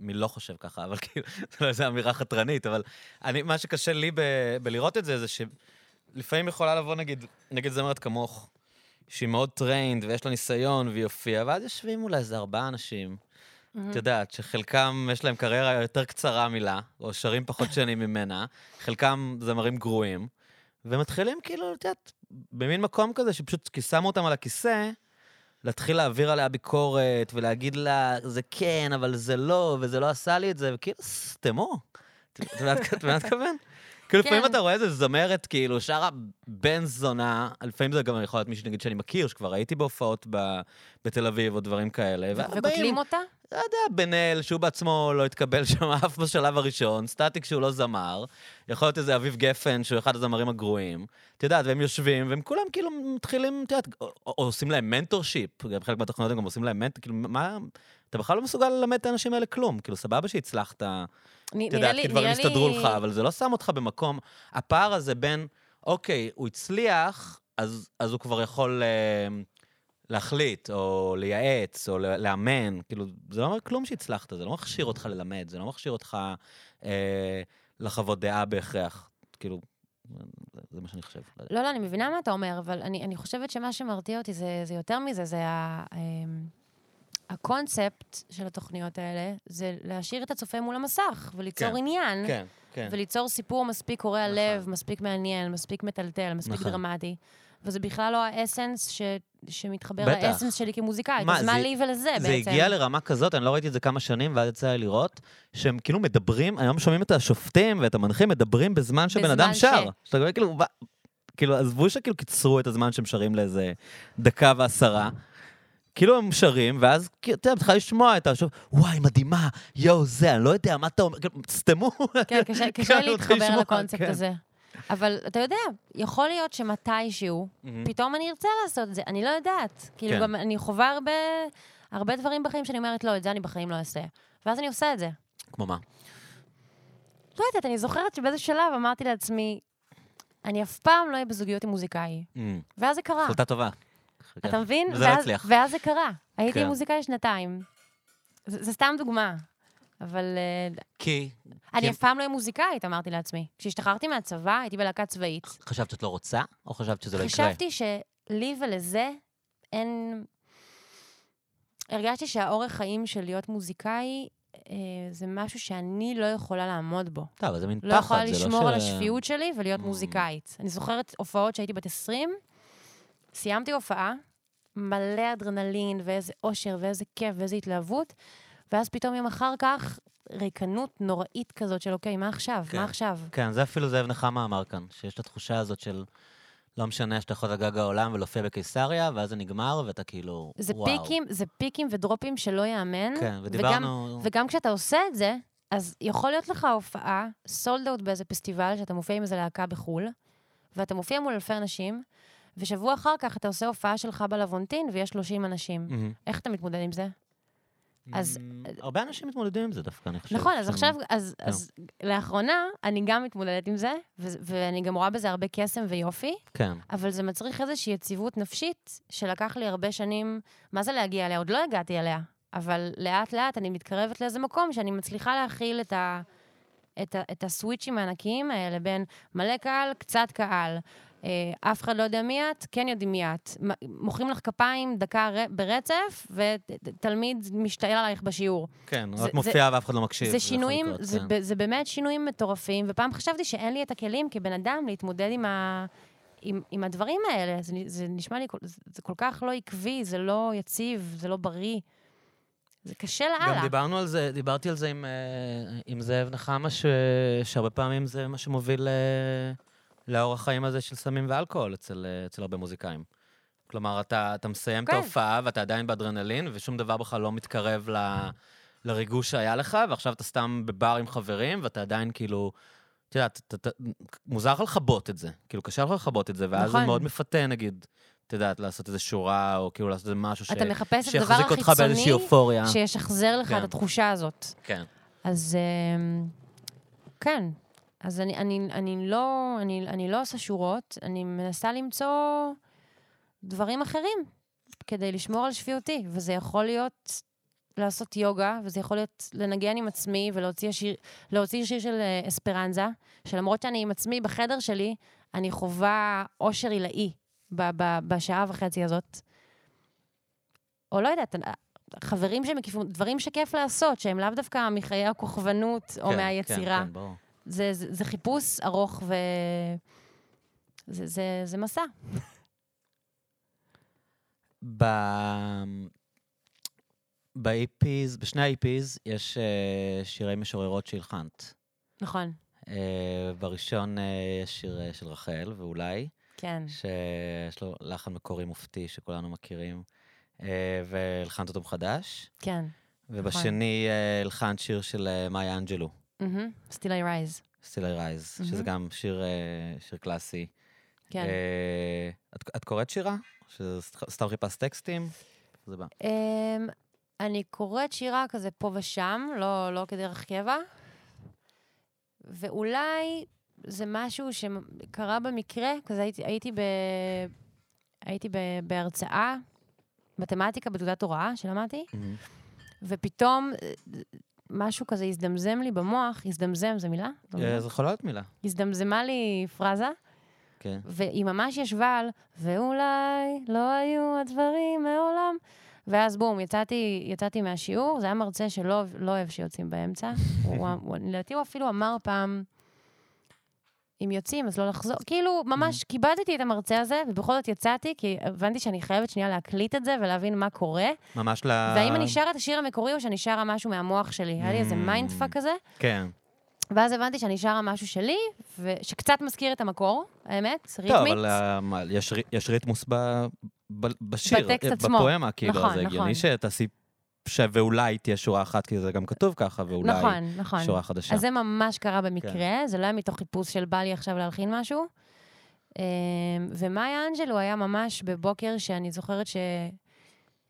מי לא חושב ככה, אבל כאילו, זה לא איזו אמירה חתרנית, אבל אני, מה שקשה לי ב- בלראות את זה, זה שלפעמים יכולה לבוא, נגיד, נגיד זמרת כמוך, שהיא מאוד trained ויש לה ניסיון והיא הופיעה, ואז יושבים אולי איזה ארבעה אנשים, את יודעת, שחלקם יש להם קריירה יותר קצרה מלה, או שרים פחות שנים ממנה, חלקם זמרים גרועים, ומתחילים כאילו, את יודעת, במין מקום כזה שפשוט כי שמו אותם על הכיסא, להתחיל להעביר עליה ביקורת ולהגיד לה, זה כן, אבל זה לא, וזה לא עשה לי את זה, וכאילו, סתמו. את יודעת מה מתכוון? כאילו, לפעמים כן. אתה רואה איזה זמרת, כאילו, שרה בן זונה, לפעמים זה גם יכול להיות מישהו, נגיד, שאני מכיר, שכבר הייתי בהופעות בתל אביב או דברים כאלה. וקוטלים אותה? לא יודע, בן אל, שהוא בעצמו לא התקבל שם אף בשלב הראשון, סטטיק שהוא לא זמר, יכול להיות איזה אביב גפן, שהוא אחד הזמרים הגרועים. את יודעת, והם יושבים, והם כולם כאילו מתחילים, את יודעת, עושים להם mentorship, חלק מהתוכניות גם עושים להם מנטור, כאילו, מה, אתה בכלל לא מסוגל ללמד את האנשים האלה כלום. כאילו, סבבה שהצלחת, את יודעת, כי דברים הסתדרו לך, אבל זה לא שם אותך במקום. הפער הזה בין, אוקיי, הוא הצליח, אז, אז הוא כבר יכול אה, להחליט, או לייעץ, או לאמן. כאילו, זה לא אומר כלום שהצלחת, זה לא מכשיר אותך ללמד, זה לא מכשיר אותך אה, לחוות דעה בהכרח. כאילו, זה, מה שאני חושב. לא. לא, לא, אני מבינה מה אתה אומר, אבל אני, אני חושבת שמה שמרתיע אותי זה, זה יותר מזה, זה ה, אמ, הקונספט של התוכניות האלה, זה להשאיר את הצופה מול המסך, וליצור כן, עניין, כן, כן. וליצור סיפור מספיק קורע נכון. לב, מספיק מעניין, מספיק מטלטל, מספיק נכון. דרמטי. וזה בכלל לא האסנס ש, שמתחבר בטח. לאסנס שלי כמוזיקאית. מה, אז מה זה- לי ולזה זה בעצם? הגיע לרמה כזאת, אני לא ראיתי את זה כמה שנים, ואז יצא לי לראות, שהם כאילו מדברים, היום שומעים את השופטים ואת המנחים מדברים בזמן שבן אדם ש- שר. שאתה רואה כאילו, מה- כאילו, עזבו שכאילו קיצרו את הזמן שהם שרים לאיזה דקה ועשרה. כאילו הם שרים, ואז כאילו, אתה יודע, מתחילה לשמוע את השופט, וואי, מדהימה, יואו, זה, אני לא יודע, מה אתה אומר, כאילו, סתמו. כן, קשה, כאילו, להתחבר לקונספט כן. הזה. אבל אתה יודע, יכול להיות שמתישהו. פתאום אני ארצה לעשות את זה, אני לא יודעת. כאילו, כן. גם אני חווה הרבה, הרבה דברים בחיים שאני אומרת, לא, את זה אני בחיים לא אעשה. ואז אני עושה את זה. כמו מה? לא יודעת, אני זוכרת שבאיזה שלב אמרתי לעצמי, אני אף פעם לא אהיה בזוגיות עם מוזיקאי. אמ, ואז זה קרה. החלטה טובה. אתה מבין? וזה לא הצליח. ואז זה קרה. הייתי כן. עם מוזיקאי שנתיים. זה זה סתם דוגמה. אבל אה, כי... אני אף פעם לא אהיה מוזיקאית, אמרתי לעצמי. כשהשתחררתי מהצבא, הייתי בלהקה צבאית. חשבת שאת לא רוצה, או חשבת שזה לא יקרה? חשבתי שלי ולזה אין... הרגשתי שהאורך חיים של להיות מוזיקאי אה, זה משהו שאני לא יכולה לעמוד בו. טוב, זה מין פחד, לא יכולה זה לא לשמור על ש- השפיות שלי ולהיות Mm. מוזיקאית. אני זוכרת הופעות שהייתי בת 20, סיימתי הופעה, מלא אדרנלין ואיזה אושר ואיזה כיף ואיזה התלהבות, ואז פתאום יום אחר כך, ריקנות נוראית כזאת של אוקיי, מה עכשיו? כן. מה עכשיו? כן, זה אפילו זאב נחמה אמר כאן, שיש את התחושה הזאת של לא משנה שאתה יכול לגג העולם ולהופיע בקיסריה, ואז זה נגמר, ואתה כאילו, זה וואו. פיקים, זה פיקים ודרופים שלא ייאמן. כן, וגם, ודיברנו... וגם כשאתה עושה את זה, אז יכול להיות לך הופעה, סולד אאוט באיזה פסטיבל, שאתה מופיע עם איזה להקה בחו"ל, ואתה מופיע מול אלפי אנשים, ושבוע אחר כך אתה עושה הופעה שלך בלוונטין ויש 30 אנשים. מהמם. איך אתה מתמודד עם זה? אז- אמ, הרבה אנשים מתמודדים עם זה דווקא, אני חושב. נכון, אז עכשיו, אז, כן. אז לאחרונה, אני גם מתמודדת עם זה, ואני גם רואה בזה הרבה קסם ויופי, כן, אבל זה מצריך איזושהי יציבות נפשית, שלקח לי הרבה שנים, מה זה להגיע אליה? עוד לא הגעתי אליה, אבל לאט-לאט אני מתקרבת לאיזה מקום שאני מצליחה להכיל את, ה, את, ה, את הסוויצ'ים הענקיים האלה בין מלא קהל, קצת קהל. אה, אף אחד לא יודע מי את, כן יודעים מי את. מוחאים לך כפיים דקה ברצף, ותלמיד משתעל עלייך בשיעור. כן, זה- רק מופיע ואף אחד לא מקשיב. זה שינויים, לקרות, זה, כן. ב- זה באמת שינויים מטורפים, ופעם חשבתי שאין לי את הכלים כבן אדם להתמודד עם, ה, עם, עם הדברים האלה. זה, זה נשמע לי, זה, זה כל כך לא עקבי, זה לא יציב, זה לא בריא. זה קשה לאללה. גם דיברנו על זה, דיברתי על זה עם, אה, עם זאב נחמה, ש... שהרבה פעמים זה מה שמוביל אה, לאורח חיים הזה של סמים ואלכוהול אצל, אה, אצל הרבה מוזיקאים. כלומר, אתה, אתה מסיים את כן. ההופעה ואתה עדיין באדרנלין, ושום דבר בכלל לא מתקרב ל, לריגוש שהיה לך, ועכשיו אתה סתם בבר עם חברים, ואתה עדיין כאילו... את יודעת, מוזר לך לכבות את זה. כאילו, קשה לך לכבות את זה, ואז נכון. זה מאוד מפתה, נגיד, את יודעת, לעשות איזה שורה, או כאילו לעשות איזה משהו ש... אתה מחפש את הדבר החיצוני. שישחזר לך כן. את התחושה הזאת. כן. אז אמ, כן, אז אני, אני, אני, לא, אני, אני לא עושה שורות, אני מנסה למצוא דברים אחרים כדי לשמור על שפיותי, וזה יכול להיות לעשות יוגה, וזה יכול להיות לנגן עם עצמי ולהוציא שיר, שיר של אה, אספרנזה, שלמרות שאני עם עצמי בחדר שלי, אני חווה אושר עילאי ב- ב- בשעה וחצי הזאת. או לא יודעת, חברים שמקיפים, דברים שכיף לעשות, שהם לאו דווקא מחיי הכוכבנות או כן, מהיצירה. כן, כן, ברור. זה, זה, זה חיפוש ארוך ו... זה, זה, זה מסע. ב... ב-EPs, בשני ה-EPs יש uh, שירי משוררות שהלחנת. נכון, Uh, בראשון uh, יש שיר uh, של רחל, ואולי, כן. שיש לו לחן מקורי מופתי שכולנו מכירים, uh, והלחנת אותו מחדש. כן. ובשני uh, הלחנת שיר של uh, מאיה אנג'לו, Still I rise. Still I Rise, שזה. גם שיר, uh, שיר קלאסי. כן. אה, את, את קוראת שירה? שסתם חיפשת טקסטים? זה בא. אמ, אני קוראת שירה כזה פה ושם, לא, לא כדרך קבע, ואולי זה משהו שקרה במקרה, כזה הייתי, הייתי, ב, הייתי ב, בהרצאה, מתמטיקה בתעודת הוראה שלמדתי, ופתאום אה, משהו כזה הזדמזם לי במוח, הזדמזם, זו מילה? זו? אה, זה יכולה להיות מילה. הזדמזמה לי פרזה, כן. והיא ממש ישבה על, ואולי לא היו הדברים מעולם. ואז בום, יצאתי, יצאתי מהשיעור, זה היה מרצה שלא לא אוהב שיוצאים באמצע. הוא, הוא, לדעתי הוא אפילו אמר פעם, אם יוצאים, אז לא לחזור. כאילו, ממש כיבדתי את המרצה הזה, ובכל זאת יצאתי, כי הבנתי שאני חייבת שנייה להקליט את זה ולהבין מה קורה. ממש ל... והאם אני שרה את השיר המקורי או שאני שרה משהו מהמוח שלי. היה לי איזה Mm. mind fuck כזה. כן. ואז הבנתי שאני שרה משהו שלי, ושקצת מזכיר את המקור, האמת, ריתמית. טוב, אבל אה, יש רי- יש ריתמוס בשיר, אה. בפואמה, כאילו, נכון, זה הגיוני נכון. שתעשי... ש- ואולי תהיה שורה אחת, כי זה גם כתוב ככה, ואולי נכון, נכון. שורה חדשה. אז זה ממש קרה במקרה, כן. זה לא היה מתוך חיפוש של בא לי עכשיו להלחין משהו. אמ, ומאיה אנג'לו היה ממש בבוקר שאני זוכרת ש...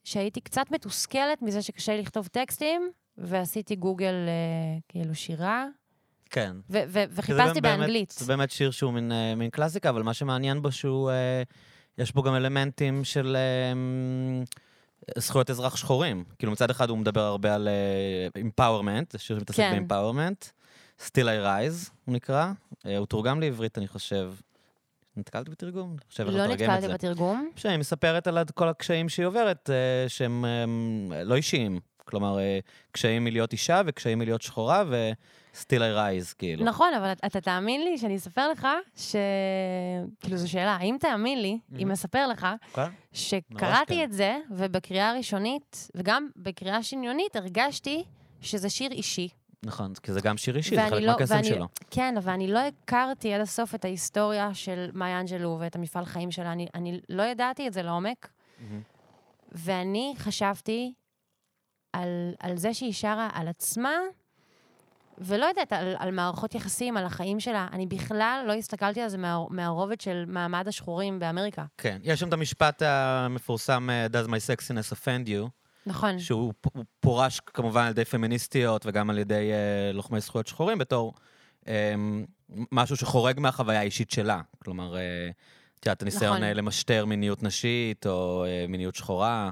שהייתי קצת מתוסכלת מזה שקשה לי לכתוב טקסטים, ועשיתי גוגל אה, כאילו שירה, כן. ו- ו- וחיפשתי באמת- באנגלית. זה באמת שיר שהוא מין, אה, מין קלאסיקה, אבל מה שמעניין בו שהוא... אה, יש בו גם אלמנטים של אה, זכויות אזרח שחורים. כאילו מצד אחד הוא מדבר הרבה על empowerment, זה שיר שמתעסק כן. ב empowerment. Still I Rise הוא נקרא. אה, הוא תורגם לעברית, אני חושב. נתקלתי בתרגום? לא נתקלתי. בתרגום. שהיא מספרת על כל הקשיים שהיא עוברת, אה, שהם אה, לא אישיים. כלומר, אה, קשיים מלהיות אישה וקשיים מלהיות שחורה, ו-Still I Rise, כאילו. נכון, אבל אתה- תאמין לי שאני אספר לך ש... כאילו, זו שאלה, האם תאמין לי, אם Mhm. אספר לך, כן. שקראתי. את זה, ובקריאה הראשונית, וגם בקריאה שניונית, הרגשתי שזה שיר אישי. נכון, כי זה גם שיר אישי, זה חלק לא- מהקסם ואני- שלו. כן, אבל אני לא הכרתי עד הסוף את ההיסטוריה של מאיה אנג'לו ואת המפעל חיים שלה. אני, אני לא ידעתי את זה לעומק, ואני חשבתי על, על זה שהיא שרה על עצמה, ולא יודעת, על, על מערכות יחסים, על החיים שלה. אני בכלל לא הסתכלתי על זה מה, מהרובד של מעמד השחורים באמריקה. כן, יש שם את המשפט המפורסם, אה, Does my sexiness offend you, נכון. שהוא פורש כמובן על ידי פמיניסטיות וגם על ידי אה, לוחמי זכויות שחורים בתור אה, משהו שחורג מהחוויה האישית שלה. כלומר, אה, את יודעת, הניסיון נכון. למשטר מיניות נשית או אה, מיניות שחורה.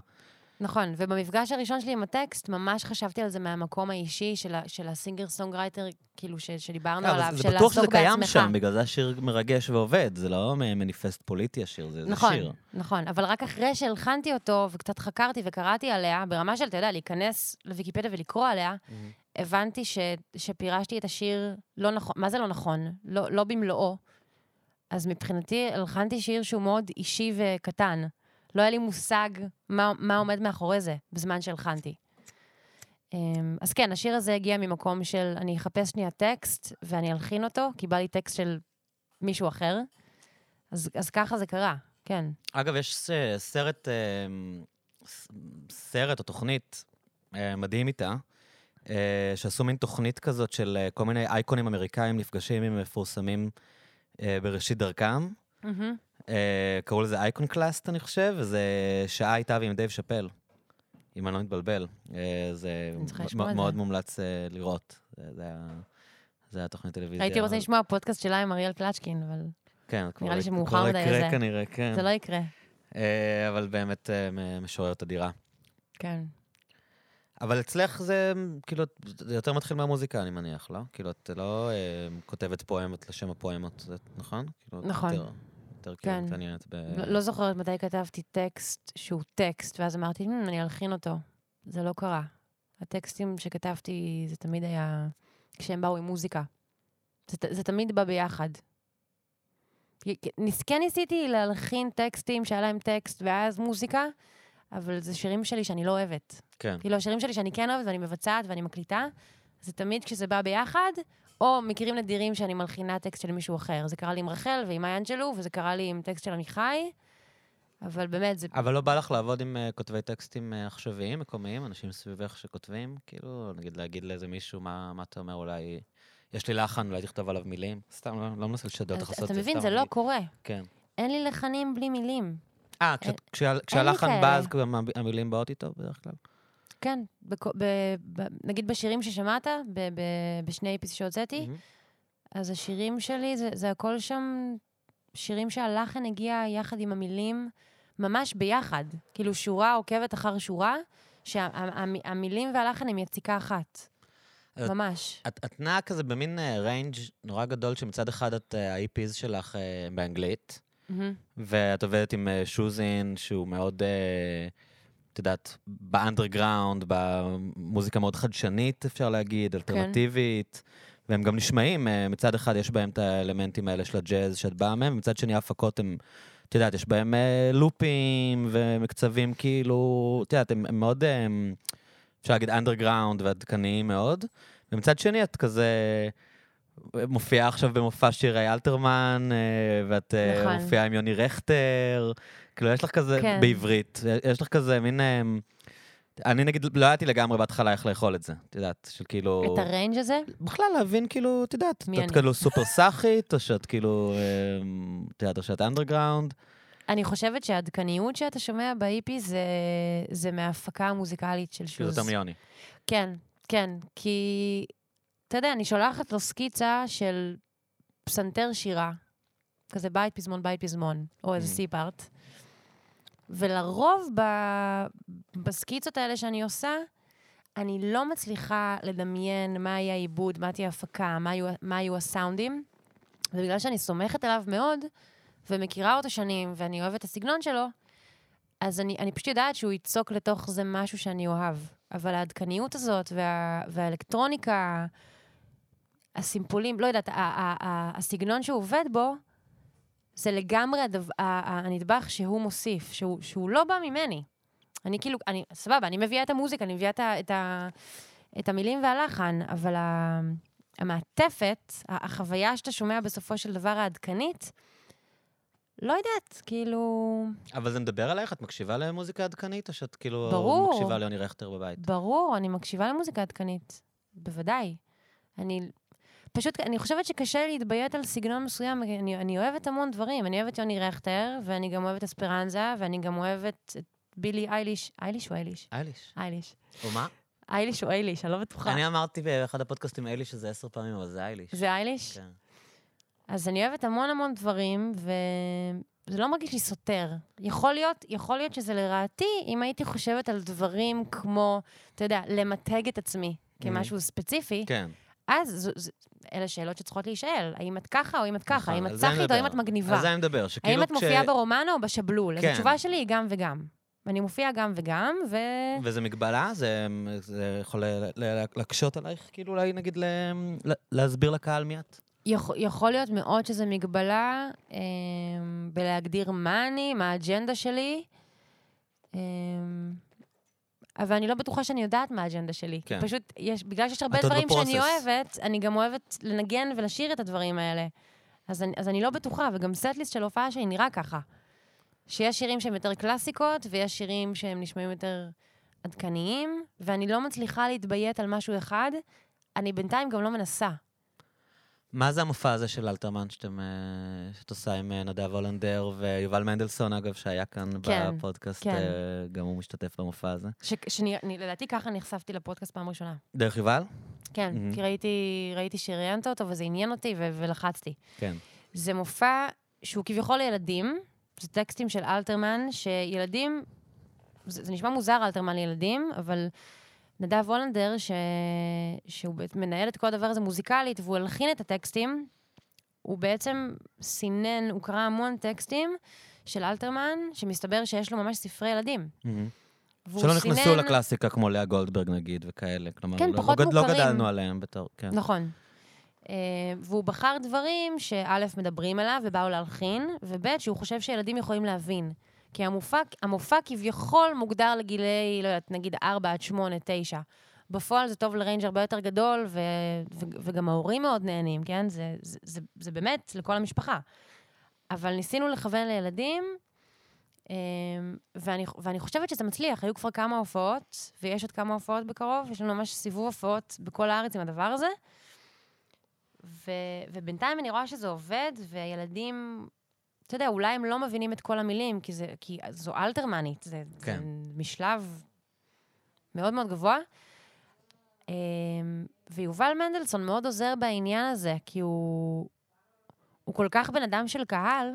נכון, ובמפגש הראשון שלי עם הטקסט, ממש חשבתי על זה מהמקום האישי של, ה- של ה singer songwriter, כאילו, ש, שדיברנו אבל עליו, זה של בטוח שזה לעסוק קיים בעצמך. שם, בגלל זה השיר מרגש ועובד, זה לא מניפסט פוליטי השיר, זה זה נכון, שיר. נכון, אבל רק אחרי שהלחנתי אותו וקצת חקרתי וקראתי עליה, ברמה של, אתה יודע, להיכנס לוויקיפדיה ולקרוא עליה, הבנתי ש, שפירשתי את השיר לא נכון, מה זה לא נכון? לא, לא במלואו. אז מבחינתי הלחנתי שיר שהוא מאוד אישי וקטן. לא היה לי מושג מה, מה עומד מאחורי זה בזמן שהלחנתי. אמ, אז כן, השיר הזה הגיע ממקום של אני אחפש שנייה טקסט ואני אלחין אותו, כי בא לי טקסט של מישהו אחר. אז, אז ככה זה קרה, כן. אגב, יש סרט, ס- סרט או תוכנית אה, מדהים איתה, אה, שעשו מין תוכנית כזאת של אה, כל מיני אייקונים אמריקאים נפגשים עם מפורסמים בראשית דרכם. מהמם. אה, קראו לזה Iconoclasts, אני חושב, וזה שעה איתה ועם דייב שאפל, אם אני לא מתבלבל. אה, זה מאוד. מומלץ אה, לראות. זה זה היה... תוכנית טלוויזיה. הייתי רוצה לשמוע פודקאסט שלה עם אריאל קלצ'קין, אבל כן, כבר- לי שמאוחר מדי יקרה לזה. כנראה, כן. זה לא יקרה. אבל באמת משוררת אדירה. כן. אבל אצלך זה, כאילו, זה יותר מתחיל מהמוזיקה, אני מניח, לא? כאילו, את לא אה, כותבת פואמות לשם הפואמות, זה נכון? כאילו, נכון. יותר, יותר כאילו כן. מתעניינת ב... לא לא זוכרת מתי כתבתי טקסט שהוא טקסט, ואז אמרתי, "מ, אני אלחין אותו. זה לא קרה. הטקסטים שכתבתי, זה תמיד היה כשהם באו עם מוזיקה. זה, זה תמיד בא ביחד. כן ניסיתי להלחין טקסטים שהיה להם טקסט ואז מוזיקה, אבל זה שירים שלי שאני לא אוהבת. כן. כאילו, השירים שלי שאני כן אוהבת ואני מבצעת ואני מקליטה, זה תמיד כשזה בא ביחד, או מקרים נדירים שאני מלחינה טקסט של מישהו אחר. זה קרה לי עם רחל ועם אנג'לו, וזה קרה לי עם טקסט של עמיחי, אבל באמת, זה... אבל לא בא לך לעבוד עם uh, כותבי טקסטים uh, עכשוויים, מקומיים, אנשים סביבך שכותבים? כאילו, נגיד להגיד לאיזה מישהו, מה, מה אתה אומר, אולי... יש לי לחן, אולי תכתוב עליו מילים? סתם, לא, לא מנסה לשדות אותך לעשות את זה. אתה מבין, זה לא קורה. כן. אין לי לחנים בלי מילים. אה, כשהלחן בא, אז המילים באות איתו בדרך כלל? כן, בכ, ב, ב, נגיד בשירים ששמעת, ב, ב, בשני EPs שהוצאתי, mm-hmm. אז השירים שלי, זה, זה הכל שם שירים שהלחן הגיע יחד עם המילים, ממש ביחד. כאילו שורה עוקבת אחר שורה, שהמילים שה, והלחן הם יציקה אחת. ממש. את, את נעה כזה במין range uh, נורא גדול, שמצד אחד את ה-EPs uh, שלך uh, באנגלית, mm-hmm. ואת עובדת עם שוזין, שהוא מאוד... Uh, את יודעת, באנדרגראונד, במוזיקה מאוד חדשנית, אפשר להגיד, כן. אלטרנטיבית. כן. והם גם נשמעים, אה, מצד אחד יש בהם את האלמנטים האלה של הג'אז שאת באה מהם, ומצד שני ההפקות הם, את יודעת, יש בהם אה, לופים ומקצבים כאילו, את יודעת, הם, הם מאוד, הם, אה, אפשר להגיד, אנדרגראונד ועדכניים מאוד. ומצד שני את כזה... מופיעה עכשיו במופע שירי אלתרמן, ואת נכון. מופיעה עם יוני רכטר, כאילו יש לך כזה, כן. בעברית, יש לך כזה מין... אני נגיד, לא ידעתי לגמרי בהתחלה איך לאכול את זה, את יודעת, של כאילו... את ה-range הזה? בכלל להבין, כאילו, את יודעת, את כאילו סופר סאחית, או שאת כאילו, אמ, את יודעת, או שאת אנדרגראונד. אני חושבת שהעדכניות שאתה שומע ב-EP זה, זה מההפקה המוזיקלית של שוז. כאילו יותר מיוני. כן, כן, כי, אתה יודע, אני שולחת לו סקיצה של פסנתר שירה, כזה בית פזמון, בית פזמון, או איזה סי-פארט. ולרוב ב... בסקיצות האלה שאני עושה, אני לא מצליחה לדמיין מה יהיה העיבוד, מה תהיה ההפקה, מה, מה יהיו הסאונדים. ובגלל שאני סומכת עליו מאוד, ומכירה אותו שנים, ואני אוהבת את הסגנון שלו, אז אני, אני פשוט יודעת שהוא יצוק לתוך זה משהו שאני אוהב. אבל העדכניות הזאת, וה, והאלקטרוניקה, הסימפולים, לא יודעת, הסגנון שהוא עובד בו, זה לגמרי הדו, הנדבך שהוא מוסיף, שהוא, שהוא לא בא ממני. אני כאילו, אני, סבבה, אני מביאה את המוזיקה, אני מביאה את, ה, את, ה, את המילים והלחן, אבל ה, המעטפת, החוויה שאתה שומע בסופו של דבר העדכנית, לא יודעת, כאילו... אבל זה מדבר עלייך? את מקשיבה למוזיקה עדכנית, או שאת כאילו ברור, מקשיבה ליוני רכטר בבית? ברור, אני מקשיבה למוזיקה עדכנית, בוודאי. אני פשוט, אני חושבת שקשה להתביית על סגנון מסוים, אני, אני אוהבת המון דברים. אני אוהבת יוני רכטר, ואני גם אוהבת אספרנזה, ואני גם אוהבת את בילי אייליש. אייליש או אייליש? אייליש. אייליש. או מה? אייליש או אייליש, אני לא בטוחה. אני אמרתי באחד הפודקאסטים אייליש שזה עשר פעמים, אבל זה אייליש. זה אייליש? כן. אז אני אוהבת המון המון דברים, וזה לא מרגיש לי סותר. יכול להיות, יכול להיות שזה לרעתי, אם הייתי חושבת על דברים כמו, אתה יודע, למתג את עצמי כמשהו mm-hmm. ספציפי. כן. אז זו, זו, אלה שאלות שצריכות להישאל. האם את ככה או אם את ככה? נכון, האם את צחית או האם את מגניבה? על זה אני מדבר, האם את מופיעה ברומן או בשבלול? כן. אז התשובה שלי היא גם וגם. אני מופיעה גם וגם, ו... וזה מגבלה? זה, זה יכול להקשות עלייך, כאילו אולי נגיד ל, להסביר לקהל מי את? יכול, יכול להיות מאוד שזה מגבלה אה, בלהגדיר מה אני, מה האג'נדה שלי. אה, אבל אני לא בטוחה שאני יודעת מה האג'נדה שלי. כן. פשוט, יש, בגלל שיש הרבה דברים שאני אוהבת, אני גם אוהבת לנגן ולשיר את הדברים האלה. אז אני, אז אני לא בטוחה, וגם סטליסט של הופעה שלי נראה ככה. שיש שירים שהם יותר קלאסיקות, ויש שירים שהם נשמעים יותר עדכניים, ואני לא מצליחה להתביית על משהו אחד. אני בינתיים גם לא מנסה. מה זה המופע הזה של אלתרמן שאתם, אה, שאת עושה עם אה, נדב הולנדר ויובל מנדלסון, אגב, שהיה כאן כן, בפודקאסט, כן. אה, גם הוא משתתף במופע הזה? ש, שאני, אני, לדעתי ככה נחשפתי לפודקאסט פעם ראשונה. דרך יובל? כן, mm-hmm. כי ראיתי, ראיתי שראיינת אותו וזה עניין אותי ו- ולחצתי. כן. זה מופע שהוא כביכול לילדים, זה טקסטים של אלתרמן, שילדים, זה, זה נשמע מוזר אלתרמן לילדים, אבל נדב וולנדר, ש... שהוא מנהל את כל הדבר הזה מוזיקלית, והוא הלחין את הטקסטים, הוא בעצם סינן, הוא קרא המון טקסטים של אלתרמן, שמסתבר שיש לו ממש ספרי ילדים. Mm-hmm. שלא נכנסו סינן- לקלאסיקה כמו לאה גולדברג נגיד, וכאלה. כלומר, כן, לא- פחות לא, גד- לא מוכרים. גדלנו עליהם בתור, כן. נכון. אה, והוא בחר דברים שא', מדברים עליו ובאו להלחין, וב', שהוא חושב שילדים יכולים להבין. כי המופע, המופע כביכול מוגדר לגילאי, לא יודעת, נגיד 4 עד 8, 9. בפועל זה טוב לריינג' הרבה יותר גדול, ו, ו, וגם ההורים מאוד נהנים, כן? זה, זה, זה, זה באמת לכל המשפחה. אבל ניסינו לכוון לילדים, אה, ואני, ואני חושבת שזה מצליח. היו כבר כמה הופעות, ויש עוד כמה הופעות בקרוב, יש לנו ממש סיבוב הופעות בכל הארץ עם הדבר הזה. ו, ובינתיים אני רואה שזה עובד, וילדים, אתה יודע, אולי הם לא מבינים את כל המילים, כי, זה, כי זו אלתרמנית, זה, כן. זה משלב מאוד מאוד גבוה. אמ, ויובל מנדלסון מאוד עוזר בעניין הזה, כי הוא, הוא כל כך בן אדם של קהל.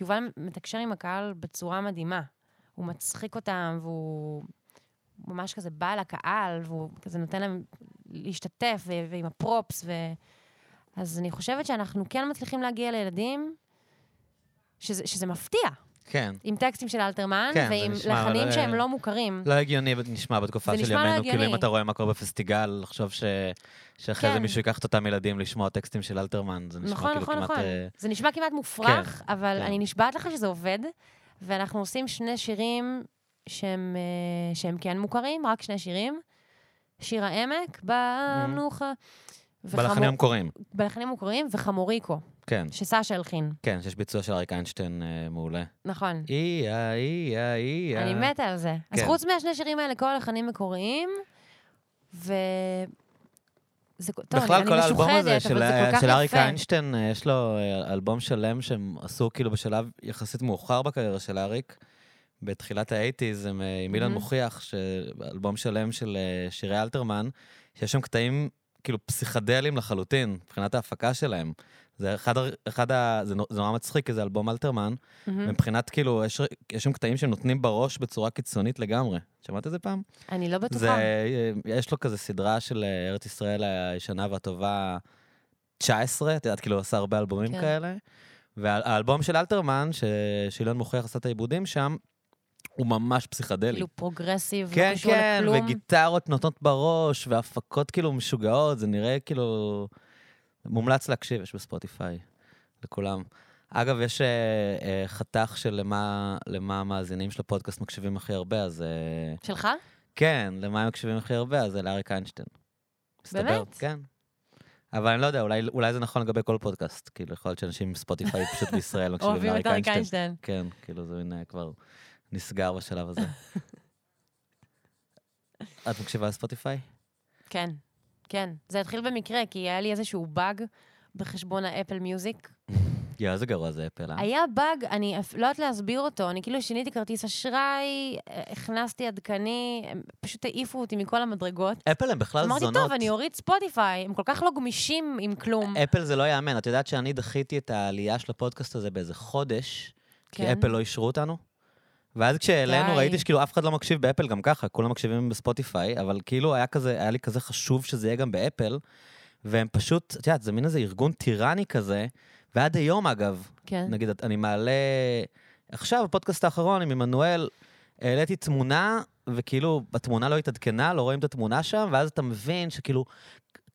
יובל מתקשר עם הקהל בצורה מדהימה. הוא מצחיק אותם, והוא ממש כזה בא לקהל, והוא כזה נותן להם להשתתף, ועם הפרופס, ו... אז אני חושבת שאנחנו כן מצליחים להגיע לילדים, שזה, שזה מפתיע, כן. עם טקסטים של אלתרמן, כן, זה ועם נשמע, לחנים אבל, שהם אה, לא מוכרים. לא הגיוני נשמע בתקופה זה של נשמע לא ימינו, כאילו אם. אתה רואה מה קורה בפסטיגל, לחשוב ש... שאחרי זה כן. מישהו ייקח את אותם ילדים לשמוע טקסטים של אלתרמן, זה נשמע נכון, כאילו נכון, כמעט... נכון. אה, זה נשמע כמעט מופרך, אבל כן. אני נשבעת לך שזה עובד, ואנחנו עושים שני שירים שהם, אה, שהם כן מוכרים, רק שני שירים. שיר העמק, במנוחה. בלחנים המקוריים. בלחנים המקוריים, וחמוריקו, כן, שסשה הלחין. כן, שיש ביצוע של אריק איינשטיין אה, מעולה. נכון. איה, איה, איה. אני מתה על זה. אז כן. חוץ מהשני שירים האלה, כל הלחנים מקוריים, ו... זה, טוב, בכלל, אני, כל האלבום הזה של, כך של אריק. איינשטיין, אה, יש לו אה, אלבום שלם שהם עשו כאילו בשלב יחסית מאוחר בקריירה של אריק. בתחילת האייטיז, אה, עם אילן מהמם. מוכיח, אלבום שלם של אה, שירי אלתרמן, שיש שם קטעים כאילו פסיכדליים לחלוטין, מבחינת ההפקה שלהם. זה אחד, אחד ה... זה זה נורא מצחיק, כי זה אלבום אלתרמן, מהמם. מבחינת כאילו, יש, יש שם קטעים שנותנים בראש בצורה קיצונית לגמרי. שמעת את זה פעם? אני לא בטוחה. זה, אה, יש לו כזה סדרה של אה, ארץ ישראל הישנה והטובה 19, את יודעת, כאילו, הוא עשה הרבה אלבומים כן. כאלה. והאלבום של אלתרמן, ש- שאילן מוכיח עשה את העיבודים שם, הוא ממש פסיכדלי. כאילו פרוגרסיב, כן, לא קשור כן, לכלום. וגיטרות נותנות בראש, והפקות כאילו משוגעות, זה נראה כאילו... מומלץ להקשיב, יש בספוטיפיי, לכולם. אגב, יש אה, אה, חתך של למה, למה המאזינים של הפודקאסט מקשיבים הכי הרבה, אז... אה, שלך? כן, למה הם מקשיבים הכי הרבה? אז זה לאריק איינשטיין. מסתבר, באמת? כן. אבל אני לא יודע, אולי, אולי זה נכון לגבי כל פודקאסט. כאילו, יכול להיות שאנשים עם ספוטיפיי פשוט בישראל מקשיבים אוהבים לאריק את אריק איינשטיין. איינשטיין. כן, כאילו זה מין אה, כבר נסגר בשלב הזה. את מקשיבה לספוטיפיי? כן, כן. זה התחיל במקרה, כי היה לי איזשהו באג בחשבון האפל מיוזיק. יואו, איזה גרוע זה אפל, אה? היה באג, אני לא יודעת להסביר אותו, אני כאילו שיניתי כרטיס אשראי, אה, הכנסתי עדכני, הם פשוט העיפו אותי מכל המדרגות. אפל הם בכלל אמרתי, זונות. אה, טוב, אני אוריד ספוטיפיי, הם כל כך לא גמישים עם כלום. אפל זה לא יאמן. את יודעת שאני דחיתי את העלייה של הפודקאסט הזה באיזה חודש, כי כן. אפל לא אישרו אותנו? ואז כשהעלינו. ראיתי שכאילו אף אחד לא מקשיב באפל גם ככה, כולם מקשיבים בספוטיפיי, אבל כאילו היה כזה, היה לי כזה חשוב שזה יהיה גם באפל, והם פשוט, את יודעת, זה מין איזה ארגון טירני כזה, ועד היום אגב, כן. נגיד, אני מעלה... עכשיו, בפודקאסט האחרון עם עמנואל, העליתי תמונה, וכאילו, התמונה לא התעדכנה, לא רואים את התמונה שם, ואז אתה מבין שכאילו,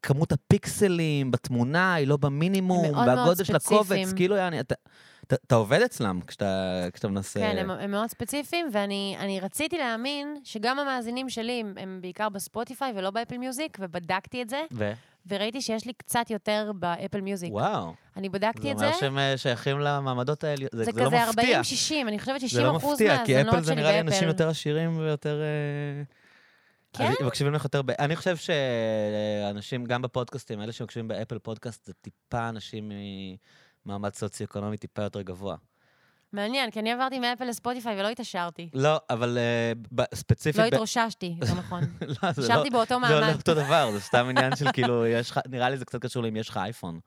כמות הפיקסלים בתמונה היא לא במינימום, והגודל של הקובץ. כאילו, יעני, אתה, אתה, עובד אצלם כשאתה, כשאתה מנסה... כן, הם, הם מאוד ספציפיים, ואני אני רציתי להאמין שגם המאזינים שלי הם, הם בעיקר בספוטיפיי ולא באפל מיוזיק, ובדקתי את זה, ו... וראיתי שיש לי קצת יותר באפל מיוזיק. וואו, אני בדקתי זה את זה, אומר שהם אה, שייכים למעמדות האלה, זה, זה, זה לא כזה מפתיע. 40-60, אני חושבת ש-60% זה לא מפתיע, כי אפל זה שלי נראה לי אנשים באפל. יותר עשירים ויותר... אה, כן? אז מקשיבים לך יותר ב... אני חושב שאנשים, גם בפודקאסטים, אלה שמקשיבים באפל פודקאסט, זה טיפה אנשים ממעמד סוציו-אקונומי טיפה יותר גבוה. מעניין, כי אני עברתי מאפל לספוטיפיי ולא התעשרתי. לא, אבל אה, ספציפית... לא התרוששתי, נכון. לא, לא- נשארתי באותו זה לא מעמד. אותו דבר, זה סתם עניין של כאילו, נראה לי זה קצת קשור לאם יש לך אייפון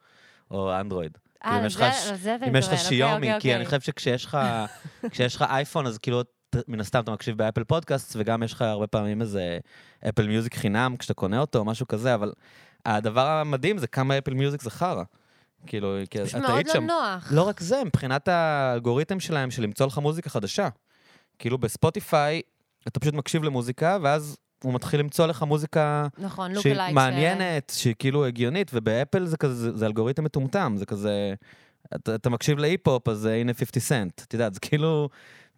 או אנדרואיד. אם אה, יש לך אם יש לך מתכוון, אוקיי, שיומי, אוקיי, כי אני אוקיי. חושב שכשיש לך אייפון, אז כאילו, מן הסתם אתה מקשיב באפל פודקאסט, וגם יש לך הרבה פעמים איזה אפל מיוזיק חינם כשאתה קונה אותו, או משהו כזה, אבל הדבר המדהים זה כמה אפל מיוזיק זה חרא. כאילו, כי את מאוד היית לא שם. נוח. לא רק זה, מבחינת האלגוריתם שלהם של למצוא לך מוזיקה חדשה. כאילו בספוטיפיי, אתה פשוט מקשיב למוזיקה, ואז הוא מתחיל למצוא לך מוזיקה נכון, לוק שהיא. מעניינת, שהיא כאילו הגיונית, ובאפל זה כזה, זה, זה אלגוריתם מטומטם, זה כזה... אתה, אתה מקשיב להיפ-הופ, אז הנה 50 סנט. את יודעת, זה כאילו...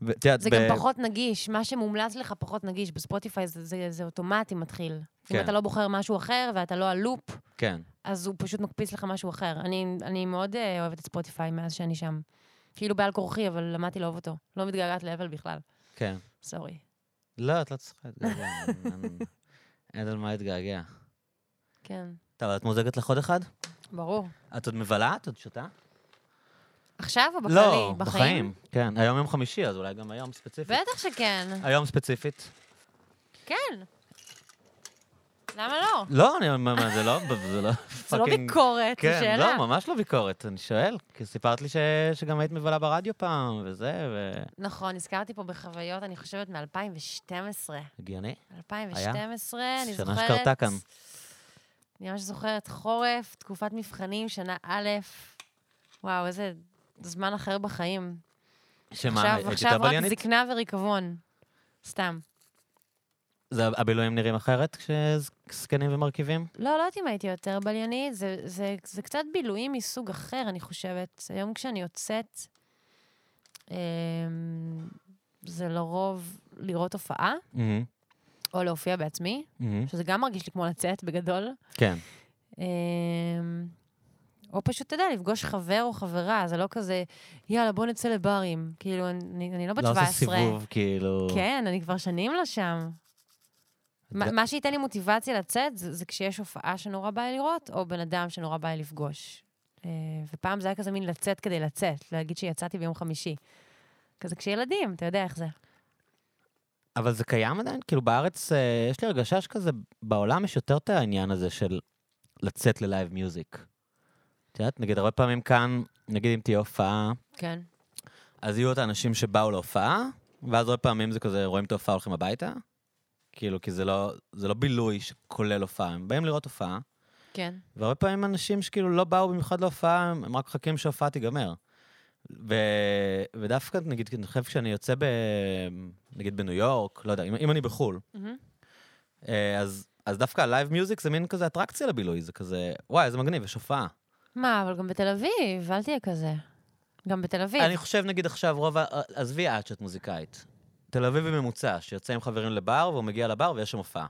זה ב- גם פחות נגיש, מה שמומלץ לך פחות נגיש. בספוטיפיי זה, זה, זה אוטומטי מתחיל. אם כן. אתה לא בוחר משהו אחר ואתה לא על לופ, כן. אז הוא פשוט מקפיץ לך משהו אחר. אני, אני מאוד uh, אוהבת את ספוטיפיי מאז שאני שם. כאילו בעל כורחי, אבל למדתי לאהוב אותו. לא מתגעגעת לאבל בכלל. כן. סורי. לא, את לא צריכה להתגעגע. אין על מה להתגעגע. כן, טוב, את מוזגת לך עוד אחד? ברור. את עוד מבלה? את עוד שותה? עכשיו או בכללי? לא, בחיים. כן, היום יום חמישי, אז אולי גם היום ספציפית. בטח שכן. היום ספציפית. כן. למה לא? לא, אני מה, זה לא, זה לא זה לא ביקורת, זו כן, שאלה. לא, ממש לא ביקורת, אני שואל. כי סיפרת לי ש... שגם היית מבלה ברדיו פעם, וזה, ו... נכון, נזכרתי פה בחוויות, אני חושבת, מ-2012. הגיוני. 2012, אני שנה זוכרת... שקרתה כאן. אני ממש זוכרת חורף, תקופת מבחנים, שנה א', וואו, איזה זמן אחר בחיים. שמה, עכשיו, עכשיו רק בליינית? זקנה וריקבון. סתם. זה, הבילויים נראים אחרת כשזקנים ומרכיבים? לא, לא יודעת אם הייתי יותר בליינית, זה, זה, זה קצת בילויים מסוג אחר, אני חושבת. היום כשאני יוצאת, אמ, זה לרוב לראות הופעה, מהמם, או להופיע בעצמי, מהמם. שזה גם מרגיש לי כמו לצאת בגדול. כן. אמ, או פשוט, אתה יודע, לפגוש חבר או חברה, זה לא כזה, יאללה, בוא נצא לברים. כאילו, אני, אני לא בת לא 17. עושה סיבוב, כאילו... כן, אני כבר שנים לא שם. מה- זה- מה שייתן לי מוטיבציה לצאת, זה, זה כשיש הופעה שנורא בא לי לראות, או בן אדם שנורא בא לי לפגוש. אה, ופעם זה היה כזה מין לצאת כדי לצאת, להגיד שיצאתי ביום חמישי. כזה כשילדים, אתה יודע איך זה. אבל זה קיים עדיין? כאילו בארץ, אה, יש לי הרגשה שכזה, בעולם יש יותר את העניין הזה של לצאת ללייב מיוזיק. את יודעת, נגיד, הרבה פעמים כאן, נגיד אם תהיה הופעה, כן. אז יהיו את האנשים שבאו להופעה, ואז הרבה פעמים זה כזה, רואים את ההופעה, הולכים הביתה. כאילו, כי זה לא, זה לא בילוי שכולל הופעה, הם באים לראות הופעה, כן. והרבה פעמים אנשים שכאילו לא באו במיוחד להופעה, הם רק מחכים שההופעה תיגמר. ו... ודווקא, נגיד, אני חושב כשאני יוצא ב... נגיד בניו יורק, לא יודע, אם, אם אני בחו"ל. אה, אז, אז דווקא ה-live music זה מין כזה אטרקציה לבילוי, זה כזה, וואי, איזה מגניב, יש הופעה. מה, אבל גם בתל אביב, אל תהיה כזה. גם בתל אביב. אני חושב, נגיד עכשיו, רוב ה... עזבי את שאת מוזיקאית. תל אביבי ממוצע, שיוצא עם חברים לבר, והוא מגיע לבר ויש שם הופעה.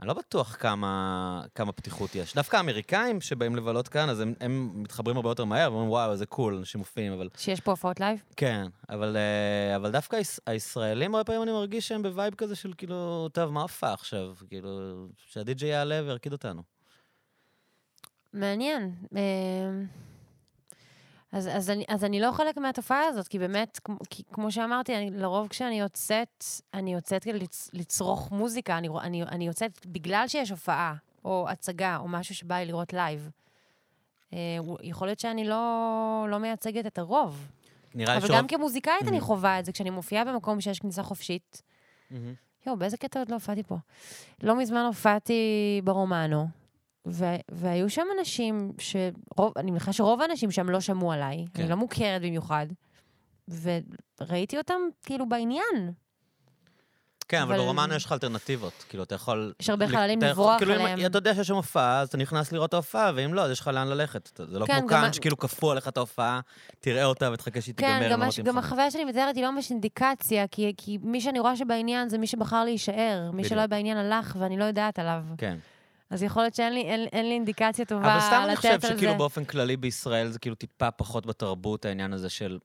אני לא בטוח כמה, כמה פתיחות יש. דווקא האמריקאים שבאים לבלות כאן, אז הם, הם מתחברים הרבה יותר מהר, ואומרים, וואו, איזה קול, אנשים מופיעים, אבל... שיש פה הופעות live? כן, אבל, אה, אבל דווקא היש, הישראלים, הרבה פעמים אני מרגיש שהם ב-vibe כזה של כאילו, טוב, מה הופעה עכשיו? כאילו, שהדי-ג'יי יעלה וירקיד אותנו. מעניין. אמ, אז, אז, אני, אז אני לא חלק מהתופעה הזאת, כי באמת, כמו, כי, כמו שאמרתי, אני, לרוב כשאני יוצאת, אני יוצאת כדי לצ, לצרוך מוזיקה, אני, אני, אני יוצאת בגלל שיש הופעה, או הצגה, או משהו שבא לי לראות live. אה, יכול להיות שאני לא, לא מייצגת את הרוב. נראה אבל שרוב... גם כמוזיקאית אני Mhm. חווה את זה, כשאני מופיעה במקום שיש כניסה חופשית. מהמם. יואו, באיזה קטע עוד לא הופעתי פה? לא מזמן הופעתי ברומנו, והיו שם אנשים שרוב, אני מניחה שרוב האנשים שם לא שמעו עליי, כן. אני לא מוכרת במיוחד, וראיתי אותם כאילו בעניין. כן, אבל אבל- ברומנו יש לך אלטרנטיבות. כאילו, אתה יכול... יש הרבה חללים אתה יכול- לברוח כאילו, אם עליהם. אתה יודע שיש שם הופעה, אז אתה נכנס לראות את ההופעה, ואם לא, אז יש לך לאן ללכת. זה לא כן, כמו כאן, שכאילו כפו עליך את ההופעה, תראה אותה ותחכה שהיא תיגמר, כן, גם, לא הש- גם. החוויה שלי מתארת היא לא ממש אינדיקציה, כי, כי מי שאני רואה שבעניין זה מי שבחר להישאר. מי שלא בעניין הלך, ואני לא יודעת עליו. כן. אז יכול להיות שאין לי, אין, אין לי אינדיקציה טובה אבל סתם אני לתת חושב על שכאילו זה. באופן כללי בישראל זה כאילו טיפה פחות בתרבות, העניין הזה של...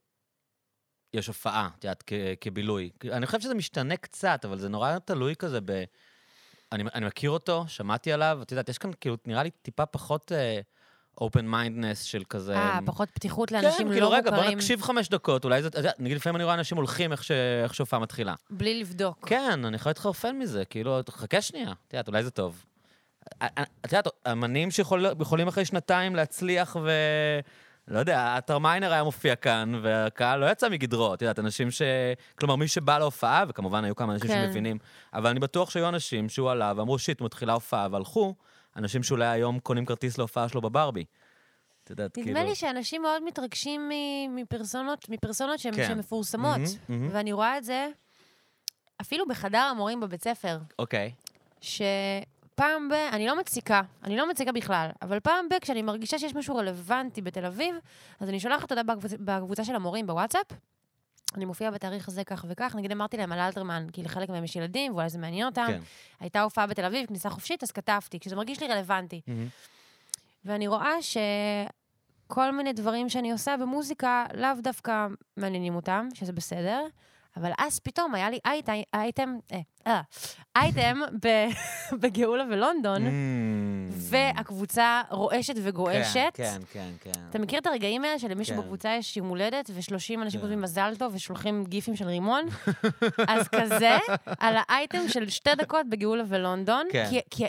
יש הופעה, את יודעת, כבילוי. אני חושב שזה משתנה קצת, אבל זה נורא תלוי כזה ב... אני, אני מכיר אותו, שמעתי עליו, את יודעת, יש כאן כאילו, נראה לי טיפה פחות open mindedness של כזה... אה, פחות פתיחות לאנשים כן, כאילו, לא רגע, בוא מוכרים, נקשיב חמש דקות, אולי זה, נגיד לפעמים אני רואה אנשים הולכים איך, ש... איך שהופעה מתחילה. בלי לבדוק. כן, אני יכול להתחרפן מזה, כאילו, חכה שנייה, את יודעת, אולי זה טוב. א- א- את יודעת, אמנים שיכולים אחרי שנתיים להצליח ו... לא יודע, אתר מיינר היה מופיע כאן, והקהל לא יצא מגדרו, את יודעת, אנשים ש... כלומר, מי שבא להופעה, וכמובן היו כמה אנשים כן. שמבינים, אבל אני בטוח שהיו אנשים שהוא עלה ואמרו, שיט, מתחילה הופעה, והלכו, אנשים שאולי היום קונים כרטיס להופעה שלו בברבי. את יודעת, כאילו... נדמה לי שאנשים מאוד מתרגשים מפרסונות, מפרסונות שהן כן. מפורסמות, מהמם, מהמם. ואני רואה את זה, אפילו בחדר המורים בבית ספר, אוקיי. שפעם ב... אני לא מציקה, אני לא מציקה בכלל, אבל פעם ב... כשאני מרגישה שיש משהו רלוונטי בתל אביב, אז אני שולחת אותה בקבוצה, בקבוצה של המורים בוואטסאפ. אני מופיעה בתאריך הזה כך וכך, נגיד אמרתי להם על אלתרמן, כי לחלק מהם יש ילדים, ואולי זה מעניין אותם. כן. הייתה הופעה בתל אביב, כניסה חופשית, אז כתבתי, כשזה מרגיש לי רלוונטי. מהמם. ואני רואה שכל מיני דברים שאני עושה במוזיקה לאו דווקא מעניינים אותם, שזה בסדר, אבל אז פתאום היה לי אייט- אייטם, אה, אה, אייטם ב- בגאולה ולונדון, Mm. והקבוצה רועשת וגועשת. כן, כן, כן. כן. אתה מכיר את הרגעים האלה שלמישהו כן. בקבוצה יש יום הולדת ו-30 אנשים כן. כותבים מזל טוב ושולחים גיפים של רימון? אז כזה, על האייטם של שתי דקות בגאולה ולונדון.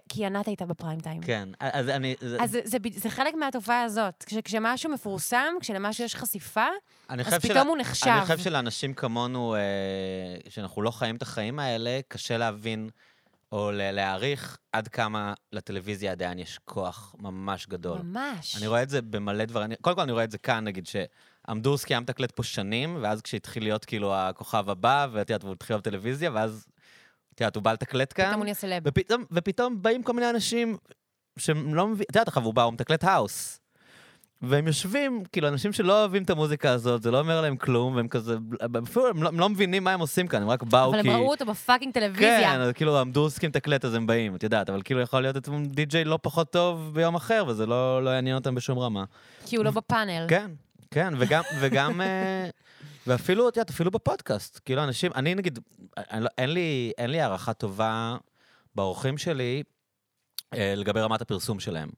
כי- ענת הייתה בפריים טיים. כן, אז אני... אז זה, חלק מהתופעה הזאת. כש, כשמשהו מפורסם, כשלמשהו יש חשיפה, אז פתאום הוא נחשב. אני חושב שלאנשים כמונו, אה, שאנחנו לא חיים את החיים האלה, קשה להבין או להעריך עד כמה לטלוויזיה עדיין יש כוח ממש גדול. ממש. אני רואה את זה במלא דברים. קודם כל, אני רואה את זה כאן, נגיד, שעמדו סקי היה מתקלט פה שנים, ואז כשהתחיל להיות כאילו הכוכב הבא, ואת יודעת, והוא התחיל בטלוויזיה, ואז, את יודעת, הוא בא לתקלט כאן. פתאום הוא נהיה סלב. ופתאום, ופתאום באים כל מיני אנשים שהם לא מבינים, את יודעת, עכשיו הוא בא, הוא מתקלט house. והם יושבים, כאילו, אנשים שלא אוהבים את המוזיקה הזאת, זה לא אומר להם כלום, והם כזה, אפילו הם לא, הם לא מבינים מה הם עושים כאן, הם רק באו אבל כי... הם ראו אותו ב fucking טלוויזיה. כן, אז כאילו מעמידים סקים לתקלט, אז הם באים, את יודעת, אבל כאילו יכול להיות אותו עצמו די-ג'יי לא פחות טוב ביום אחר, וזה לא, לא יעניין אותם בשום רמה. כי הוא לא בפאנל. כן, כן, וגם, וגם, אה, ואפילו, את יודעת, אפילו בפודקאסט, כאילו אנשים, אני נגיד, אני לא- אין לי, אין לי הערכה טובה באורחים שלי אה, לגבי רמת הפרסום שלהם.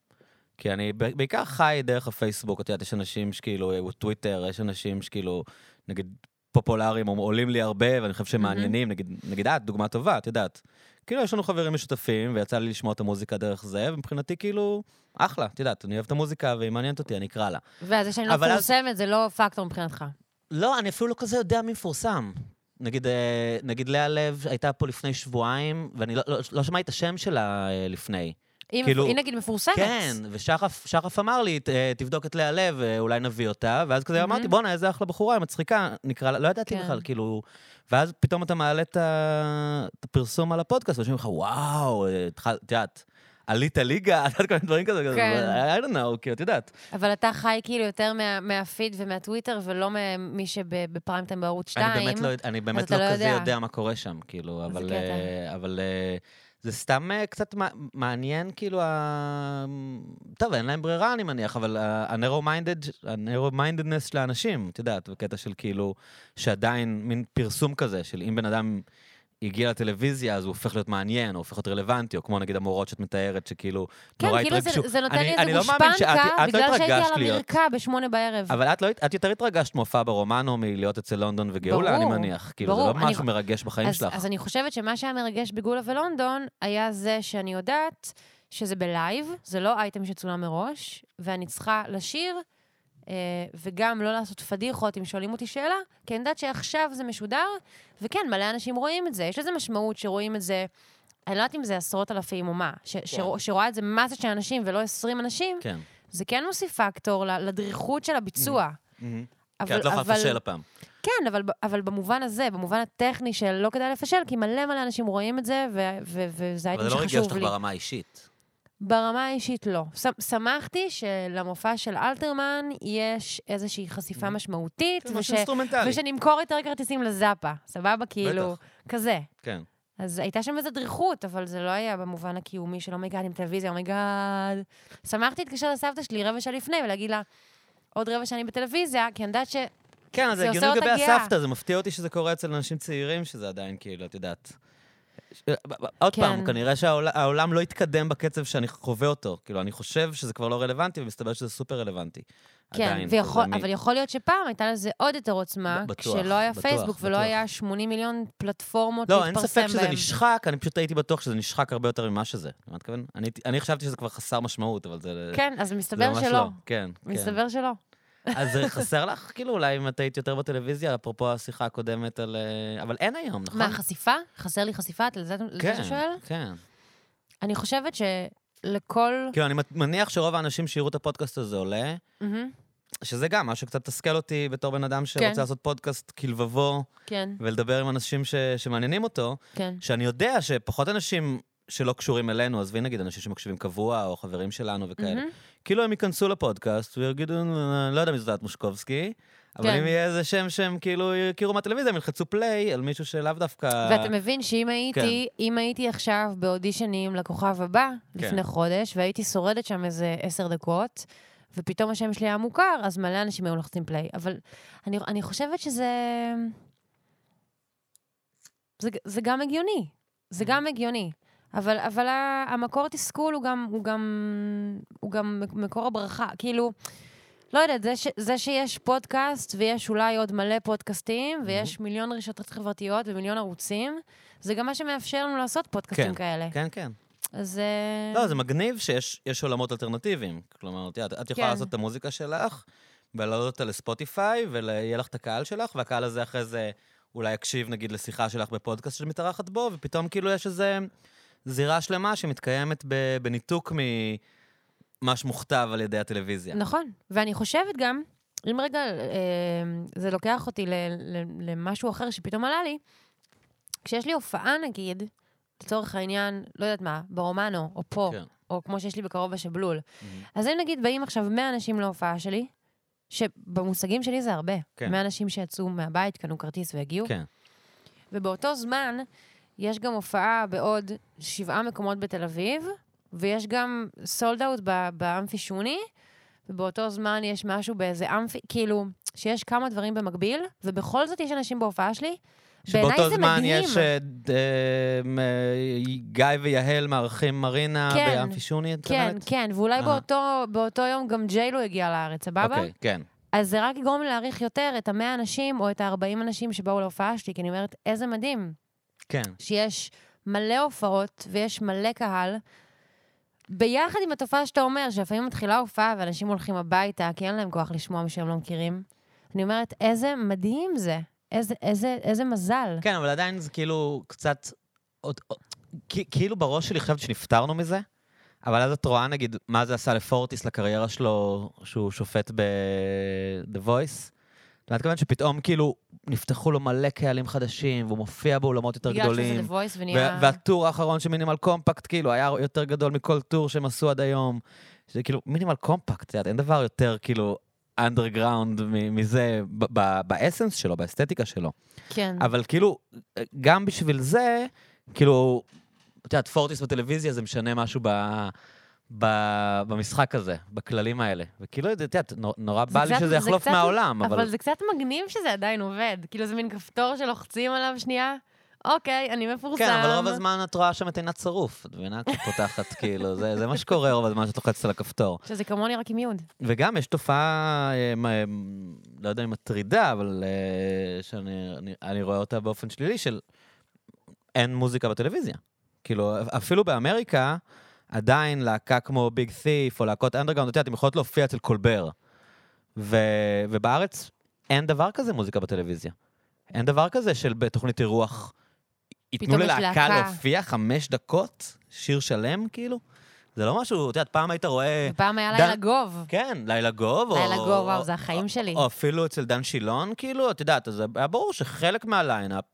כי אני בעיקר חי דרך הפייסבוק, את יודעת, יש אנשים שכאילו, אה, טוויטר, יש אנשים שכאילו, נגיד, פופולריים, או עולים לי הרבה, ואני חושב שהם. מעניינים, נגיד, נגיד את, דוגמה טובה, את יודעת. כאילו, יש לנו חברים משותפים, ויצא לי לשמוע את המוזיקה דרך זה, ומבחינתי, כאילו, אחלה, את יודעת, אני אוהב את המוזיקה, והיא מעניינת אותי, אני אקרא לה. ואז זה שאני לא אבל אז- מפורסמת, זה לא פקטור מבחינתך. לא, אני אפילו לא כזה יודע מי מפורסם. נגיד, אה, נגיד לאה לב הייתה פה לפני שבועיים, ואני לא, לא, לא שמעתי את השם שלה אה, לפני. היא כאילו- היא נגיד מפורסמת. כן, שחף אמר לי, "ת- אה, תבדוק את לאה לב, אה, אולי נביא אותה, ואז כזה מהמם. אמרתי, בואנה, איזה אחלה בחורה, היא מצחיקה, נקרא לה, לא ידעתי כן. בכלל, כאילו... ואז פתאום אתה מעלה את הפרסום על הפודקאסט, ואומרים לך, וואו, אה, את יודעת, עלית ליגה, את יודעת, כל מיני דברים כזה, כן. I don't know, כאילו, את יודעת. אבל אתה חי כאילו יותר מה- מהפיד ומהטוויטר, ולא ממי שבפריים טיים בערוץ 2. אני באמת לא, אני באמת לא לא כזה יודע. יודע מה קורה שם, כאילו, אבל... אה, אבל אה, זה סתם אה, קצת מע- מעניין, כאילו, ה... טוב, אין להם ברירה, אני מניח, אבל ה-narrow-minded, ה-narrow-mindedness של האנשים, את יודעת, בקטע של כאילו, שעדיין מין פרסום כזה, של אם בן אדם הגיע לטלוויזיה, אז הוא הופך להיות מעניין, או הופך להיות רלוונטי, או כמו נגיד המורות שאת מתארת, שכאילו, כן, נורא כאילו התרגשו. זה נותן לי איזה לא גושפנקה, את לא בגלל שהייתי התרגשת על להיות. המרקע בשמונה בערב. אבל את, לא, את יותר התרגשת מהופעה ברומנו מלהיות אצל לונדון וגאולה, ברור, אני מניח. כאילו, ברור. זה לא אני- משהו מרגש בחיים אז, שלך. אז אני חושבת שמה שהיה מרגש בגולה ולונדון, היה זה שאני יודעת שזה בלייב, זה לא אייטם שצולם מראש, ואני צריכה לשיר, וגם לא לעשות פדיחות אם שואלים אותי שאלה, כי אני יודעת שעכשיו זה משודר, וכן, מלא אנשים רואים את זה. יש לזה משמעות שרואים את זה, אני לא יודעת אם זה עשרות אלפים או מה, ש- שרוא- שרואה את זה מסה של אנשים ולא 20 אנשים, כן. זה כן מוסיף פקטור לדריכות של הביצוע. מהמם. אבל, כי את לא יכולה אבל- לפשל הפעם. כן, אבל, אבל במובן הזה, במובן הטכני של לא כדאי לפשל, כי מלא מלא אנשים רואים את זה, ו- ו- וזה אבל הייתם זה לא ריגש אותך לי. ברמה האישית. ברמה האישית לא. ש- שמחתי שלמופע של אלתרמן יש איזושהי חשיפה משמעותית, זה משהו וש- אינסטרומנטלי. ושנמכור יותר כרטיסים לזאפה, סבבה? כאילו, כזה. כן. אז הייתה שם איזו דריכות, אבל זה לא היה במובן הקיומי של אומייגאד עם טלוויזיה, אומייגאד. שמחתי להתקשר לסבתא שלי רבע שעה לפני ולהגיד לה, עוד רבע שעה אני בטלוויזיה, כי אני יודעת ש... כן, אז זה הגיוני לגבי. הסבתא, זה מפתיע אותי שזה קורה אצל אנשים צעירים, שזה עדיין כאילו, את יודעת. עוד כן. פעם, כנראה שהעולם לא התקדם בקצב שאני חווה אותו. כאילו, אני חושב שזה כבר לא רלוונטי, ומסתבר שזה סופר רלוונטי. כן, עדיין, ויכול, מ- אבל יכול להיות שפעם הייתה לזה עוד יותר עוצמה, בטוח, כשלא היה בטוח, פייסבוק ולא בטוח. היה 80 מיליון פלטפורמות לא, אין להתפרסם ספק שזה בהם. נשחק, אני פשוט הייתי בטוח שזה נשחק הרבה יותר ממה שזה. אתה מתכוון? אני- אני חשבתי שזה כבר חסר משמעות, אבל זה... כן, אז מסתבר שלא. לא. כן, כן. מסתבר שלא. אז זה חסר לך, כאילו, אולי אם את היית יותר בטלוויזיה, אפרופו השיחה הקודמת על... אה, אבל אין היום, נכון? מה, חשיפה? חסר לי חשיפה? אתה לזה כן, אתה שואל? כן. אני חושבת שלכל... כאילו, אני מניח שרוב האנשים שיראו את הפודקאסט הזה עולה. שזה גם מה שקצת מתסכל אותי בתור בן אדם שרוצה כן. לעשות פודקאסט כלבבו כן, ולדבר עם אנשים ש... שמעניינים אותו, כן. שאני יודע שפחות אנשים שלא קשורים אלינו, עזבי נגיד אנשים שמקשיבים קבוע, או חברים שלנו וכאלה, מהמם. כאילו הם ייכנסו לפודקאסט ויגידו, "אני לא יודע מי זאת מושקובסקי, אבל כן. אם יהיה איזה שם שהם כאילו יכירו מהטלוויזיה, הם ילחצו פליי על מישהו שלאו דווקא... ואתה מבין שאם הייתי, כן. אם הייתי עכשיו באודישנים לכוכב הבא, כן. לפני חודש, והייתי שורדת שם איזה עשר דקות, ופתאום השם שלי היה מוכר, אז מלא אנשים היו לוחצים פליי. אבל אני, אני חושבת שזה... זה, זה גם הגיוני. זה גם הגיוני. אבל, אבל המקור תסכול הוא גם, הוא גם, הוא גם מקור הברכה. כאילו, לא יודעת, זה, ש, זה שיש פודקאסט ויש אולי עוד מלא פודקאסטים, ויש מיליון רשתות חברתיות ומיליון ערוצים, זה גם מה שמאפשר לנו לעשות פודקאסטים כן, כאלה. כן, כן. אז... אה, לא, זה מגניב שיש יש עולמות אלטרנטיביים. כלומר, את את יכולה כן. לעשות את המוזיקה שלך, ולהעלות אותה לספוטיפיי, ויהיה לך את הקהל שלך, והקהל הזה אחרי זה אולי יקשיב, נגיד, לשיחה שלך בפודקאסט שמתארחת בו, ופתאום כאילו יש איזה זירה שלמה שמתקיימת בניתוק ממה שמוכתב על ידי הטלוויזיה. נכון, ואני חושבת גם, אם רגע אה, זה לוקח אותי למשהו אחר שפתאום עלה לי, כשיש לי הופעה נגיד, לצורך העניין, לא יודעת מה, ברומנו, או פה, כן. או כמו שיש לי בקרוב בשבלול, מהמם. אז אם נגיד באים עכשיו 100 אנשים להופעה שלי, שבמושגים שלי זה הרבה, כן. 100 אנשים שיצאו מהבית, קנו כרטיס והגיעו, כן. ובאותו זמן יש גם הופעה בעוד שבעה מקומות בתל אביב, ויש גם סולד אאוט באמפי שוני, ובאותו זמן יש משהו באיזה אמפי, כאילו, שיש כמה דברים במקביל, ובכל זאת יש אנשים בהופעה שלי. שבאותו זמן מדהים. יש ד- אה, גיא ויהל מארחים מרינה כן, באמפי שוני, את כן, מתכוונת? כן, ואולי אה. באותו, באותו יום גם ג'יילו הגיע לארץ, סבבה? אוקיי, כן. אז זה רק יגרום לי להעריך יותר את המאה אנשים או את ה-40 אנשים שבאו להופעה שלי, כי אני אומרת, איזה מדהים כן. שיש מלא הופעות ויש מלא קהל. ביחד עם התופעה שאתה אומר, שלפעמים מתחילה הופעה ואנשים הולכים הביתה, כי אין להם כוח לשמוע מי שהם לא מכירים. אני אומרת, איזה מדהים זה. איזה, איזה, איזה מזל. כן, אבל עדיין זה כאילו קצת... עוד, עוד, כאילו בראש שלי חשבתי שנפטרנו מזה, אבל אז את רואה, נגיד, מה זה עשה לפורטיס, לקריירה שלו, שהוא שופט ב-The Voice. את מתכוונת שפתאום כאילו נפתחו לו מלא קהלים חדשים, והוא מופיע באולמות יותר בגלל גדולים. שזה The Voice ונהיה... וה- וה tour האחרון של מינימל קומפקט, כאילו, היה יותר גדול מכל tour שהם עשו עד היום. שזה כאילו, מינימל קומפקט, אין דבר יותר כאילו underground מזה, באסנס שלו, באסתטיקה שלו. כן. אבל כאילו, גם בשביל זה, כאילו, את יודעת, פורטיס בטלוויזיה זה משנה משהו ב... במשחק הזה, בכללים האלה. וכאילו, את יודעת, נור- נורא בא לי שזה זה יחלוף מהעולם, אבל... אבל זה קצת מגניב שזה עדיין עובד. כאילו, זה מין כפתור שלוחצים עליו שנייה, אוקיי, אני מפורסם. כן, אבל רוב הזמן את רואה שם את עינת שרוף, את מבינה? כשאת פותחת, כאילו, זה, זה מה שקורה רוב הזמן שאת לוחצת על הכפתור. שזה כמוני רק עם יוד. וגם יש תופעה, אה, אה, לא יודע אם מטרידה, אבל אה, שאני אני, אני רואה אותה באופן שלילי, של אין מוזיקה בטלוויזיה. כאילו, אפילו באמריקה, עדיין להקה כמו ביג תיף, או להקות אנדרגאונד, את יודעת, הן יכולות להופיע אצל קולבר. ו, ובארץ אין דבר כזה מוזיקה בטלוויזיה. אין דבר כזה של בתוכנית אירוח, ייתנו ללהקה להקה. להופיע חמש דקות, שיר שלם, כאילו? זה לא משהו, את יודעת, פעם היית רואה... ופעם היה דן- לילה גוב. כן, לילה גוב, או... לילה גוב, וואו, זה החיים שלי. או אפילו אצל דן שילון, כאילו, את יודעת, אז היה ברור שחלק מהליינאפ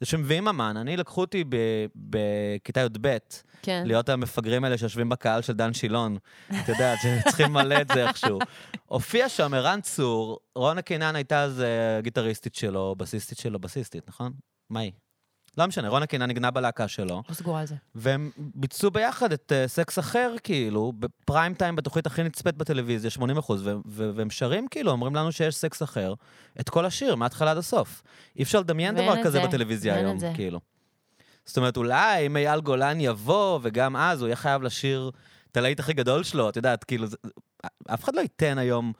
זה שמביאים אמן. אני, לקחו אותי ב- בכיתה י"ב, כן. להיות המפגרים האלה שיושבים בקהל של דן שילון. את יודעת, שצריכים למלא את זה איכשהו. הופיע שם ערן צור, רונה קינן הייתה אז אה, גיטריסטית שלו, בסיסטית שלו, בסיסטית, נכון? מה היא? לא משנה, רונה קינן נגנה בלהקה שלו. לא סגורה על זה. והם ביצעו ביחד את uh, סקס אחר, כאילו, בפריים טיים, בתוכנית הכי נצפית בטלוויזיה, 80 אחוז, והם שרים, כאילו, אומרים לנו שיש סקס אחר, את כל השיר, מההתחלה עד הסוף. אי אפשר לדמיין דבר כזה זה, בטלוויזיה היום. כאילו. זאת אומרת, אולי אם אייל גולן יבוא, וגם אז הוא יהיה חייב לשיר את הלהיט הכי גדול שלו, את יודעת, כאילו, זה, אף אחד לא ייתן היום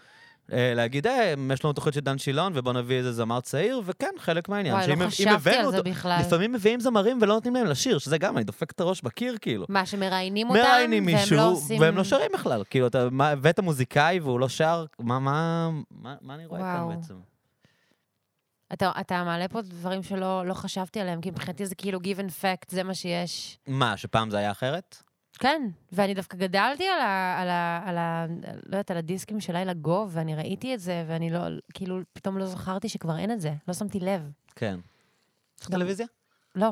אה, להגיד, אה, יש לנו תוכנית של דן שילון, ובוא נביא איזה זמר צעיר, וכן, חלק מהעניין. וואי, לא חשבתי על זה אותו- בכלל. לפעמים מביאים זמרים ולא נותנים להם לשיר, שזה גם, אני דופק את הראש בקיר, כאילו. מה, שמראיינים אותם, מראיינים והם מישהו, לא עושים... והם לא שרים בכלל. כאילו, אתה הבאת מוזיקאי והוא לא שר, מה, מה, מה, מה אני רואה וואו. כאן בעצם? אתה, אתה מעלה פה דברים שלא לא חשבתי עליהם, כי מבחינתי זה כאילו give and fact, זה מה שיש. מה, שפעם זה היה אחרת? כן, ואני דווקא גדלתי על ה... על ה... על ה... לא יודעת, על הדיסקים של לילה גו, ואני ראיתי את זה, ואני לא... כאילו, פתאום לא זכרתי שכבר אין את זה. לא שמתי לב. כן. יש לך טלוויזיה? לא.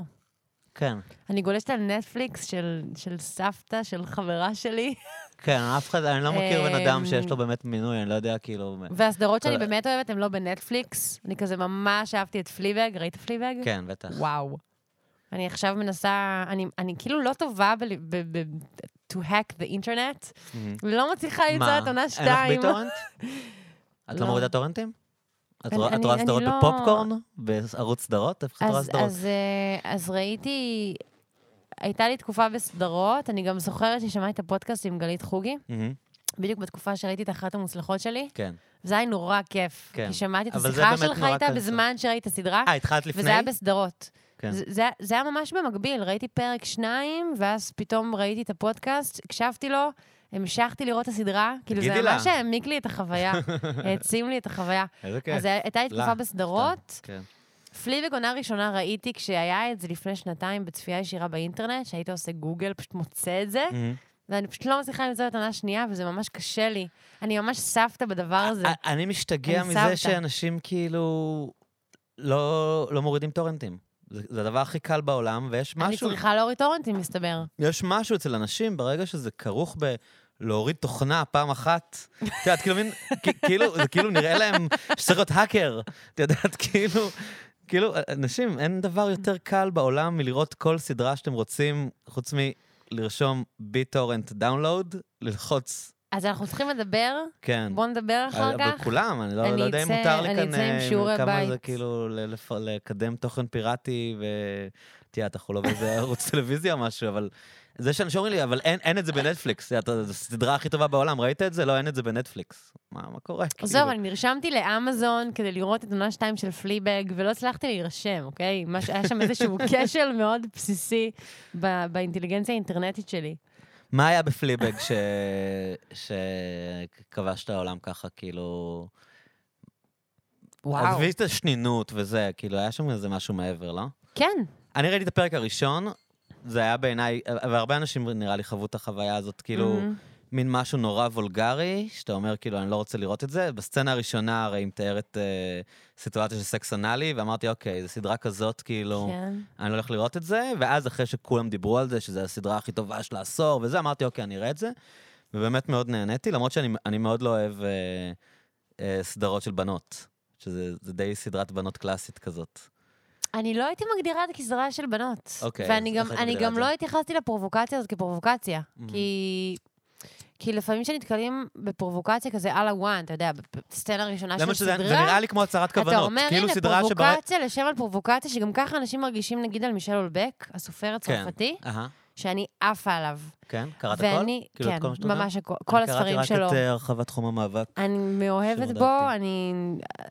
כן. אני גולשת על נטפליקס של, של סבתא, של חברה שלי, כן, אף אחד, אני לא מכיר בן אדם אמ, שיש לו באמת מינוי, אני לא יודע, כאילו... והסדרות שאני באמת אוהבת הן לא בנטפליקס. אני כזה ממש אהבתי את פליבג, ראית פליבג? כן, בטח. וואו. אני עכשיו מנסה, אני, אני כאילו לא טובה ב... ב, ב to hack the internet. ולא מצליחה למצוא את עונה אין לך שתיים. ביטורנט? את לא לא. מורידה טורנטים? את רואה- סדרות לא- בפופקורן? בערוץ סדרות? איפה את רואה סדרות? אז, אה, אז ראיתי, הייתה לי תקופה בסדרות, אני גם זוכרת ששמעתי את הפודקאסט עם גלית חוגי, מהמם. בדיוק בתקופה שראיתי את אחת המוצלחות שלי. כן. זה היה נורא כיף. כן. כי שמעתי את השיחה שלך איתה. בזמן שראית את הסדרה, אה, התחלת לפני? וזה היה בסדרות. כן. זה, זה, זה היה ממש במקביל, ראיתי פרק שניים, ואז פתאום ראיתי את הפודקאסט, הקשבתי לו, המשכתי לראות את הסדרה, כאילו זה. ממש העמיק לי את החוויה, העצים לי את החוויה. איזה כיף. אז היה- הייתה לי תקופה בסדרות, כן. פליבג עונה ראשונה ראיתי כשהיה את זה לפני שנתיים בצפייה ישירה באינטרנט, שהיית עושה גוגל, פשוט מוצא את זה. ואני פשוט לא מצליחה למצוא את העונה שנייה, וזה ממש קשה לי. אני ממש סבתא בדבר הזה. א- אני משתגע מזה. שאנשים כאילו לא לא מורידים טורנטים. זה זה הדבר הכי קל בעולם, ויש אני משהו, צריכה להוריד טורנטים, מסתבר. יש משהו אצל אנשים, ברגע שזה כרוך ב... להוריד תוכנה פעם אחת, את יודעת, כאילו, מין, כאילו, זה כאילו נראה להם שצריך להיות האקר, את יודעת, כאילו, כאילו, אנשים, אין דבר יותר קל בעולם מלראות כל סדרה שאתם רוצים, חוץ מלרשום ביטורנט download, ללחוץ, אז אנחנו צריכים לדבר, כן. בואו נדבר אחר אבל כך. כולם, אני לא, אני לא יודע אם מותר לי אני כאן, אצא עם אה, שיעורי כמה זה בית. כאילו לפ- לקדם תוכן פיראטי, ותראה, אנחנו לא באיזה ערוץ טלוויזיה או משהו, אבל זה שאנשים אומרים לי, אבל אין, אין את זה בנטפליקס, זו הסדרה הכי טובה בעולם, ראית את זה? לא, אין את זה בנטפליקס. מה, מה קורה? זהו, כאילו? אני נרשמתי לאמזון כדי לראות את עונה 2 של פליבג, ולא הצלחתי להירשם, אוקיי? היה שם איזשהו כשל מאוד בסיסי באינטליגנציה האינטרנטית שלי. מה היה בפליבג. שכבש את העולם ככה, כאילו... וואו. עזבי את השנינות וזה, כאילו, היה שם איזה משהו מעבר, לא? כן, אני ראיתי את הפרק הראשון, זה היה בעיניי, והרבה אנשים נראה לי חוו את החוויה הזאת, כאילו, מהמם. מין משהו נורא וולגרי, שאתה אומר, כאילו, אני לא רוצה לראות את זה. בסצנה הראשונה, הרי היא מתארת אה, סיטואציה של סקס אנאלי, ואמרתי, אוקיי, זו סדרה כזאת, כאילו, כן. אני לא הולך לראות את זה, ואז אחרי שכולם דיברו על זה, שזו הסדרה הכי טובה של העשור וזה, אמרתי, אוקיי, אני אראה את זה, ובאמת מאוד נהניתי, למרות שאני אני מאוד לא אוהב אה, אה, סדרות של בנות, שזה זה די סדרת בנות קלאסית כזאת. אני לא הייתי מגדירה את זה כסדרה של בנות. אוקיי, ואני גם, גם? לא התייחסתי לפרובוקציה הזאת כפרובוקציה. Mhm. כי... כי לפעמים כשנתקלים בפרובוקציה כזה על הוואן, אתה יודע, בסצנה הראשונה של שזה, סדרה, זה נראה לי כמו הצהרת כוונות. אתה אומר, כאילו הנה. פרובוקציה לשם על פרובוקציה, שגם ככה אנשים מרגישים, נגיד, על מישל אולבק, הסופר הצרפתי, אהה, שאני עפה עליו. כן, קראת הכל? ואני, כאילו את כן, שאתה יודע? ממש הכל, כל הספרים אני שלו. קראתי רק את אה, הרחבת תחום המאבק. אני מאוהבת בו. אני...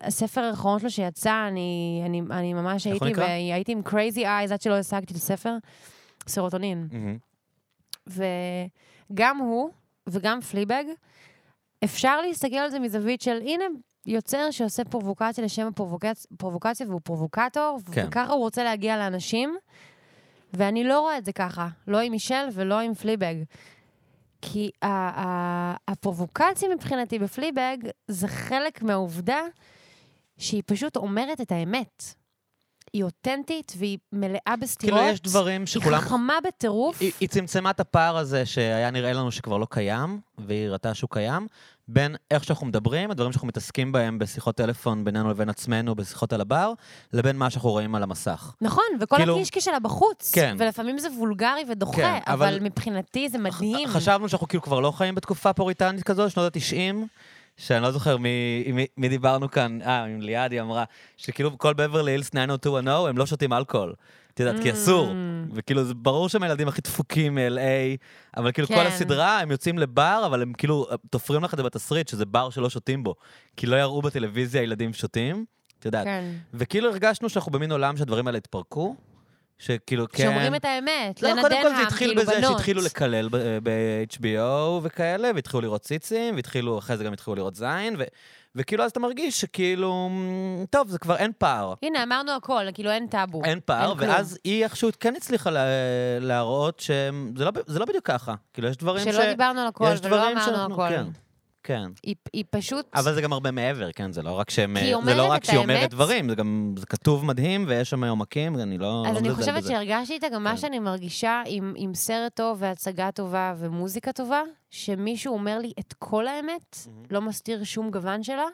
הספר האחרון שלו שיצא, אני, אני, אני ממש הייתי, נקרא? והייתי עם crazy eyes עד שלא השגתי את הספר, סרוטונין. מהמם. וגם הוא וגם פליבג, אפשר להסתכל על זה מזווית של, הנה, יוצר שעושה פרובוקציה לשם הפרובוקציה, פרובוקציה והוא פרובוקטור, כן. וככה הוא רוצה להגיע לאנשים, ואני לא רואה את זה ככה, לא עם מישל ולא עם פליבג. כי ה- ה- הפרובוקציה מבחינתי בפליבג זה חלק מהעובדה שהיא פשוט אומרת את האמת. היא אותנטית והיא מלאה בסתירות. כאילו, יש דברים היא שכולם... חכמה בטירוף. היא, היא צמצמה את הפער הזה שהיה נראה לנו שכבר לא קיים, והיא הראתה שהוא קיים, בין איך שאנחנו מדברים, הדברים שאנחנו מתעסקים בהם בשיחות טלפון בינינו לבין עצמנו, בשיחות על הבר, לבין מה שאנחנו רואים על המסך. נכון, וכל כאילו- הקישקע שלה בחוץ. כן. ולפעמים זה וולגרי ודוחה, כן, אבל... אבל- מבחינתי זה מדהים. חשבנו שאנחנו כאילו כבר לא חיים בתקופה פוריטנית כזו, שנות ה-90, שאני לא זוכר מי, מי, מי דיברנו כאן, אה, עם ליעד, היא אמרה, שכאילו כל בברלי הילס 90210, הם לא שותים אלכוהול. את יודעת, כי אסור. Mm. וכאילו, זה ברור שהם הילדים הכי דפוקים מ-LA, אבל כאילו כל כן. הסדרה, הם יוצאים לבר, אבל הם כאילו תופרים לך את זה בתסריט, שזה בר שלא שותים בו. כי לא יראו בטלוויזיה ילדים שותים, את יודעת. כן. וכאילו הרגשנו שאנחנו במין עולם שהדברים האלה התפרקו, שכאילו, כן... שאומרים את האמת, לא, לנדנהם, קודם כל זה התחיל כאילו בזה בנות. שהתחילו לקלל ב-HBO וכאלה, והתחילו לראות ציצים, והתחילו, אחרי זה גם התחילו לראות זין, ו- וכאילו אז אתה מרגיש שכאילו, טוב, זה כבר אין פער. הנה, אמרנו הכל, כאילו אין טאבו. אין פער, אין כלום. ואז היא איכשהו כן הצליחה לה, להראות שזה לא, לא בדיוק ככה. כאילו, יש דברים ש... שלא דיברנו על הכל ולא אמרנו שאנחנו- הכל. כן, כן. היא, היא פשוט... אבל זה גם הרבה מעבר, כן? זה לא רק שהם... זה לא רק את שהיא אומרת. דברים, זה גם... זה כתוב מדהים, ויש שם עומקים, אני לא אז לא אני חושבת בזה. שהרגשתי איתה גם מה כן. שאני מרגישה עם, עם סרט טוב והצגה טובה ומוזיקה טובה, שמישהו אומר לי את כל האמת, מהמם. לא מסתיר שום גוון שלה,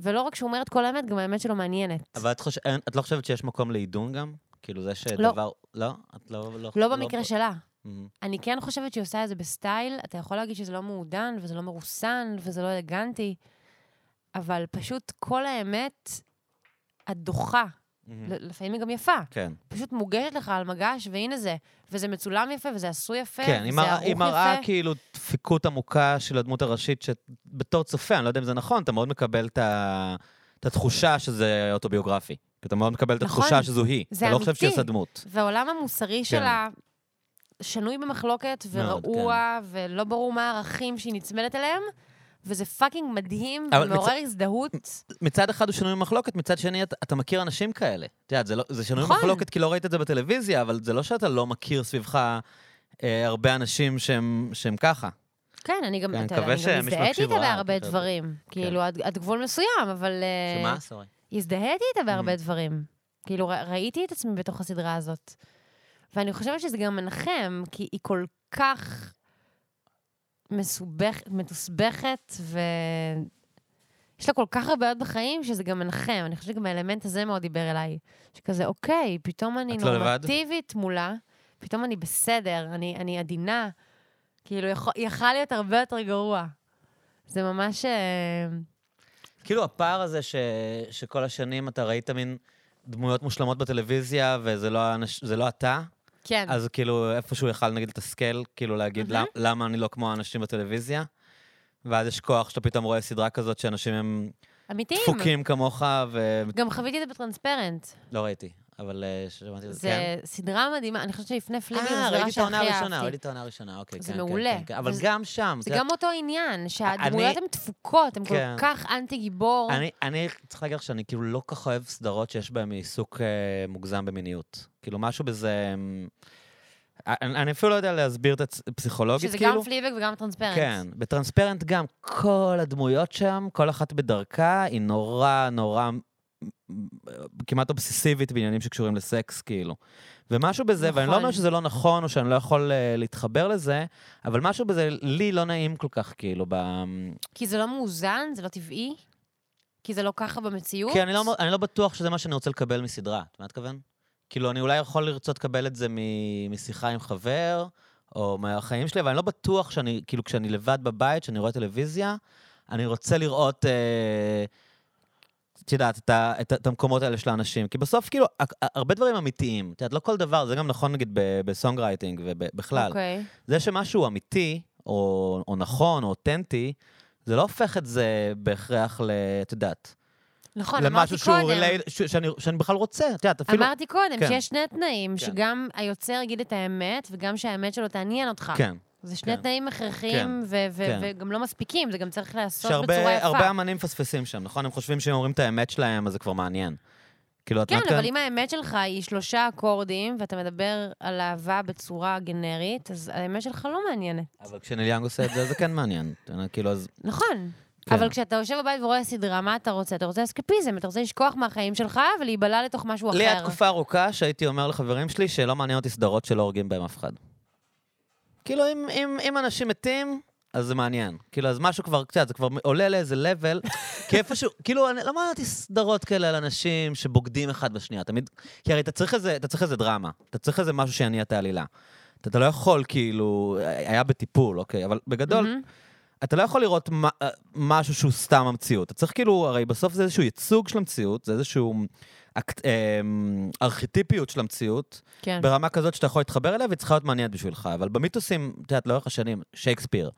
ולא רק שהוא אומר את כל האמת, גם האמת שלו מעניינת. אבל את, חוש... אין- את לא חושבת שיש מקום לעידון גם? כאילו זה שדבר... לא. את לא... לא, לא במקרה שלה. מהמם. אני כן חושבת שהיא עושה את זה בסטייל, אתה יכול להגיד שזה לא מעודן, וזה לא מרוסן, וזה לא אלגנטי, אבל פשוט כל האמת הדוחה, מהמם. ל- לפעמים היא גם יפה, כן. פשוט מוגשת לך על מגש, והנה זה. וזה מצולם יפה, וזה עשוי יפה, כן, וזה ערוך היא מראה יפה. כאילו דפיקות עמוקה של הדמות הראשית, שבתור צופה, אני לא יודע אם זה נכון, אתה מאוד מקבל את ה- את התחושה שזה אוטוביוגרפי. כי אתה מאוד מקבל את נכון, התחושה שזו היא. זה אתה לא חושב שהיא אמיתי. עושה דמות. והעולם המוסרי כן. שלה שנוי במחלוקת ורעוע, ולא ברור מה הערכים שהיא נצמדת אליהם, וזה fucking מדהים ומעורר מצ- הזדהות. מצד אחד הוא שנוי במחלוקת, מצד שני אתה, אתה מכיר אנשים כאלה. את יודעת, זה, לא, זה שנוי נכון. במחלוקת כי לא ראית את זה בטלוויזיה, אבל זה לא שאתה לא מכיר סביבך אה, הרבה אנשים שהם, שהם ככה. כן, אני גם, כן, אתה אני גם הזדהיתי איתה בהרבה. דברים. כאילו, עד עד גבול מסוים, אבל... אה, שמה? sorry. הזדהיתי איתה בהרבה Mm. דברים. כאילו, ראיתי את עצמי בתוך הסדרה הזאת. ואני חושבת שזה גם מנחם, כי היא כל כך מסובך, מתוסבכת, ו... יש לה כל כך הרבה בעיות בחיים, שזה גם מנחם. אני חושבת שגם האלמנט הזה מאוד דיבר אליי. שכזה, אוקיי, פתאום אני לא? נורמטיבית מולה, פתאום אני בסדר, אני, אני עדינה. כאילו, יכול, יכל להיות הרבה יותר גרוע. זה ממש... אה, כאילו הפער הזה ש, שכל השנים אתה ראית מין דמויות מושלמות בטלוויזיה, וזה לא, לא אתה, כן. אז כאילו איפשהו יכל נגיד לתסכל, כאילו להגיד. למ, למה אני לא כמו האנשים בטלוויזיה, ואז יש כוח שאתה פתאום רואה סדרה כזאת שאנשים הם אמיתיים. דפוקים כמוך, ולא גם חוויתי את זה בטרנספרנט. ראיתי, אבל אה, שמעתי את זה, זה כן. סדרה מדהימה, אני חושבת שלפני פליפים זו אה, סדרה ראיתי את העונה שהכי הראשונה, אהבתי. ראיתי את העונה הראשונה, אוקיי, זה כן, כן, מעולה. כן, כן, אבל גם שם, זה גם אותו עניין, שהדמויות הן תפוקות, הן כל. כך אנטי גיבור. אני, אני צריך להגיד לך שאני כאילו לא כך אוהב סדרות שיש בהן עיסוק אה, מוגזם במיניות. כאילו, משהו בזה... אה, אני, אני אפילו לא יודע להסביר את זה פסיכולוגית, שזה כאילו. גם פליבק וגם טרנספרנט. כן, בטרנספרנט גם, כל הדמויות שם, כל אחת בדרכה, היא נורא נורא כמעט אובססיבית בעניינים שקשורים לסקס, כאילו. ומשהו בזה, ואני לא נכון. אומר שזה לא נכון, או שאני לא יכול uh, להתחבר לזה, אבל משהו בזה לי לא נעים כל כך, כאילו, ב... כי זה לא מאוזן, זה לא טבעי, כי זה לא ככה במציאות. כי אני לא, אני לא בטוח שזה מה שאני רוצה לקבל מסדרה, אתה מה אתכוון? כאילו, אני אולי יכול לרצות לקבל את זה מ- משיחה עם חבר, או מהחיים שלי, אבל אני לא בטוח שאני, כאילו, כשאני לבד בבית, כשאני רואה טלוויזיה, אני רוצה לראות, אה, את יודעת, את, את, את המקומות האלה של האנשים. כי בסוף, כאילו, הרבה דברים אמיתיים. את יודעת, לא כל דבר, זה גם נכון, נגיד, בסונג רייטינג ובכלל. אוקיי. זה שמשהו אמיתי, או, או נכון, או אותנטי, זה לא הופך את זה בהכרח ל... את יודעת. נכון, אמרתי למשהו קודם. relate- ש- שאני, שאני בכלל רוצה, את יודעת, אפילו... אמרתי קודם כן. שיש שני תנאים, כן. שגם היוצר יגיד את האמת, וגם שהאמת שלו תעניין אותך. כן. זה שני כן. תנאים הכרחיים, ו- ו- כן. וגם לא מספיקים, זה גם צריך להיעשות בצורה שהרבה יפה. הרבה אמנים מפספסים שם, נכון? הם חושבים שהם אומרים את האמת שלהם, אז זה כבר מעניין. כאילו, את כן, אבל אם האמת שלך היא שלושה אקורדים, ואתה מדבר על אהבה בצורה גנרית, אז האמת שלך לא מעניינת. אבל כשניל יאנג עושה את זה, זה כן מעניין. כאילו, אז... נכון. כן. אבל כשאתה יושב בבית ורואה סדרה, מה אתה רוצה? אתה רוצה אסקפיזם, אתה רוצה לשכוח מהחיים שלך ולהיבלע לתוך משהו אחר. לי היה תקופה ארוכה שהייתי אומר לחברים שלי שלא מעניין אותי סדרות שלא הורגים בהם אף אחד. כאילו, אם, אם, אם אנשים מתים, אז זה מעניין. כאילו, אז משהו כבר, קצת, זה כבר עולה לאיזה לבל, כי איפשהו, כאילו, אני לא מעניין אותי סדרות כאלה על אנשים שבוגדים אחד בשנייה, תמיד, כי הרי אתה צריך איזה, אתה צריך איזה דרמה, אתה צריך איזה משהו שיניע את העלילה. אתה, אתה לא יכול, כאילו, היה בטיפול, אוקיי, אבל בגדול, מהמם. אתה לא יכול לראות מה, אה, משהו שהוא סתם המציאות. אתה צריך כאילו, הרי בסוף זה איזשהו ייצוג של המציאות, זה איזשהו אה, ארכיטיפיות של המציאות, כן. ברמה כזאת שאתה יכול להתחבר אליה והיא צריכה להיות מעניינת בשבילך. אבל במיתוסים, את יודעת, לאורך השנים, שייקספיר,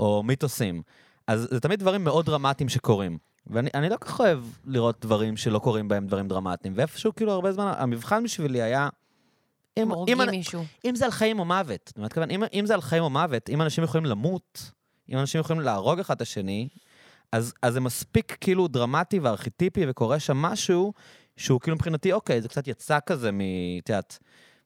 או מיתוסים, אז זה תמיד דברים מאוד דרמטיים שקורים. ואני אני לא כל כך אוהב לראות דברים שלא קורים בהם דברים דרמטיים. ואיפשהו, כאילו, הרבה זמן, המבחן בשבילי היה... אם, אם, מישהו. אם זה על חיים או מוות, אני מתכוון, אם, אם זה על חיים או מוות, אם אנשים יכולים למות, אם אנשים יכולים להרוג אחד את השני, אז, אז זה מספיק כאילו דרמטי וארכיטיפי, וקורה שם משהו שהוא כאילו מבחינתי, אוקיי, זה קצת יצא כזה מ... את יודעת,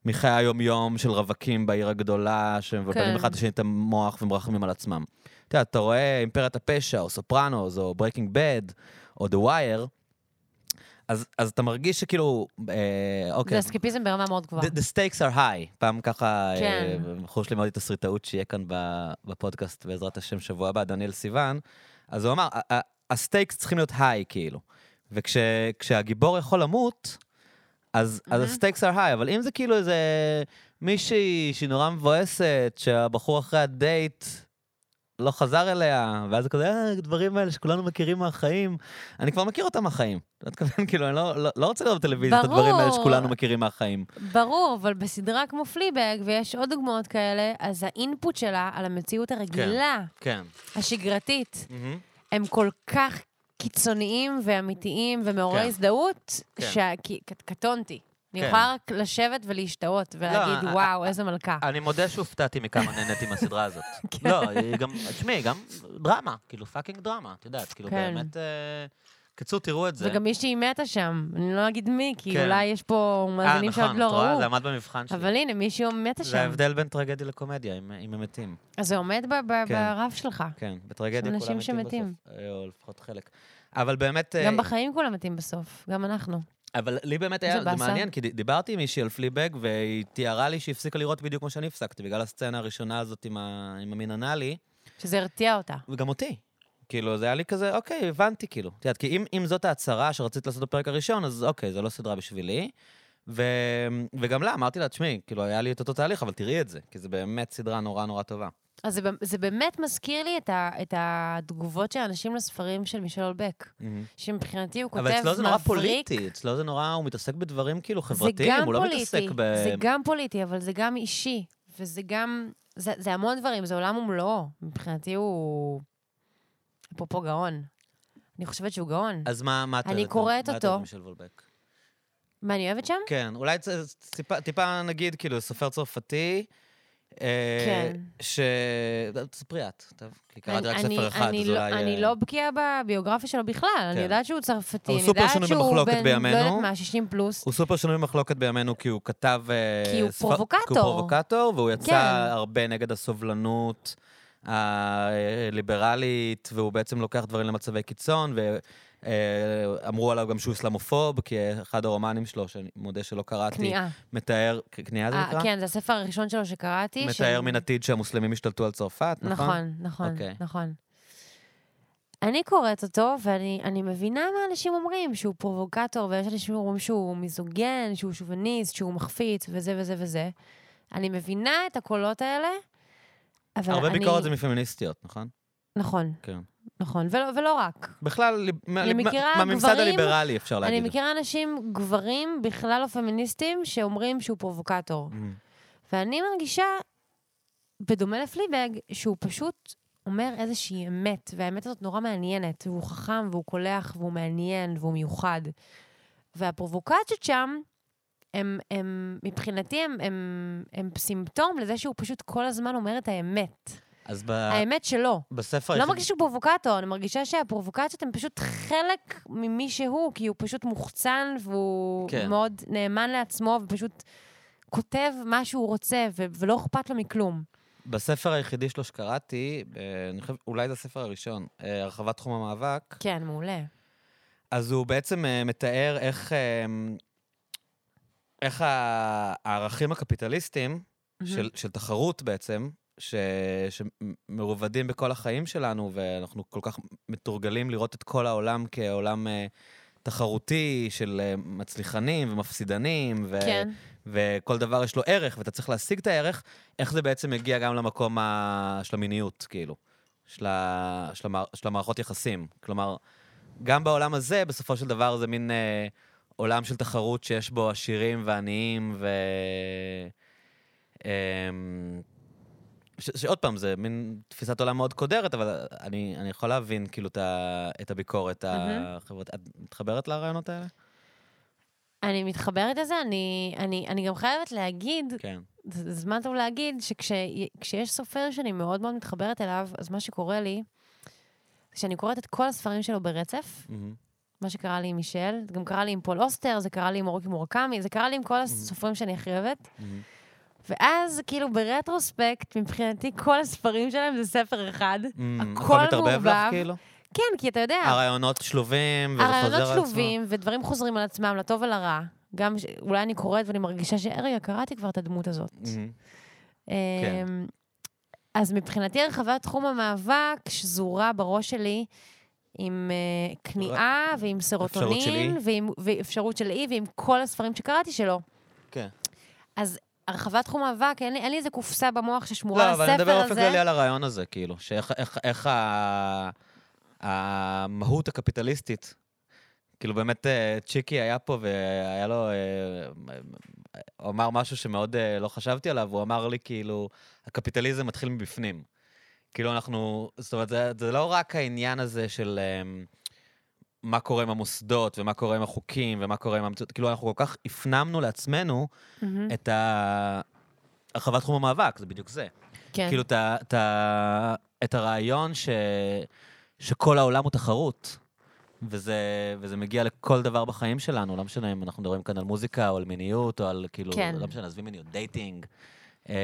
מחיי היום-יום של רווקים בעיר הגדולה, שמבלבלים כן. אחד את השני את המוח ומרחמים על עצמם. אתה יודע, אתה רואה אימפריית הפשע, או סופרנוס, או ברייקינג בד, או The Wire, אז, אז אתה מרגיש שכאילו, אה, אוקיי, זה אסקפיזם ברמה מאוד גבוהה. the, the stakes are high. פעם ככה, כן. אה, בחור שלי מאוד תסריטאות שיהיה כאן בפודקאסט, בעזרת השם, שבוע הבא, דניאל סיוון, אז הוא אמר, "ה- ה- ה stakes צריכים להיות high, כאילו. וכשהגיבור יכול למות, אז, אז מהמם. ה stakes are high, אבל אם זה כאילו איזה מישהי שהיא נורא מבואסת, שהבחור אחרי הדייט לא חזר אליה, ואז זה כזה, אה, הדברים האלה שכולנו מכירים מהחיים, אני כבר מכיר אותם מהחיים. אתה מתכוון, כאילו, אני לא, לא, לא רוצה לראות בטלוויזיה את הדברים האלה. שכולנו מכירים מהחיים. ברור, אבל בסדרה כמו פליבג, ויש עוד דוגמאות כאלה, אז האינפוט שלה על המציאות הרגילה, כן. השגרתית, הם כל כך קיצוניים ואמיתיים ומעוררי כן. הזדהות, כן. שקטונתי. אני כן. יכולה רק לשבת ולהשתאות ולהגיד, אה, וואו, איזה מלכה. אני מודה שהופתעתי מכמה נהניתי מהסדרה הזאת. כן. לא, היא גם, תשמעי, גם דרמה, כאילו fucking דרמה, את יודעת, כאילו כן. באמת... אה, קיצור, תראו את זה. וגם מישהי מתה שם, אני לא אגיד מי, כי כן. אולי יש פה אה, מאזינים שעוד נכון, לא את רואה? ראו. זה עמד במבחן שלי. אבל הנה, מישהי מתה זה שם. ההבדל בין טרגדיה לקומדיה, אם אם הם מתים. אז זה עומד ב- ב- כן. ברף שלך. כן, בטרגדיה כולם מתים שמתים. בסוף. אה, או לפחות חלק. אבל באמת... אה, גם בחיים כולם מתים בסוף, גם אנחנו. אבל לי באמת היה, זה זה. מעניין, כי דיברתי עם מישהי על פליבג, והיא תיארה לי שהיא הפסיקה לראות בדיוק כמו שאני הפסקתי, בגלל הסצנה הראשונה הזאת עם ה- עם המין אנאלי, שזה הרתיע אותה. וגם אותי. כאילו, זה היה לי כזה, אוקיי, הבנתי, כאילו. את יודעת, כי אם, אם זאת ההצהרה שרצית לעשות בפרק הראשון, אז אוקיי, זה לא סדרה בשבילי. ו... וגם לה, אמרתי לה, תשמעי, כאילו, היה לי את אותו תהליך, אבל תראי את זה, כי זה באמת סדרה נורא נורא טובה. אז זה, זה באמת מזכיר לי את, ה, את התגובות של אנשים לספרים של מישל אולבק, שמבחינתי הוא כותב אבל אצלו זה נורא מבריק. פוליטי, אצלו זה נורא, הוא מתעסק בדברים כאילו חברתיים, הוא לא פוליטי, מתעסק ב... זה גם פוליטי, אבל זה גם אישי, וזה גם, זה, זה המון דברים, זה עולם ומלואו. מבחינתי הוא, אפרופו גאון. אני חושבת שהוא גאון. אז מה, מה את אני? קוראת מה את אותו. אוהבת משל וולבק? מה אני אוהבת שם? כן, אולי טיפה, טיפה נגיד, כאילו, סופר צרפתי. אה, כן. ש... תספרי את, טוב, כי קראתי רק ספר אחד, אני אז לא- אולי... אני אה, לא בקיאה בביוגרפיה שלו בכלל, אני כן. יודעת שהוא צרפתי, אני יודעת שהוא בן, לא. יודעת מה, 60 פלוס. הוא סופר שנוי במחלוקת בימינו כי הוא כתב... אה, כי הוא פרובוקטור. כי הוא פרובוקטור, והוא יצא כן. הרבה נגד הסובלנות הליברלית, והוא בעצם לוקח דברים למצבי קיצון, ואמרו עליו גם שהוא אסלאמופוב, כי אחד הרומנים שלו, שאני מודה שלא קראתי, כניעה. מתאר... כניעה זה אה, נקרא? כן, זה הספר הראשון שלו שקראתי. מתאר של- מן עתיד שהמוסלמים השתלטו על צרפת, נכון? נכון, נכון, אוקיי. נכון. אני קוראת אותו, ואני אני מבינה מה אנשים אומרים, שהוא פרובוקטור, ויש אנשים שאומרים שהוא מיזוגין, שהוא שוביניסט, שהוא מחפיץ, וזה וזה וזה. אני מבינה את הקולות האלה, אבל הרבה אני... ביקורת זה מפמיניסטיות, נכון? נכון, כן. נכון, ולא, ולא רק. בכלל, אני מהממסד הליברלי, אפשר אני להגיד. מכירה אנשים, גברים, בכלל לא פמיניסטים, שאומרים שהוא פרובוקטור. Mm. ואני מרגישה, בדומה לפליבג, שהוא פשוט אומר איזושהי אמת, והאמת הזאת נורא מעניינת, והוא חכם, והוא קולח, והוא מעניין, והוא מיוחד. והפרובוקציות שם, הם, הם מבחינתי, הם, הם, הם סימפטום לזה שהוא פשוט כל הזמן אומר את האמת. אז ב- האמת שלו. בספר... לא היחיד- מרגישה שהוא פרובוקטור, אני מרגישה שהפרובוקציות הן פשוט חלק ממי שהוא, כי הוא פשוט מוחצן והוא כן. מאוד נאמן לעצמו, ופשוט כותב מה שהוא רוצה, ו- ולא אכפת לו מכלום. בספר היחידי שלו שקראתי, אה, אני חושב, אולי זה הספר הראשון, אה, הרחבת תחום המאבק, כן, מעולה. אז הוא בעצם אה, מתאר איך, איך הערכים הקפיטליסטיים של, של תחרות בעצם, ש, שמרובדים בכל החיים שלנו, ואנחנו כל כך מתורגלים לראות את כל העולם כעולם אה, תחרותי של אה, מצליחנים ומפסידנים, ו, כן. וכל דבר יש לו ערך, ואתה צריך להשיג את הערך, איך זה בעצם מגיע גם למקום ה... של המיניות, כאילו, של, ה... של, המע... של המערכות יחסים. כלומר, גם בעולם הזה, בסופו של דבר זה מין אה, עולם של תחרות שיש בו עשירים ועניים, ו... אה, ש... שעוד פעם, זה מין תפיסת עולם מאוד קודרת, אבל אני, אני יכול להבין כאילו ה... את הביקורת. החברתית. את מתחברת לרעיונות האלה? אני מתחברת לזה, אני, אני, אני גם חייבת להגיד, כן. זה זמן טוב להגיד, שכשיש סופר שאני מאוד מאוד מתחברת אליו, אז מה שקורה לי, שאני קוראת את כל הספרים שלו ברצף, מהמם. מה שקרה לי עם מישל, זה גם קרה לי עם פול אוסטר, זה קרה לי עם אורקי מורקמי, זה קרה לי עם כל הסופרים שאני הכי אוהבת. מהמם. ואז, כאילו, ברטרוספקט, מבחינתי, כל הספרים שלהם זה ספר אחד. מהמם. הכל מעורבב. כאילו? כן, כי אתה יודע, הרעיונות שלובים, וזה חוזר על עצמו. הרעיונות שלובים, ודברים חוזרים על עצמם, לטוב ולרע. גם, ש- אולי אני קוראת ואני מרגישה ש... רגע, קראתי כבר את הדמות הזאת. אמ, כן. אז מבחינתי הרחבת תחום המאבק שזורה בראש שלי עם uh, כניעה ועם סרוטונין. ועם, ואפשרות של אי, ועם כל הספרים שקראתי שלו. כן. אז הרחבת תחום מאבק, אין אין לי איזה קופסה במוח ששמורה לא, לספר אבל הזה. אני מדבר באופן כללי על הרעיון הזה, כאילו, שאיך איך, איך ה... המהות הקפיטליסטית. כאילו, באמת, אה, צ'יקי היה פה והיה לו... אה, הוא אמר משהו שמאוד אה, לא חשבתי עליו, הוא אמר לי, כאילו, הקפיטליזם מתחיל מבפנים. כאילו, אנחנו... זאת אומרת, זה, זה לא רק העניין הזה של... אה, מה קורה עם המוסדות, ומה קורה עם החוקים, ומה קורה עם המציאות, כאילו, אנחנו כל כך הפנמנו לעצמנו מהמם. את ה... הרחבת תחום המאבק, זה בדיוק זה. כן. כאילו, את ה- את הרעיון ש... שכל העולם הוא תחרות. וזה, וזה מגיע לכל דבר בחיים שלנו, לא משנה אם אנחנו מדברים כאן על מוזיקה או על מיניות או על כאילו, כן. לא משנה, עזבי מיניות, דייטינג. אה,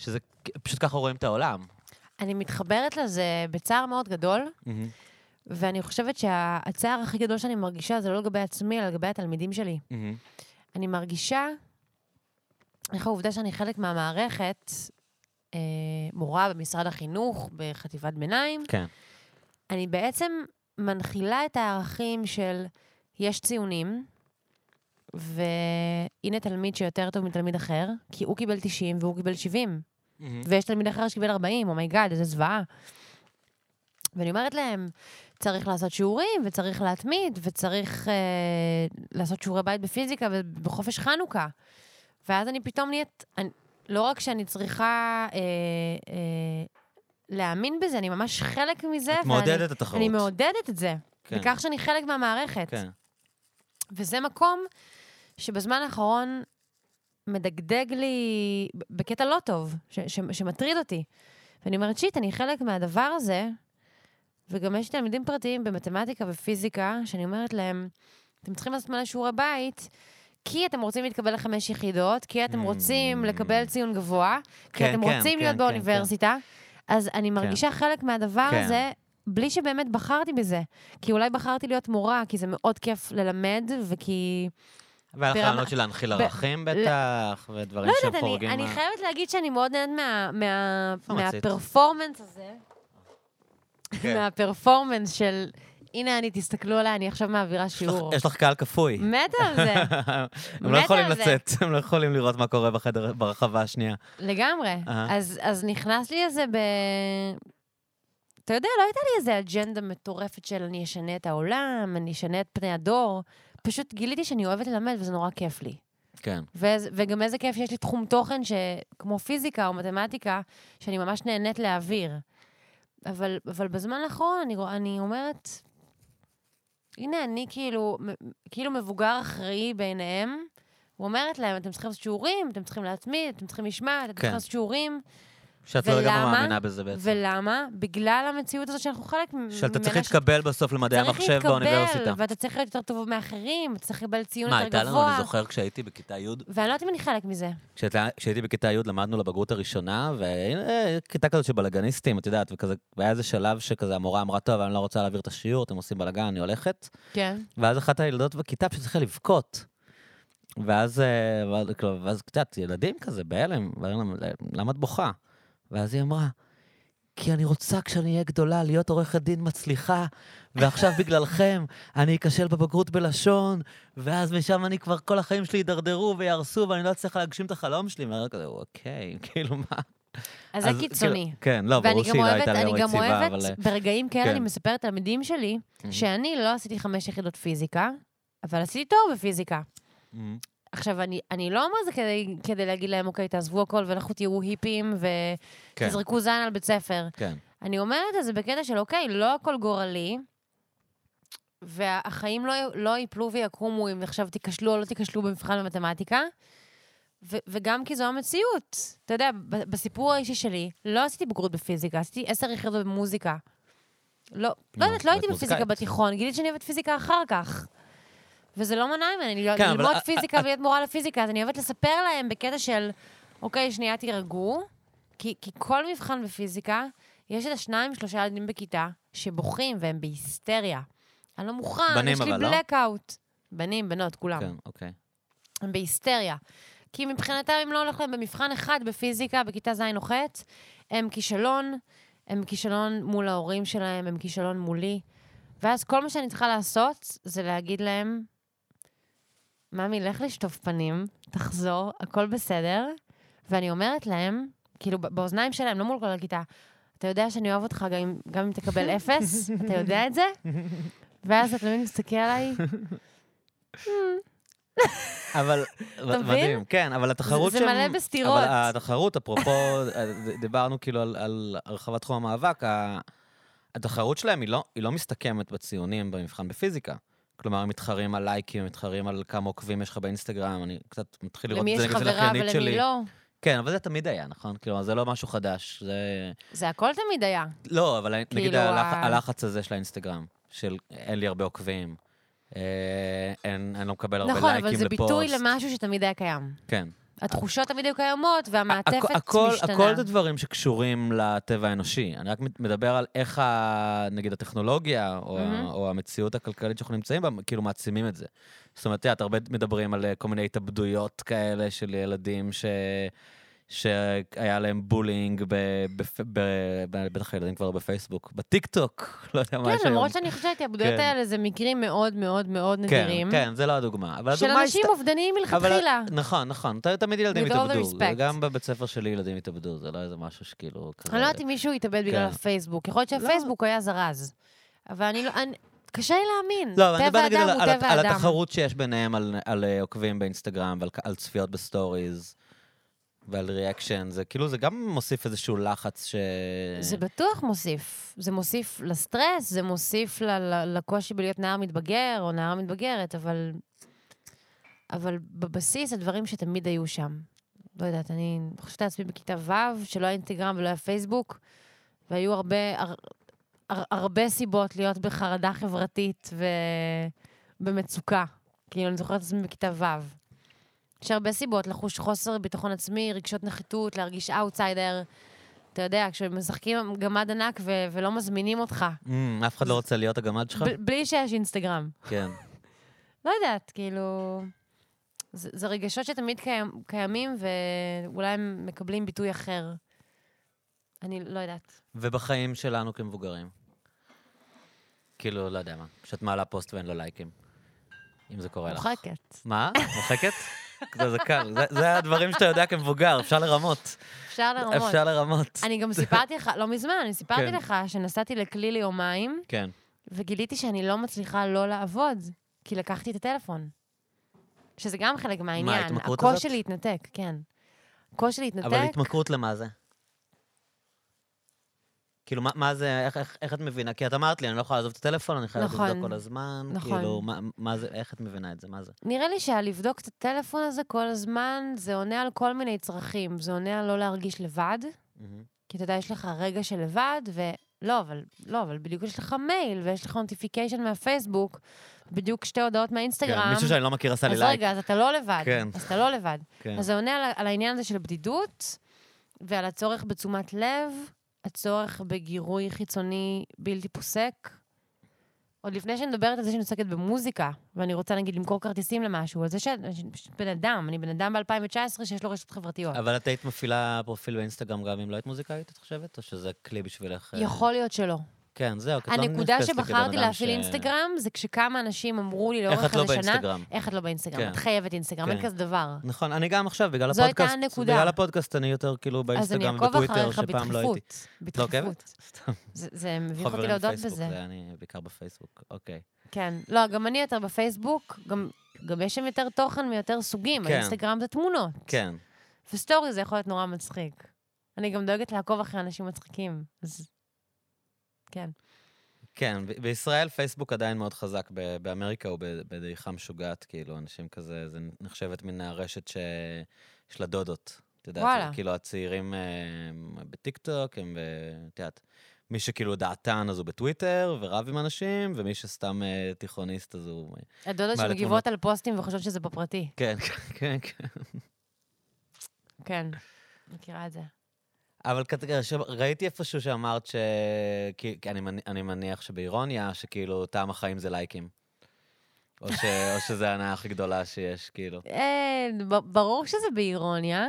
שזה, פשוט ככה רואים את העולם. אני מתחברת לזה בצער מאוד גדול, ואני חושבת שהצער הכי גדול שאני מרגישה זה לא לגבי עצמי, אלא לגבי התלמידים שלי. אני מרגישה איך העובדה שאני חלק מהמערכת, אה, מורה במשרד החינוך, בחטיבת ביניים, כן. אני בעצם מנחילה את הערכים של יש ציונים, והנה תלמיד שיותר טוב מתלמיד אחר, כי הוא קיבל 90 והוא קיבל 70, ויש תלמיד אחר שקיבל 40, oh my God, איזה זוועה. ואני אומרת להם, צריך לעשות שיעורים, וצריך להתמיד, וצריך אה, לעשות שיעורי בית בפיזיקה ובחופש חנוכה. ואז אני פתאום נהיית, אני, לא רק שאני צריכה אה, אה, להאמין בזה, אני ממש חלק מזה. את מעודדת את התחרות. אני מעודדת את זה, כן. בכך שאני חלק מהמערכת. כן. וזה מקום שבזמן האחרון מדגדג לי בקטע לא טוב, ש- ש- שמטריד אותי. ואני אומרת, שיט, אני חלק מהדבר הזה, וגם יש תלמידים פרטיים במתמטיקה ופיזיקה, שאני אומרת להם, אתם צריכים לעשות מלא שיעורי בית, כי אתם רוצים להתקבל לחמש יחידות, כי אתם רוצים Mm. לקבל ציון גבוה, כי כן, אתם כן, רוצים כן, להיות באוניברסיטה. אז אני מרגישה חלק מהדבר. הזה, בלי שבאמת בחרתי בזה. כי אולי בחרתי להיות מורה, כי זה מאוד כיף ללמד, וכי... והיה לך רעיונות של להנחיל ערכים בטח, ודברים לא שהם יודעת, אני, חורגים. אני חייבת להגיד שאני מאוד נהנית מצית? מהפרפורמנס הזה, כן. מהפרפורמנס של, הנה אני, תסתכלו עליי, אני עכשיו מעבירה שיעור. יש לך קהל כפוי. מתה על זה, הם לא יכולים. לצאת, הם לא יכולים לראות מה קורה בחדר, ברחבה השנייה. לגמרי. אז נכנס לי איזה ב... אתה יודע, לא הייתה לי איזה אג'נדה מטורפת של אני אשנה את העולם, אני אשנה את פני הדור. פשוט גיליתי שאני אוהבת ללמד וזה נורא כיף לי. כן. ואיז, וגם איזה כיף שיש לי תחום תוכן שכמו פיזיקה או מתמטיקה, שאני ממש נהנית להעביר. אבל, אבל בזמן האחרון אני, אני אומרת, הנה אני כאילו, כאילו מבוגר אחראי בעיניהם, ואומרת להם, אתם צריכים לעשות שיעורים, אתם צריכים להתמיד, אתם צריכים לשמוע, אתם צריכים כן. לעשות שיעורים. שאת לא לגמרי ולמה? מאמינה בזה בעצם. ולמה? בגלל המציאות הזאת שאנחנו חלק ממנה. שאתה צריך להתקבל בסוף למדעי המחשב באוניברסיטה. להתקבל, ואתה צריך להיות יותר טוב מאחרים, אתה צריך לקבל ציון מה, יותר הייתה גבוה. לנו, אני זוכר כשהייתי בכיתה י', ואני לא יודעת אם אני חלק מזה. כשהייתה- כשהייתי בכיתה י' למדנו לבגרות הראשונה, וכיתה כזאת של בלאגניסטים, את יודעת, וכזה, והיה איזה שלב שכזה המורה אמרה, טוב, אני לא רוצה להעביר את השיעור, אתם עושים בלאגן, אני הולכת. כן. ואז אחת הילדות בכיתה פשוט לבכות. ואז, אה, ואז, כאילו, ואז קצת, ילדים כזה, בהלם, למה את בוכה? ואז היא אמרה, כי אני רוצה כשאני אהיה גדולה להיות עורכת דין מצליחה, ועכשיו בגללכם אני אכשל בבגרות בלשון, ואז משם אני כבר, כל החיים שלי יידרדרו ויהרסו, ואני לא אצליח להגשים את החלום שלי. ואני כזה, אוקיי, כאילו מה? אז זה קיצוני. כאילו, כן, לא, ברור שהיא לא הייתה אני לגמרי גם יציבה, אוהבת, ברגעים כאלה כן. אני מספרת לתלמידים שלי, מהמם. שאני לא עשיתי חמש יחידות פיזיקה, אבל עשיתי תואר בפיזיקה. עכשיו, אני, אני לא אומר זה כדי, כדי להגיד להם, אוקיי, תעזבו הכל ולכו תהיו היפים כן, ותזרקו זין על בית ספר. כן. אני אומרת את זה בקטע של, אוקיי, לא הכל גורלי, והחיים לא, לא ייפלו ויקומו אם עכשיו תיכשלו או לא תיכשלו במבחן במתמטיקה. ו- וגם כי זו המציאות. אתה יודע, בסיפור האישי שלי, לא עשיתי בגרות בפיזיקה, עשיתי עשר יחידות במוזיקה. לא, לא יודעת, לא הייתי בפיזיקה. בתיכון, גיליתי שאני אוהבת פיזיקה אחר כך. וזה לא מנע ממני כן, אבל ללמוד א- פיזיקה ולהיות מורה לפיזיקה, אז אני אוהבת לספר להם בקטע של, אוקיי, שנייה תירגעו, כי, כי כל מבחן בפיזיקה, יש את השניים, שלושה ילדים בכיתה שבוכים והם בהיסטריה. אני לא מוכן, בנים יש לי אבל, לא? בלקאוט. בנים, בנות, כולם. כן, אוקיי. הם בהיסטריה. כי מבחינתם, אם לא הולך להם במבחן אחד בפיזיקה, בכיתה ז' או ח', הם כישלון, הם כישלון מול ההורים שלהם, הם כישלון מולי. ואז כל מה שאני צריכה לעשות, זה להגיד להם, ממי, לך לשטוף פנים, תחזור, הכל בסדר. ואני אומרת להם, כאילו, באוזניים שלהם, לא מול כל הכיתה, אתה יודע שאני אוהב אותך גם גם אם תקבל אפס? אתה יודע את זה? ואז אתה תמיד מסתכל עליי, אבל? מדהים, כן, אבל התחרות זה שם... מלא בסתירות. אבל התחרות, אפרופו, ד- דיברנו כאילו על, על הרחבת תחום המאבק, התחרות שלהם היא לא, היא לא מסתכמת בציונים במבחן בפיזיקה. כלומר, הם מתחרים על לייקים, מתחרים על כמה עוקבים יש לך באינסטגרם, אני קצת מתחיל לראות למי את זה יש נגד חברה זכיינית ולמי שלי. לא. כן, אבל זה תמיד היה, נכון? כלומר, זה לא משהו חדש, זה... זה הכל תמיד היה. לא, אבל נגיד כאילו, הלח... ה- הלחץ הזה של האינסטגרם, של אין לי הרבה עוקבים, אה, אין, אני לא מקבל הרבה נכון, לייקים אבל לפוסט. זה ביטוי למשהו שתמיד היה קיים. כן. התחושות תמיד היו קיימות, והמעטפת הכ- הכל, משתנה. הכל זה דברים שקשורים לטבע האנושי. אני רק מדבר על איך, ה, נגיד, הטכנולוגיה, או, mm-hmm. או המציאות הכלכלית שאנחנו נמצאים בה, כאילו מעצימים את זה. זאת אומרת, את יודעת, הרבה מדברים על אה, כל מיני התאבדויות כאלה של ילדים ש... שהיה להם bullying. בטח הילדים כבר בפייסבוק, בטיקטוק, לא יודע מה כן, יש היום. למרות שאני חושבת שההתאבדויות כן. האלה זה מקרים מאוד מאוד מאוד כן, נדירים. כן, זה לא הדוגמה. של אנשים אובדניים מלכתחילה. נכון, נכון. תמיד ילדים התאבדו. גם בבית ספר שלי ילדים התאבדו, זה לא איזה משהו שכאילו. אני לא יודעת אם מישהו התאבד בגלל כן. הפייסבוק. יכול להיות לא. שהפייסבוק היה זרז. אבל אני לא... קשה לי להאמין. לא, אני מדבר נגיד על, על, על. התחרות שיש ביניהם, על, על עוקבים באינסטגרם, ועל על צפיות בסטוריז, ועל reaction, זה כאילו, זה גם מוסיף איזשהו לחץ ש... זה בטוח מוסיף. זה מוסיף לסטרס, זה מוסיף ל- לקושי בלהיות נער מתבגר או נערה מתבגרת, אבל... אבל בבסיס הדברים שתמיד היו שם. לא יודעת, אני חושבת על עצמי בכיתה ו', שלא היה אינסטגרם ולא היה פייסבוק, והיו הרבה, הר, הר, הרבה סיבות להיות בחרדה חברתית ובמצוקה. כאילו, אני זוכרת את עצמי בכיתה ו'. יש הרבה סיבות לחוש חוסר ביטחון עצמי, רגשות נחיתות, להרגיש אאוטסיידר. אתה יודע, כשמשחקים גמד ענק ו- ולא מזמינים אותך, Mm, אף אחד לא רוצה להיות הגמד שלך? ב- בלי שיש אינסטגרם. כן. לא יודעת, כאילו... זה, זה רגשות שתמיד קיים, קיימים, ואולי הם מקבלים ביטוי אחר. אני לא יודעת. ובחיים שלנו כמבוגרים? כאילו, לא יודע מה, כשאת מעלה פוסט ואין לו לייקים, אם זה קורה לך. מוחקת. מה? מוחקת? זה, זה קל, זה, זה הדברים שאתה יודע כמבוגר, אפשר לרמות. אפשר לרמות. אפשר לרמות. אני גם סיפרתי לך, לא מזמן, אני סיפרתי כן. לך שנסעתי לכלי ליומיים, כן. וגיליתי שאני לא מצליחה לא לעבוד, כי לקחתי את הטלפון. שזה גם חלק מהעניין. ההתמכרות הקושי הזאת? להתנתק, כן. הקושי להתנתק, אבל התמכרות למה זה? כאילו, מה, מה זה, איך, איך, איך את מבינה? כי את אמרת לי, אני לא יכולה לעזוב את הטלפון, אני חייבת נכון. לבדוק כל הזמן. נכון. כאילו, מה, מה זה, איך את מבינה את זה? מה זה? נראה לי שהלבדוק את הטלפון הזה כל הזמן, זה עונה על כל מיני צרכים. זה עונה על לא להרגיש לבד, מהמם. כי אתה יודע, יש לך רגע של לבד, ולא, אבל, לא, אבל בדיוק יש לך מייל, ויש לך notification מהפייסבוק, בדיוק שתי הודעות מהאינסטגרם. כן, מישהו שאני לא מכיר עשה לי אז לייק. רגע, אז אתה לא לבד. כן. אז אתה לא לבד. כן. אז זה עונה על, על העניין הזה של בדידות, ועל הצורך בתשומת לב, הצורך בגירוי חיצוני בלתי פוסק. עוד לפני שאני מדברת על זה שאני עוסקת במוזיקה, ואני רוצה נגיד למכור כרטיסים למשהו, על זה שאני פשוט בן אדם, אני בן אדם ב-2019 שיש לו רשת חברתיות. אבל את היית מפעילה פרופיל באינסטגרם גם אם לא היית מוזיקאית, את חושבת? או שזה כלי בשבילך? אה, יכול להיות שלא. כן, זהו, כי את לא הנקודה נתפסת כבן שבחרתי אדם להפעיל ש- אינסטגרם, זה כשכמה אנשים אמרו לי איך לאורך את לא איזה שנה, באינסטגרם? איך את לא באינסטגרם? כן. את חייבת אינסטגרם, אין כן. כזה דבר. נכון, אני גם עכשיו, בגלל זו הייתה הפודקאסט, הנקודה. בגלל הפודקאסט אני יותר כאילו אז אני באינסטגרם אעקוב ובטוויטר, אחריך שפעם לא הייתי. בדחיפות. לא עוקבת? בדחיפות. סתם. זה- זה מביך אותי חברים להודות בפייסבוק, בזה. זה אני בעיקר בפייסבוק, אוקיי. כן. לא, גם אני יותר בפייסבוק, גם, גם יש שם יותר תוכן מיותר סוגים. כן. האינסטגרם זה תמונות. כן. וסטורי זה יכול להיות נורא מצחיק. אני גם דואגת לעקוב אחרי אנשים מצחיקים, אז... כן. כן, בישראל פייסבוק עדיין מאוד חזק, באמריקה הוא בדעיכה משוגעת, כאילו, אנשים כזה, זה נחשבת מן הרשת ש... של הדודות. את יודעת, וואלה. כאילו הצעירים אה, הם בטיקטוק, הם ב... את יודעת, מי שכאילו דעתן אז הוא בטוויטר ורב עם אנשים, ומי שסתם אה, תיכוניסט אז הוא... אה, הדודות שמגיבות על פוסטים וחושבות שזה בפרטי. כן, כן, כן. כן, מכירה את זה. אבל ראיתי איפשהו שאמרת ש... כי, אני, אני מניח שבאירוניה, שכאילו טעם החיים זה לייקים. או, ש, או שזה ההנאה הכי גדולה שיש, כאילו. אין, ברור שזה באירוניה,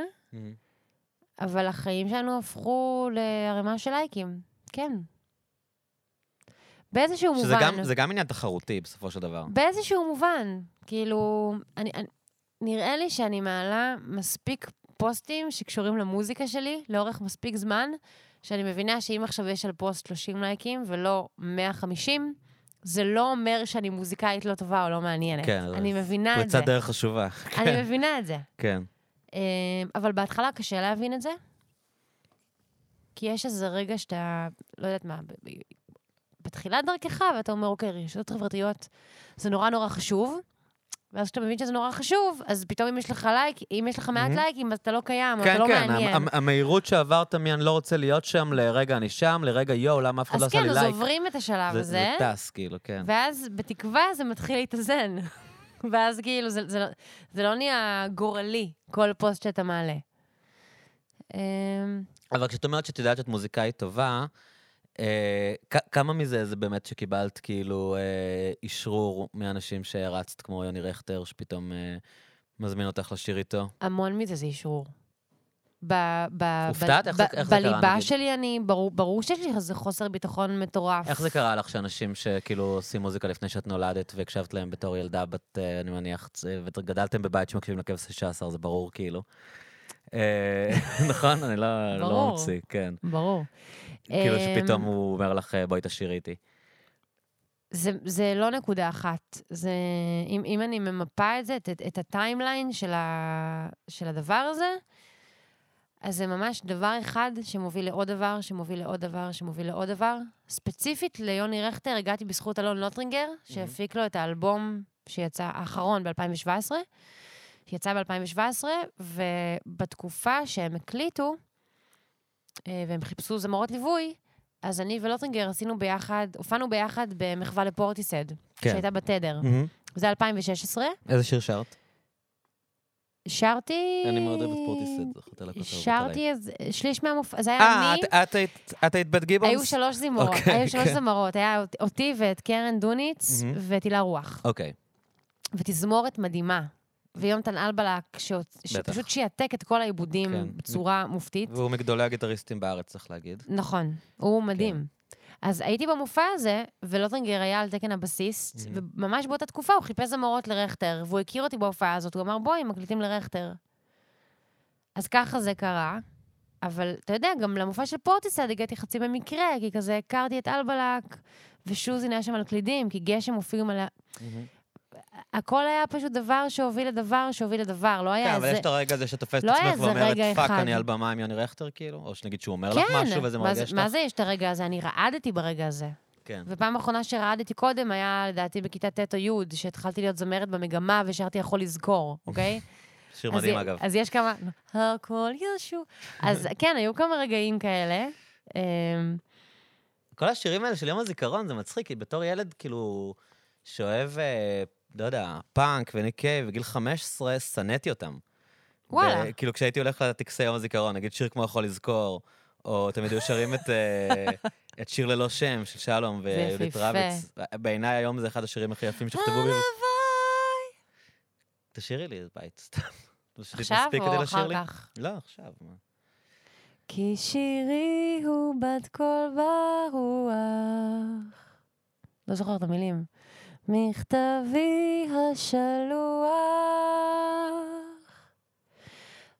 אבל החיים שלנו הפכו לערימה של לייקים. כן. באיזשהו שזה מובן. גם, זה גם עניין תחרותי בסופו של דבר. באיזשהו מובן. כאילו, אני, אני, נראה לי שאני מעלה מספיק פוסטים שקשורים למוזיקה שלי לאורך מספיק זמן, שאני מבינה שאם עכשיו יש על פוסט 30 לייקים ולא 150, זה לא אומר שאני מוזיקאית לא טובה או לא מעניינת. כן, אני מבינה את זה. פריצת דרך חשובה. אני מבינה את זה. כן. אמ, אבל בהתחלה קשה להבין את זה, כי יש איזה רגע שאתה, לא יודעת מה, בתחילת דרכך, ואתה אומר, אוקיי, רשתות חברתיות זה נורא נורא חשוב, ואז כשאתה מבין שזה נורא חשוב, אז פתאום אם יש לך לייק, אם יש לך מעט מהמם. לייקים, אז אתה לא קיים, כן, אתה לא כן, מעניין. המ- המ- המהירות שעברת מ"אני לא רוצה להיות שם" ל"רגע אני שם", ל"רגע יואו, למה אף אחד לא אז עשה כן, לי אז לייק? עוברים את השלב זה- הזה, זה טס, כאילו, כן. ואז בתקווה זה מתחיל להתאזן. ואז כאילו, זה, זה, לא- זה לא נהיה גורלי, כל פוסט שאתה מעלה. אמ, אבל כשאת אומרת שאת יודעת שאת מוזיקאית טובה, אה, כמה מזה זה באמת שקיבלת כאילו אה, אישרור מאנשים שהרצת, כמו יוני רכטר, שפתאום אה, מזמין אותך לשיר איתו? המון מזה זה ב- הופתעת? איך איך זה קרה, בליבה? שלי אני, ברור, ברור שיש לי איזה חוסר ביטחון מטורף. איך זה קרה לך שאנשים שכאילו עושים מוזיקה לפני שאת נולדת והקשבת להם בתור ילדה בת, אה, אני מניח, וגדלתם בבית שמקשיבים לכבש 16, זה ברור כאילו. אה, נכון? אני לא לא. ממציא, כן. ברור. כאילו אמ, שפתאום הוא אומר לך, אה, בואי תשאירי איתי. זה, זה לא נקודה אחת. זה, אם, אם אני ממפה את זה, את, את הטיימליין של, ה, של הדבר הזה, אז זה ממש דבר אחד שמוביל לעוד דבר, שמוביל לעוד דבר, שמוביל לעוד דבר. ספציפית ליוני רכטר הגעתי בזכות אלון לוטרינגר, שהפיק לו את האלבום שיצא, האחרון ב-2017, שיצא ב-2017, ובתקופה שהם הקליטו, אה, והם חיפשו זמרות ליווי, אז אני ולוטרינגר עשינו ביחד, הופענו ביחד במחווה לפורטיסהד, כן. שהייתה בתדר. זה 2016. איזה שיר שרת? שרתי... אני מאוד אוהב את פורטיסד, לכותרות עליי. שרתי אז שליש מהמופע, זה היה אה, אני. את- את היית- בית גיבונס? היו שלוש זמרות, אוקיי, היו שלוש כן. זמרות, היה אות- אותי ואת קרן דוניץ. ואת הילה רוח. אוקיי. ותזמורת מדהימה. ויונתן אלבלק, שפשוט שיעתק את כל העיבודים כן. בצורה מופתית. והוא מגדולי הגיטריסטים בארץ, צריך להגיד. נכון, הוא מדהים. כן. אז הייתי במופע הזה, ולוטרינגר היה על תקן הבסיסט, Mhm. וממש באותה תקופה הוא חיפש זמרות לרכטר, והוא הכיר אותי בהופעה הזאת, הוא אמר, בואי, מקליטים לרכטר. אז ככה זה קרה. אבל אתה יודע, גם למופע של פורטיסהד הגעתי חצי במקרה, כי כזה הכרתי את אלבלק, ושוזין היה שם על קלידים, כי גשם הופיעו מלא... הכל היה פשוט דבר שהוביל לדבר שהוביל לדבר, לא היה כן, איזה... אבל יש את הרגע הזה שתופסת את לא עצמך ואומרת, fuck, אחד." אני על במה עם יוני רכטר, כאילו? או שנגיד שהוא אומר לך משהו וזה כן, מה זה- מרגש מה לך? זה יש את הרגע הזה? אני רעדתי ברגע הזה. כן. ופעם אחרונה שרעדתי קודם היה לדעתי בכיתה ט' או י', שהתחלתי להיות זמרת במגמה ושרתי יכול לזכור, אוקיי? שיר מדהים, אגב. אז יש כמה, הכל ישנו. אז כן, היו כמה רגעים כאלה. אמ, כל השירים האלה של יום הזיכרון, זה מצחיק, כי בתור ילד, כאילו, שאוהב, אה, לא יודע, פאנק וניק קייב, בגיל 15, שנאתי אותם. וואלה. ו- כאילו, כשהייתי הולך לטקסי יום הזיכרון, נגיד שיר כמו יכול לזכור, או תמיד היו שרים את, אה, את שיר ללא שם של שלום ויהודית. רביץ. בעיניי היום זה אחד השירים הכי יפים שנכתבו בי. הלוואי. תשאירי לי בית, סתם. עכשיו או אחר לי? כך? לא, עכשיו. מה. כי שירי הוא בת קול ברוח. לא זוכר את המילים. מכתבי השלוח,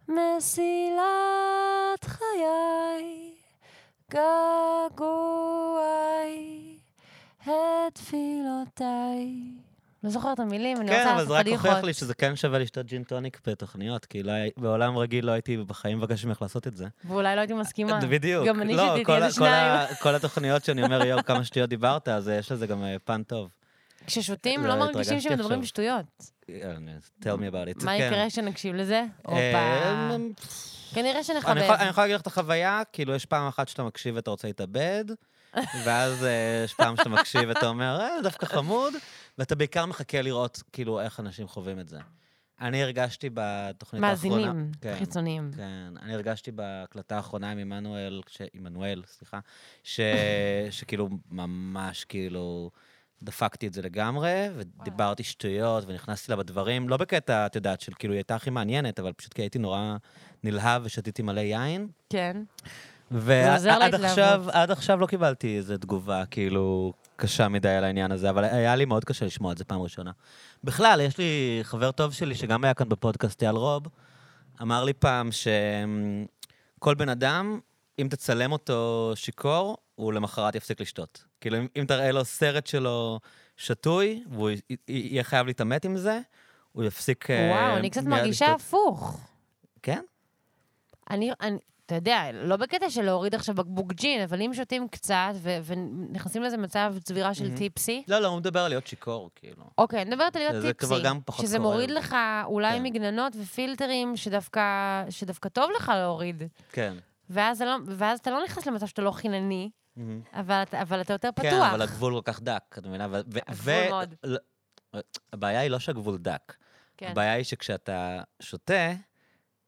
מסילת חיי, געגועי, את תפילותיי. לא זוכר את המילים, אני כן, רוצה אבל לעשות זה רק פדיחות. הוכיח לי שזה כן שווה לשתות ג'ין טוניק בתוכניות, כי בעולם רגיל לא הייתי בחיים מבקש ממך לעשות את זה. ואולי לא הייתי מסכימה. בדיוק. גם אני לא, שתיתי איזה שניים. כל התוכניות שאני אומר, יואו, כמה שטויות דיברת, אז יש לזה גם אה, פן טוב. כששותים לא לא מרגישים שמדברים. שטויות. tell me about it. מה כן. יקרה כשנקשיב לזה? הופה. אה, כנראה שנחבב. אני יכול להגיד לך את החוויה, כאילו, יש פעם אחת שאתה מקשיב ואתה רוצה להתאבד, ואז אה, יש פעם שאתה מקשיב ואתה אומר, אה, דווקא חמוד, ואתה בעיקר מחכה לראות, כאילו, איך אנשים חווים את זה. אני הרגשתי בתוכנית האחרונה... מאזינים כן, חיצוניים. כן, אני הרגשתי בהקלטה האחרונה עם עמנואל, ש... עמנואל, סליחה, ש... שכאילו ממש כאילו דפקתי את זה לגמרי, ודיברתי שטויות, ונכנסתי לה בדברים, לא בקטע, את יודעת, של כאילו היא הייתה הכי מעניינת, אבל פשוט כי הייתי נורא נלהב ושתיתי מלא יין. כן. ועד. עכשיו, עד עכשיו לא קיבלתי איזה תגובה, כאילו, קשה מדי על העניין הזה, אבל היה לי מאוד קשה לשמוע את זה פעם ראשונה. בכלל, יש לי חבר טוב שלי, שגם היה כאן בפודקאסט, אייל רוב, אמר לי פעם שכל בן אדם, אם תצלם אותו שיכור, הוא למחרת יפסיק לשתות. כאילו, אם, אם תראה לו סרט שלו שתוי, והוא י- יהיה חייב להתעמת עם זה, הוא יפסיק... אה, וואו, אני קצת מרגישה לשתות. הפוך. כן? אני, אני, אתה יודע, לא בקטע של להוריד עכשיו בקבוק ג'ין, אבל אם שותים קצת ו- ונכנסים לאיזה מצב צבירה של מהמם. טיפסי, לא, לא, הוא מדבר על להיות שיכור, כאילו. אוקיי, אני מדברת על להיות טיפסי. כבר גם פחות שזה קורה. מוריד לך אולי כן. מגננות ופילטרים שדווקא, שדווקא טוב לך להוריד. כן. ואז, לא, ואז אתה לא נכנס למצב שאתה לא חינני, מהמם. אבל, אבל אתה יותר פתוח. כן, אבל הגבול כל כך דק, את מבינה? הגבול מאוד. הבעיה היא לא שהגבול דק. כן. הבעיה היא שכשאתה שותה,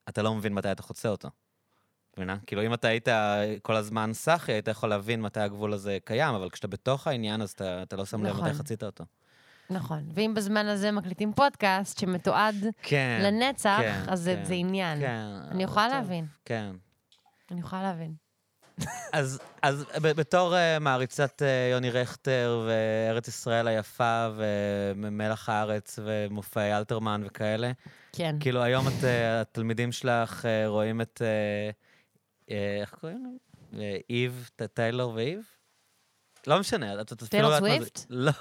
אתה לא מבין מתי אתה חוצה אותו. את מבינה? כאילו, אם אתה היית כל הזמן סאחי, היית יכול להבין מתי הגבול הזה קיים, אבל כשאתה בתוך העניין, אז אתה, אתה לא שם לב נכון. מתי חצית אותו. נכון. ואם בזמן הזה מקליטים פודקאסט שמתועד כן. לנצח, כן, אז זה, כן, זה עניין. כן. אני יכולה טוב, להבין. כן. אני יכולה להבין. אז, אז בתור uh, מעריצת uh, יוני רכטר וארץ ישראל היפה ומלח הארץ ומופעי אלתרמן וכאלה, כן. כאילו היום את, אה, התלמידים שלך אה, רואים את... אה, אה, איך קוראים להם? איב, טיילור ואיב? לא משנה, את אפילו טיילור לא יודעת מה זה- סוויפט? לא,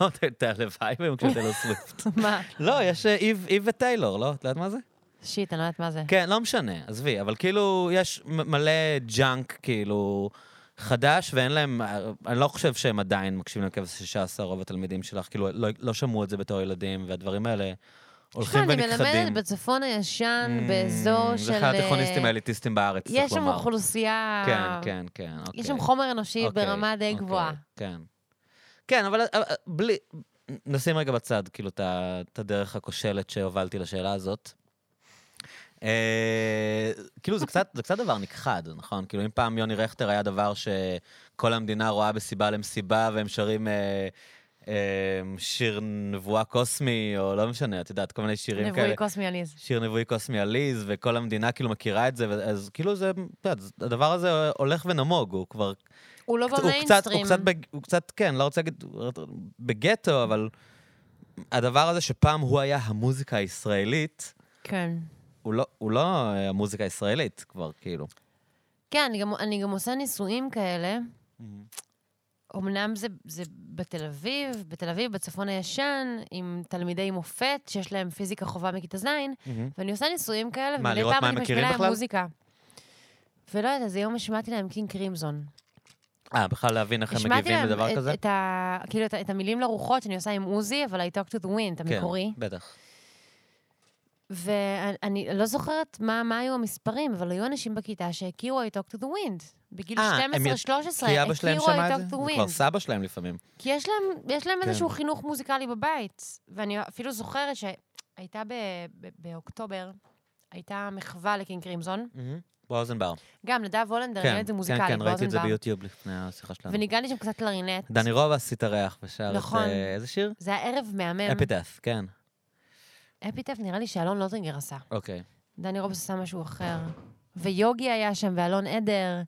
הלוואי והם קוראים טיילור סוויפט. מה? לא, יש איב וטיילור, לא? את יודעת מה זה? shit, אני לא יודעת מה זה. כן, לא משנה, עזבי, אבל כאילו, יש מלא junk, כאילו, חדש, ואין להם, אני לא חושב שהם עדיין מקשיבים לכבש 16, רוב התלמידים שלך, כאילו, לא, לא שמעו את זה בתור ילדים, והדברים האלה הולכים תשמע, אני ונכחדים. מלמדת בצפון הישן, Mm, באזור של... זה אחד התיכוניסטים אה, האליטיסטיים בארץ, צריך יש שם לומר. אוכלוסייה... כן, כן, כן, אוקיי. יש שם חומר אנושי אוקיי, ברמה די אוקיי, גבוהה. כן. כן, אבל אבל, בלי... נשים רגע בצד, כאילו, את הדרך הכושלת שהובלתי לשאלה הזאת. אה, כאילו, זה קצת, זה קצת דבר נכחד, נכון? כאילו, אם פעם יוני רכטר היה דבר שכל המדינה רואה בסיבה למסיבה, והם שרים אה, אה, שיר נבואה קוסמי, או לא משנה, את יודעת, כל מיני שירים כאלה. נבואי קוסמי עליז. שיר נבואי קוסמי עליז, וכל המדינה כאילו מכירה את זה, אז כאילו זה, את יודעת, הדבר הזה הולך ונמוג, הוא כבר... הוא לא הוא הוא במיינסטרים. קצת, בג- הוא קצת, כן, לא רוצה להגיד בגטו, אבל הדבר הזה שפעם הוא היה המוזיקה הישראלית, כן. הוא לא, הוא לא אה, המוזיקה הישראלית כבר, כאילו. כן, אני גם, אני גם עושה ניסויים כאלה. אמנם זה, זה בתל אביב, בתל אביב, בצפון הישן, עם תלמידי מופת שיש להם פיזיקה חובה מכיתה ז', ואני עושה ניסויים כאלה, מה, לראות מה הם מכירים להם בכלל? מוזיקה. ולא יודעת, איזה יום השמעתי להם קינג קרימזון. אה, בכלל להבין איך הם השמעתי מגיבים להם לדבר את, כזה? את, ה, כאילו, את, ה- את המילים לרוחות שאני עושה עם עוזי, אבל I talk to the wind, המקורי. כן, בטח. ואני לא זוכרת מה, מה היו המספרים, אבל היו אנשים בכיתה שהכירו I talk to the wind. בגיל אה, הם יד- 12-13, כי אבא שלהם הכירו I את זה? talk to זה the כבר wind. סבא שלהם לפעמים. כי יש להם, יש להם כן. איזשהו חינוך מוזיקלי בבית. ואני אפילו זוכרת שהייתה ב, ב, באוקטובר, הייתה מחווה לקינג קרימזון. באוזנבר. גם נדב הולנדר, כן, העלה את זה כן, מוזיקלי, כן, ראיתי את זה באוזנבר. ביוטיוב לפני השיחה שלנו. וניגנתי שם קצת קלרינט. דני רובס התארח ושר נכון. את... אה, איזה שיר? זה היה ערב מהמם. אפיטף, כן. אפיטף נראה לי שאלון לוטינגר עשה. אוקיי. דני רובס עשה משהו אחר. ויוגי היה שם, ואלון עדר.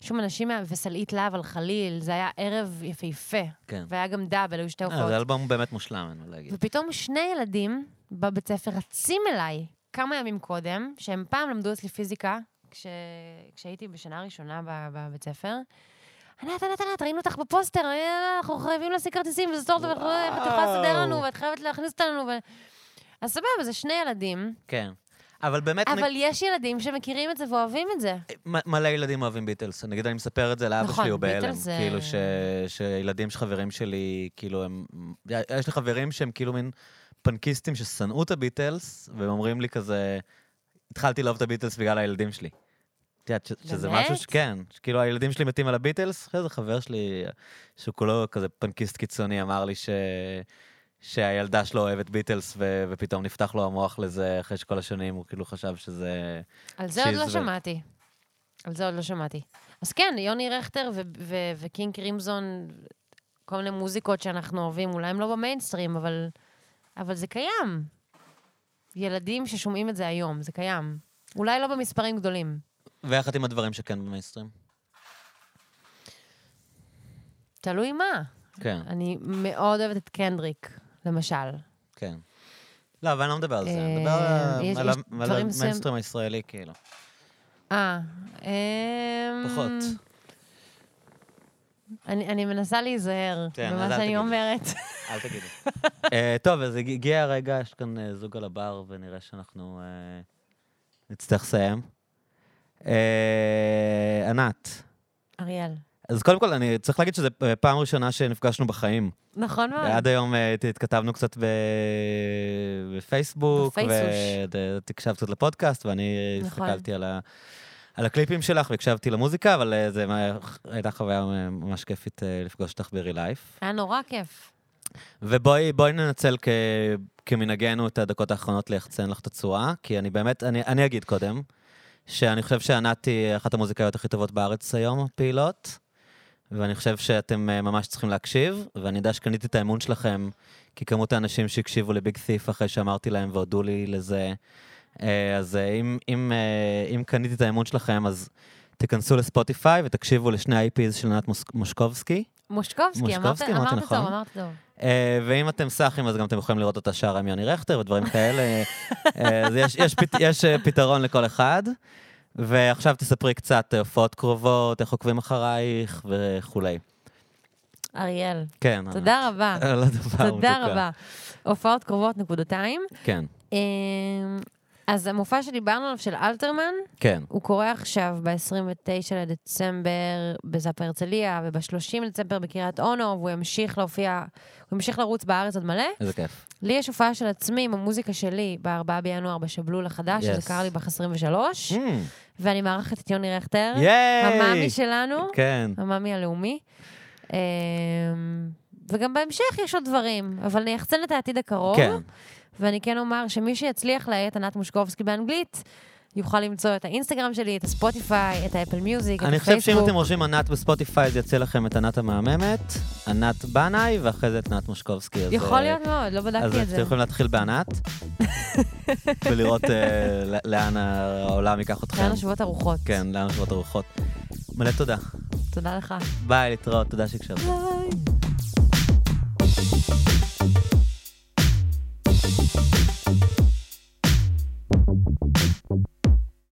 שום אנשים, וסלעית להב על חליל. זה היה ערב יפהפה. כן. והיה גם דאבל, היו שתי אה, הופעות. זה אלבום באמת מושלם, אני לא להגיד. ופתאום שני ילדים בבית ספר רצים אליי כמה ימים קודם, שהם פעם למדו אצלי פיזיקה, כש... כשהייתי בשנה ראשונה ב- בבית ספר. ענת, ענת, ענת, ראינו אותך בפוסטר, אה, אנחנו חייבים להשיג כרטיסים, וזה טוב, ואת יכולה לסדר לנו, ואת חייבת להכניס אותנו. ו... אז סבבה, זה שני ילדים, כן. אבל באמת, אבל יש ילדים שמכירים את זה ואוהבים את זה. מלא ילדים אוהבים ביטלס. נגיד, אני מספר את זה לאבא נכון, שלי, הוא בהלם. ביטלס זה- כאילו, ש- שילדים של חברים שלי, כאילו, הם... יש לי חברים שהם כאילו מין פנקיסטים ששנאו את הביטלס, והם אומרים לי כזה, התחלתי לאהוב את הביטלס בגלל הילדים שלי. את יודעת, ש- שזה? משהו שכן, שכאילו הילדים שלי מתים על הביטלס, אחרי זה חבר שלי, שהוא כולו כזה פנקיסט קיצוני, אמר לי ש... שהילדה שלו אוהבת ביטלס, ו... ופתאום נפתח לו המוח לזה, אחרי שכל השנים הוא כאילו חשב שזה... על זה עוד לא ו- שמעתי. על זה עוד לא שמעתי. אז כן, יוני רכטר ו- ו- וקינג קרימזון, כל מיני מוזיקות שאנחנו אוהבים, אולי הם לא במיינסטרים, אבל, אבל זה קיים. ילדים ששומעים את זה היום, זה קיים. אולי לא במספרים גדולים. ויחד עם הדברים שכן במיינסטרים. תלוי מה. כן, אני מאוד אוהבת את קנדריק, למשל. כן. לא, אבל אני לא מדבר על זה, אני אה, מדבר על- יש- על המיינסטרים הישראלי, כאילו. אה, אמ, פחות. אני, אני מנסה להיזהר כן, במה שאני תגידי. אומרת. אל תגידי. אה, טוב, אז הג- הגיע הרגע, יש כאן אה, זוג על הבר, ונראה שאנחנו אה, נצטרך לסיים. אה, ענת, אריאל. אז קודם כל, אני צריך להגיד שזו אה, פעם ראשונה שנפגשנו בחיים. נכון מאוד. עד היום אה, הת- התכתבנו קצת בפייסבוק. ואת הקשבת קצת לפודקאסט, ואני אה, נכון. הסתכלתי על ה... על הקליפים שלך והקשבתי למוזיקה, אבל אה, מה- הייתה חוויה אה, ממש כיפית אה, לפגוש אותך ברי לייף. היה נורא כיף. ובואי בואי ננצל כ, כמנהגנו את הדקות האחרונות ליחצן לך את הצורה, כי אני באמת, אני, אני אגיד קודם, שאני חושב שענת היא אחת המוזיקאיות הכי טובות בארץ היום, פעילות, ואני חושב שאתם אה, ממש צריכים להקשיב, ואני יודע שקניתי את האמון שלכם, כי כמות האנשים שהקשיבו לביג ת'יף אחרי שאמרתי להם והודו לי לזה, אה, אז אה, אם, אם, אם קניתי את האמון שלכם, אז תיכנסו לספוטיפיי ותקשיבו לשני ה-IPs של ענת מושקובסקי. מושקובסקי, אמרת אמרת נכון? טוב, אמרת טוב. אה, ואם אתם סאחים, אז גם אתם יכולים לראות אותה שרה עם יוני רכטר ודברים כאלה. אז יש, יש, פת, יש פתרון לכל אחד. ועכשיו תספרי קצת אה, הופעות קרובות, איך עוקבים אחרייך וכולי. אריאל, כן. תודה רבה. על הדבר תודה מתוקה. רבה. הופעות קרובות, נקודתיים. כן, אמ, אז המופע שדיברנו עליו של אלתרמן, כן. הוא קורה עכשיו ב-29 לדצמבר בזאפ הרצליה, וב-30 לדצמבר בקריית אונו, והוא ימשיך להופיע, הוא ימשיך לרוץ בארץ עוד מלא. איזה כיף. לי יש הופעה של עצמי עם המוזיקה שלי ב-4 בינואר בשבלול החדש, שזה Yes. קרה לי בח 23, Mm, ואני מארחת את יוני רכטר, ייי! המאמי שלנו, כן. המאמי הלאומי. אמ, וגם בהמשך יש עוד דברים, אבל נייחצן את העתיד הקרוב. כן. ואני כן אומר שמי שיצליח את ענת מושקובסקי באנגלית, יוכל למצוא את האינסטגרם שלי, את הספוטיפיי, את האפל מיוזיק, את הפייסבוק. אני חושב שאם אתם רושמים ענת בספוטיפיי, אז יצא לכם את ענת המהממת, ענת בנאי, ואחרי זה את ענת מושקובסקי. יכול אה, להיות מאוד, לא בדקתי את זה. אז אתם יכולים להתחיל בענת, ולראות אה, לאן העולם ייקח אתכם. לאן השבועות הרוחות. כן, לאן השבועות הרוחות. מלא תודה. תודה לך. ביי, להתראות, תודה שהקשבת. ביי.